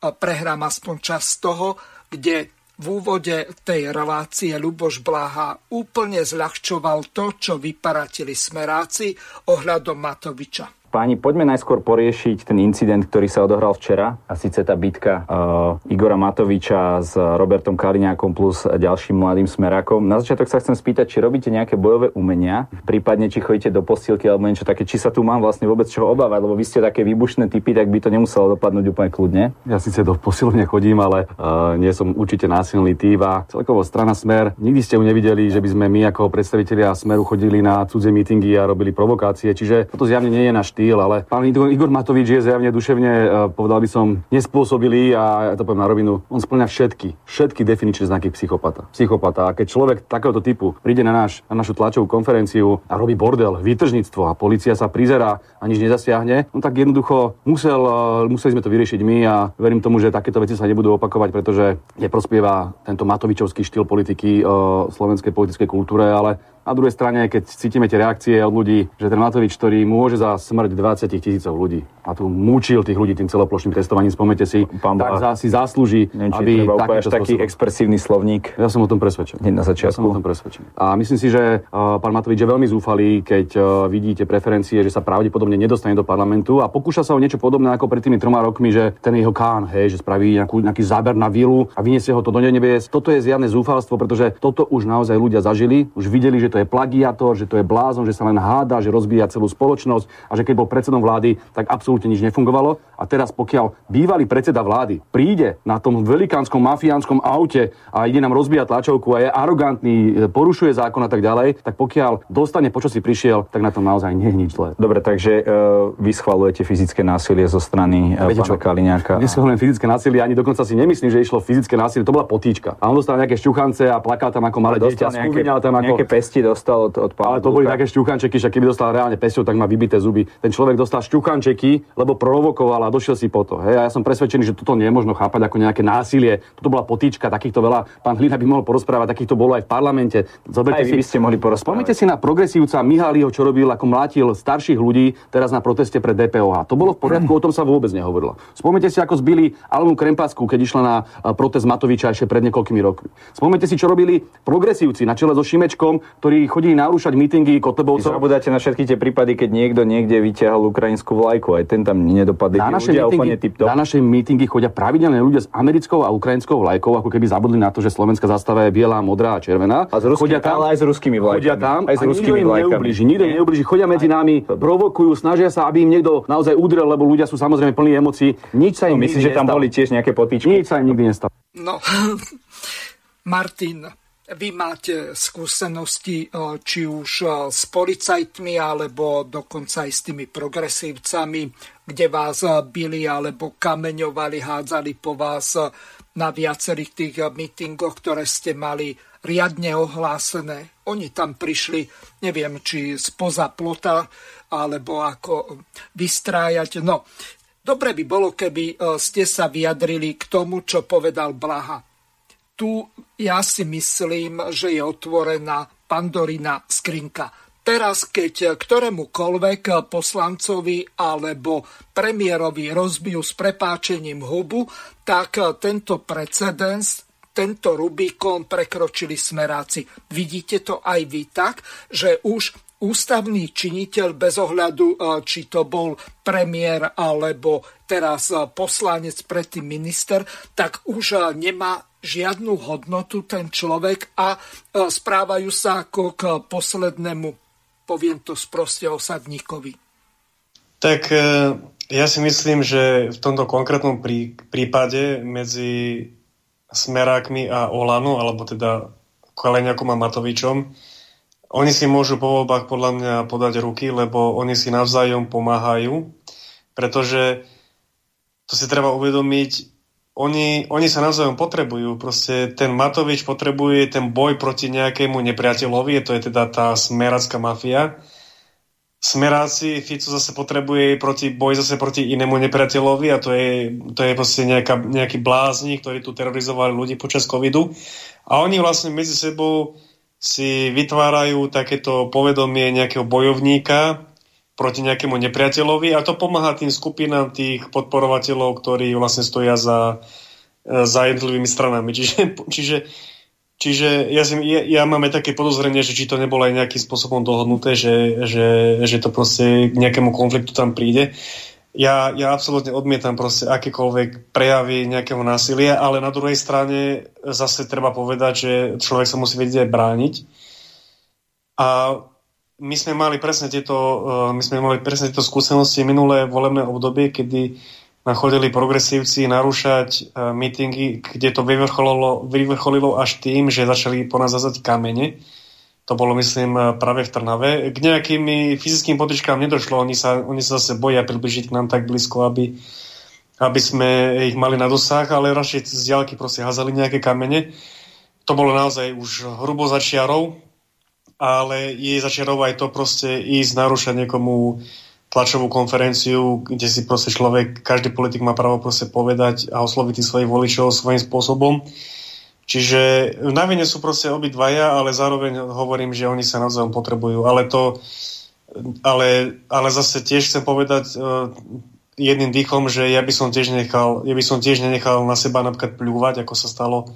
Prehrám aspoň čas toho, kde v úvode tej relácie Luboš Blaha úplne zľahčoval to, čo vyparatili smeráci ohľadom Matoviča. Páni, poďme najskôr poriešiť ten incident, ktorý sa odohral včera, a síce tá bitka uh, Igora Matoviča s Robertom Kaliňákom plus ďalším mladým smerákom. Na začiatok sa chcem spýtať, či robíte nejaké bojové umenia, prípadne či chodíte do postielky alebo niečo také, či sa tu mám vlastne vôbec čo obávať, lebo vy ste také výbušné typy, tak by to nemuselo dopadnúť úplne kľudne. Ja síce do posilovne chodím, ale uh, nie som určite násilný typ celkovo strana Smer. Nikdy ste ju nevideli, že by sme my ako predstavitelia Smeru chodili na cudzie mítingy a robili provokácie, čiže toto zjavne nie je náš štýl, ale pán Igor Matovič je zjavne duševne, e, povedal by som, nespôsobilý a ja to poviem na rovinu, on splňa všetky, všetky definičné znaky psychopata. Psychopata. A keď človek takéhoto typu príde na, náš, na našu tlačovú konferenciu a robí bordel, výtržníctvo a policia sa prizerá a nič nezasiahne, no tak jednoducho musel, e, museli sme to vyriešiť my a verím tomu, že takéto veci sa nebudú opakovať, pretože neprospieva tento Matovičovský štýl politiky e, slovenskej politickej kultúre, ale na druhej strane, keď cítime tie reakcie od ľudí, že ten Matovič, ktorý môže za smrť 20 tisícov ľudí a tu mučil tých ľudí tým celoplošným testovaním, spomente si, Pán tak za, si zaslúži, Neviem, aby taký, taký expresívny slovník. Ja som o tom presvedčený. na začiatku. Ja som o tom presvedčený. A myslím si, že uh, pán Matovič je veľmi zúfalý, keď uh, vidíte preferencie, že sa pravdepodobne nedostane do parlamentu a pokúša sa o niečo podobné ako pred tými troma rokmi, že ten jeho kán, hej, že spraví nejakú, nejaký záber na vilu a vyniesie ho to do nebies. Toto je zjavné zúfalstvo, pretože toto už naozaj ľudia zažili, už videli, že to je plagiátor, že to je blázon, že sa len háda, že rozbíja celú spoločnosť a že keď bol predsedom vlády, tak absolútne nič nefungovalo. A teraz pokiaľ bývalý predseda vlády príde na tom velikánskom mafiánskom aute a ide nám rozbíjať tlačovku a je arogantný, e, porušuje zákon a tak ďalej, tak pokiaľ dostane po čo si prišiel, tak na tom naozaj nie je nič zlé. Dobre, takže uh, vy schvalujete fyzické násilie zo strany uh, pána Kaliňáka. Neschvalujem fyzické násilie, ani dokonca si nemyslím, že išlo fyzické násilie, to bola potýčka. A on dostal nejaké šťuchance a plakal tam ako malé dieťa, nejaké, tam ako... nejaké pesti dostal od, od pána Ale to boli také šťuchančeky, že keby dostal reálne pesťou, tak má vybité zuby. Ten človek dostal šťuchančeky, lebo provokoval a došiel si po to. Hej. A ja som presvedčený, že toto nie je možno chápať ako nejaké násilie. Toto bola potýčka, takýchto veľa. Pán Hlina by mohol porozprávať, takýchto bolo aj v parlamente. Zoberte aj si, by ste mohli porozprávať. Spomnite si na progresívca Mihaliho, čo robil, ako mlátil starších ľudí teraz na proteste pred DPOH. To bolo v poriadku, o tom sa vôbec nehovorilo. Spomnite si, ako zbili Almu Krempasku, keď išla na protest Matoviča ešte pred niekoľkými rokmi. Spomnite si, čo robili progresívci na čele so Šimečkom, ktorí chodili narúšať mítingy Kotlebovcov. Zabudáte na všetky tie prípady, keď niekto niekde vyťahol ukrajinskú vlajku, aj ten tam nedopadli. Na naše, mítingy, na naše mítingy chodia pravidelne ľudia s americkou a ukrajinskou vlajkou, ako keby zabudli na to, že slovenská zastava je biela, modrá a červená. A z ruský, chodia tam, ale aj s ruskými vlajkami. Chodia tam aj s ruskými vlajkami. Neubliží, nikto neubliží, chodia medzi nami, provokujú, snažia sa, aby im niekto naozaj udrel, lebo ľudia sú samozrejme plní emócií. Nič sa im no, myslím, že tam boli tiež nejaké potýčky. Nič sa im nikdy nestalo. No, Martin, vy máte skúsenosti eh, či už eh, s policajtmi, alebo dokonca aj s tými progresívcami, kde vás eh, byli alebo kameňovali, hádzali po vás na viacerých tých mítingoch, ktoré ste mali riadne ohlásené. Oni tam prišli, neviem, či spoza plota, alebo ako vystrájať. No, dobre by bolo, keby ste sa vyjadrili k tomu, čo povedal Blaha tu ja si myslím, že je otvorená pandorina skrinka. Teraz, keď ktorémukoľvek poslancovi alebo premiérovi rozbijú s prepáčením hubu, tak tento precedens, tento Rubikon prekročili smeráci. Vidíte to aj vy tak, že už ústavný činiteľ bez ohľadu, či to bol premiér alebo teraz poslanec, predtým minister, tak už nemá žiadnu hodnotu ten človek a e, správajú sa ako k poslednému, poviem to sproste, osadníkovi. Tak e, ja si myslím, že v tomto konkrétnom prí, prípade medzi Smerákmi a Olano, alebo teda Kaleňakom a Matovičom, oni si môžu po voľbách podľa mňa podať ruky, lebo oni si navzájom pomáhajú, pretože to si treba uvedomiť, oni, oni sa navzájom potrebujú. Proste ten Matovič potrebuje ten boj proti nejakému nepriateľovi, to je teda tá smeracká mafia. Smeráci, Fico zase potrebuje proti, boj zase proti inému nepriateľovi a to je, to je proste nejaká, nejaký blázni, ktorí tu terorizovali ľudí počas covidu. A oni vlastne medzi sebou si vytvárajú takéto povedomie nejakého bojovníka, proti nejakému nepriateľovi a to pomáha tým skupinám tých podporovateľov, ktorí vlastne stoja za, e, za jednotlivými stranami. Čiže, čiže, čiže ja, si, ja, ja mám aj také podozrenie, že či to nebolo aj nejakým spôsobom dohodnuté, že, že, že to proste k nejakému konfliktu tam príde. Ja, ja absolútne odmietam proste akékoľvek prejavy nejakého násilia, ale na druhej strane zase treba povedať, že človek sa musí vedieť aj brániť. A my sme mali presne tieto, uh, my sme mali presne tieto skúsenosti minulé volebné obdobie, kedy nachodili progresívci narúšať uh, mítingy, kde to vyvrcholilo, vyvrcholilo až tým, že začali po nás zazať kamene. To bolo, myslím, práve v Trnave. K nejakým fyzickým potičkám nedošlo. Oni sa, oni sa zase boja približiť k nám tak blízko, aby, aby sme ich mali na dosah, ale radšej z diaľky proste hazali nejaké kamene. To bolo naozaj už hrubo začiarov, ale je začiarov aj to proste ísť narušať niekomu tlačovú konferenciu, kde si proste človek, každý politik má právo proste povedať a osloviť tých svojich voličov svojím spôsobom. Čiže na vine sú proste obidvaja, ale zároveň hovorím, že oni sa navzájom potrebujú. Ale to, ale, ale zase tiež chcem povedať uh, jedným dýchom, že ja by som tiež nechal, ja by som tiež nenechal na seba napríklad pľúvať, ako sa stalo,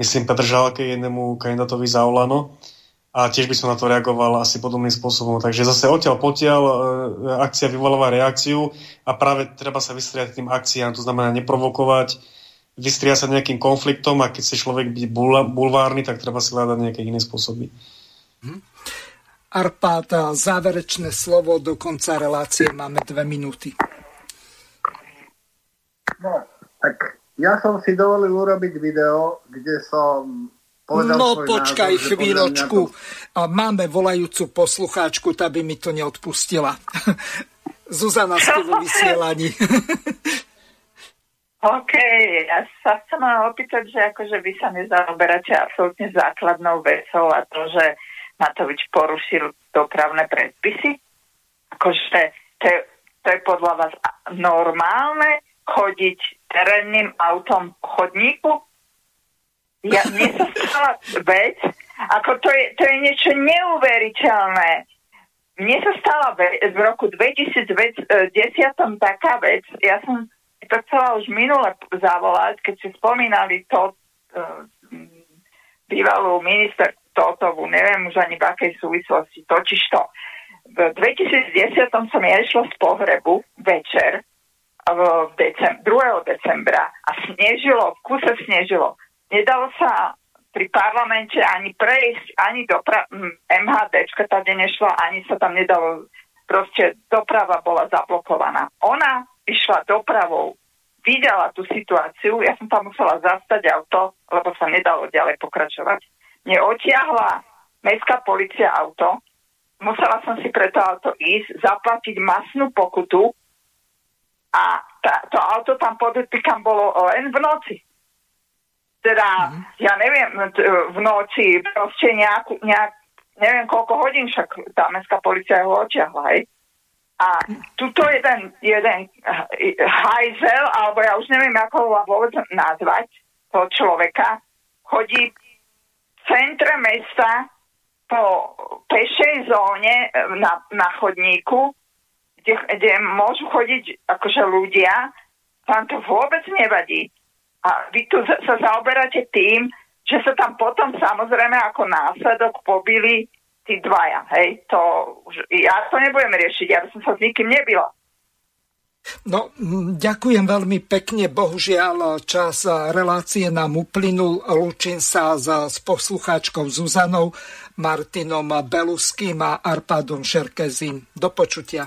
myslím, Petr Žalke jednému kandidátovi za Olano. A tiež by som na to reagoval asi podobným spôsobom. Takže zase odtiaľ potiaľ uh, akcia vyvoláva reakciu a práve treba sa vystriať tým akciám, to znamená neprovokovať, vystria sa nejakým konfliktom a keď chce človek byť bulvárny, tak treba si hľadať nejaké iné spôsoby. Hm. Arpád, záverečné slovo do konca relácie máme dve minúty. No, tak ja som si dovolil urobiť video, kde som povedal No počkaj názor, chvíľočku. To... Máme volajúcu poslucháčku, tá by mi to neodpustila. Zuzana ste vo vysielaní. OK, ja sa chcem opýtať, že akože vy sa nezaoberáte absolútne základnou vecou a to, že Matovič porušil dopravné predpisy. Akože to je, to je podľa vás normálne chodiť terénnym autom v chodníku? Ja, mne sa stala vec, ako to je, to je niečo neuveriteľné. Mne sa stala vec, v roku 2010 taká vec, ja som to chcela už minule zavolať, keď si spomínali to uh, bývalú minister Totovu, neviem už ani v akej súvislosti, totiž to. V 2010 som ja išla z pohrebu večer v decem- 2. decembra a snežilo, v kuse snežilo. Nedalo sa pri parlamente ani prejsť, ani dopra- MHD, tady nešla, ani sa tam nedalo, proste doprava bola zablokovaná. Ona išla dopravou, videla tú situáciu, ja som tam musela zastať auto, lebo sa nedalo ďalej pokračovať. Mne otiahla mestská policia auto, musela som si pre to auto ísť, zaplatiť masnú pokutu a tá, to auto tam podotýkam bolo len v noci. Teda, mm-hmm. ja neviem, v noci proste nejakú, nejak, neviem koľko hodín, však tá mestská policia ho otiahla, hej. A tuto jeden, jeden hajzel, alebo ja už neviem, ako ho vôbec nazvať, toho človeka, chodí v centre mesta po pešej zóne e, na, na chodníku, kde, kde môžu chodiť akože ľudia, vám to vôbec nevadí. A vy tu sa zaoberáte tým, že sa tam potom samozrejme ako následok pobili tí dvaja, hej, to, ja to nebudem riešiť, ja by som sa s nikým nebila. No, ďakujem veľmi pekne. Bohužiaľ, čas relácie nám uplynul. Lúčim sa s poslucháčkou Zuzanou, Martinom Beluským a Arpádom Šerkezím. Do počutia.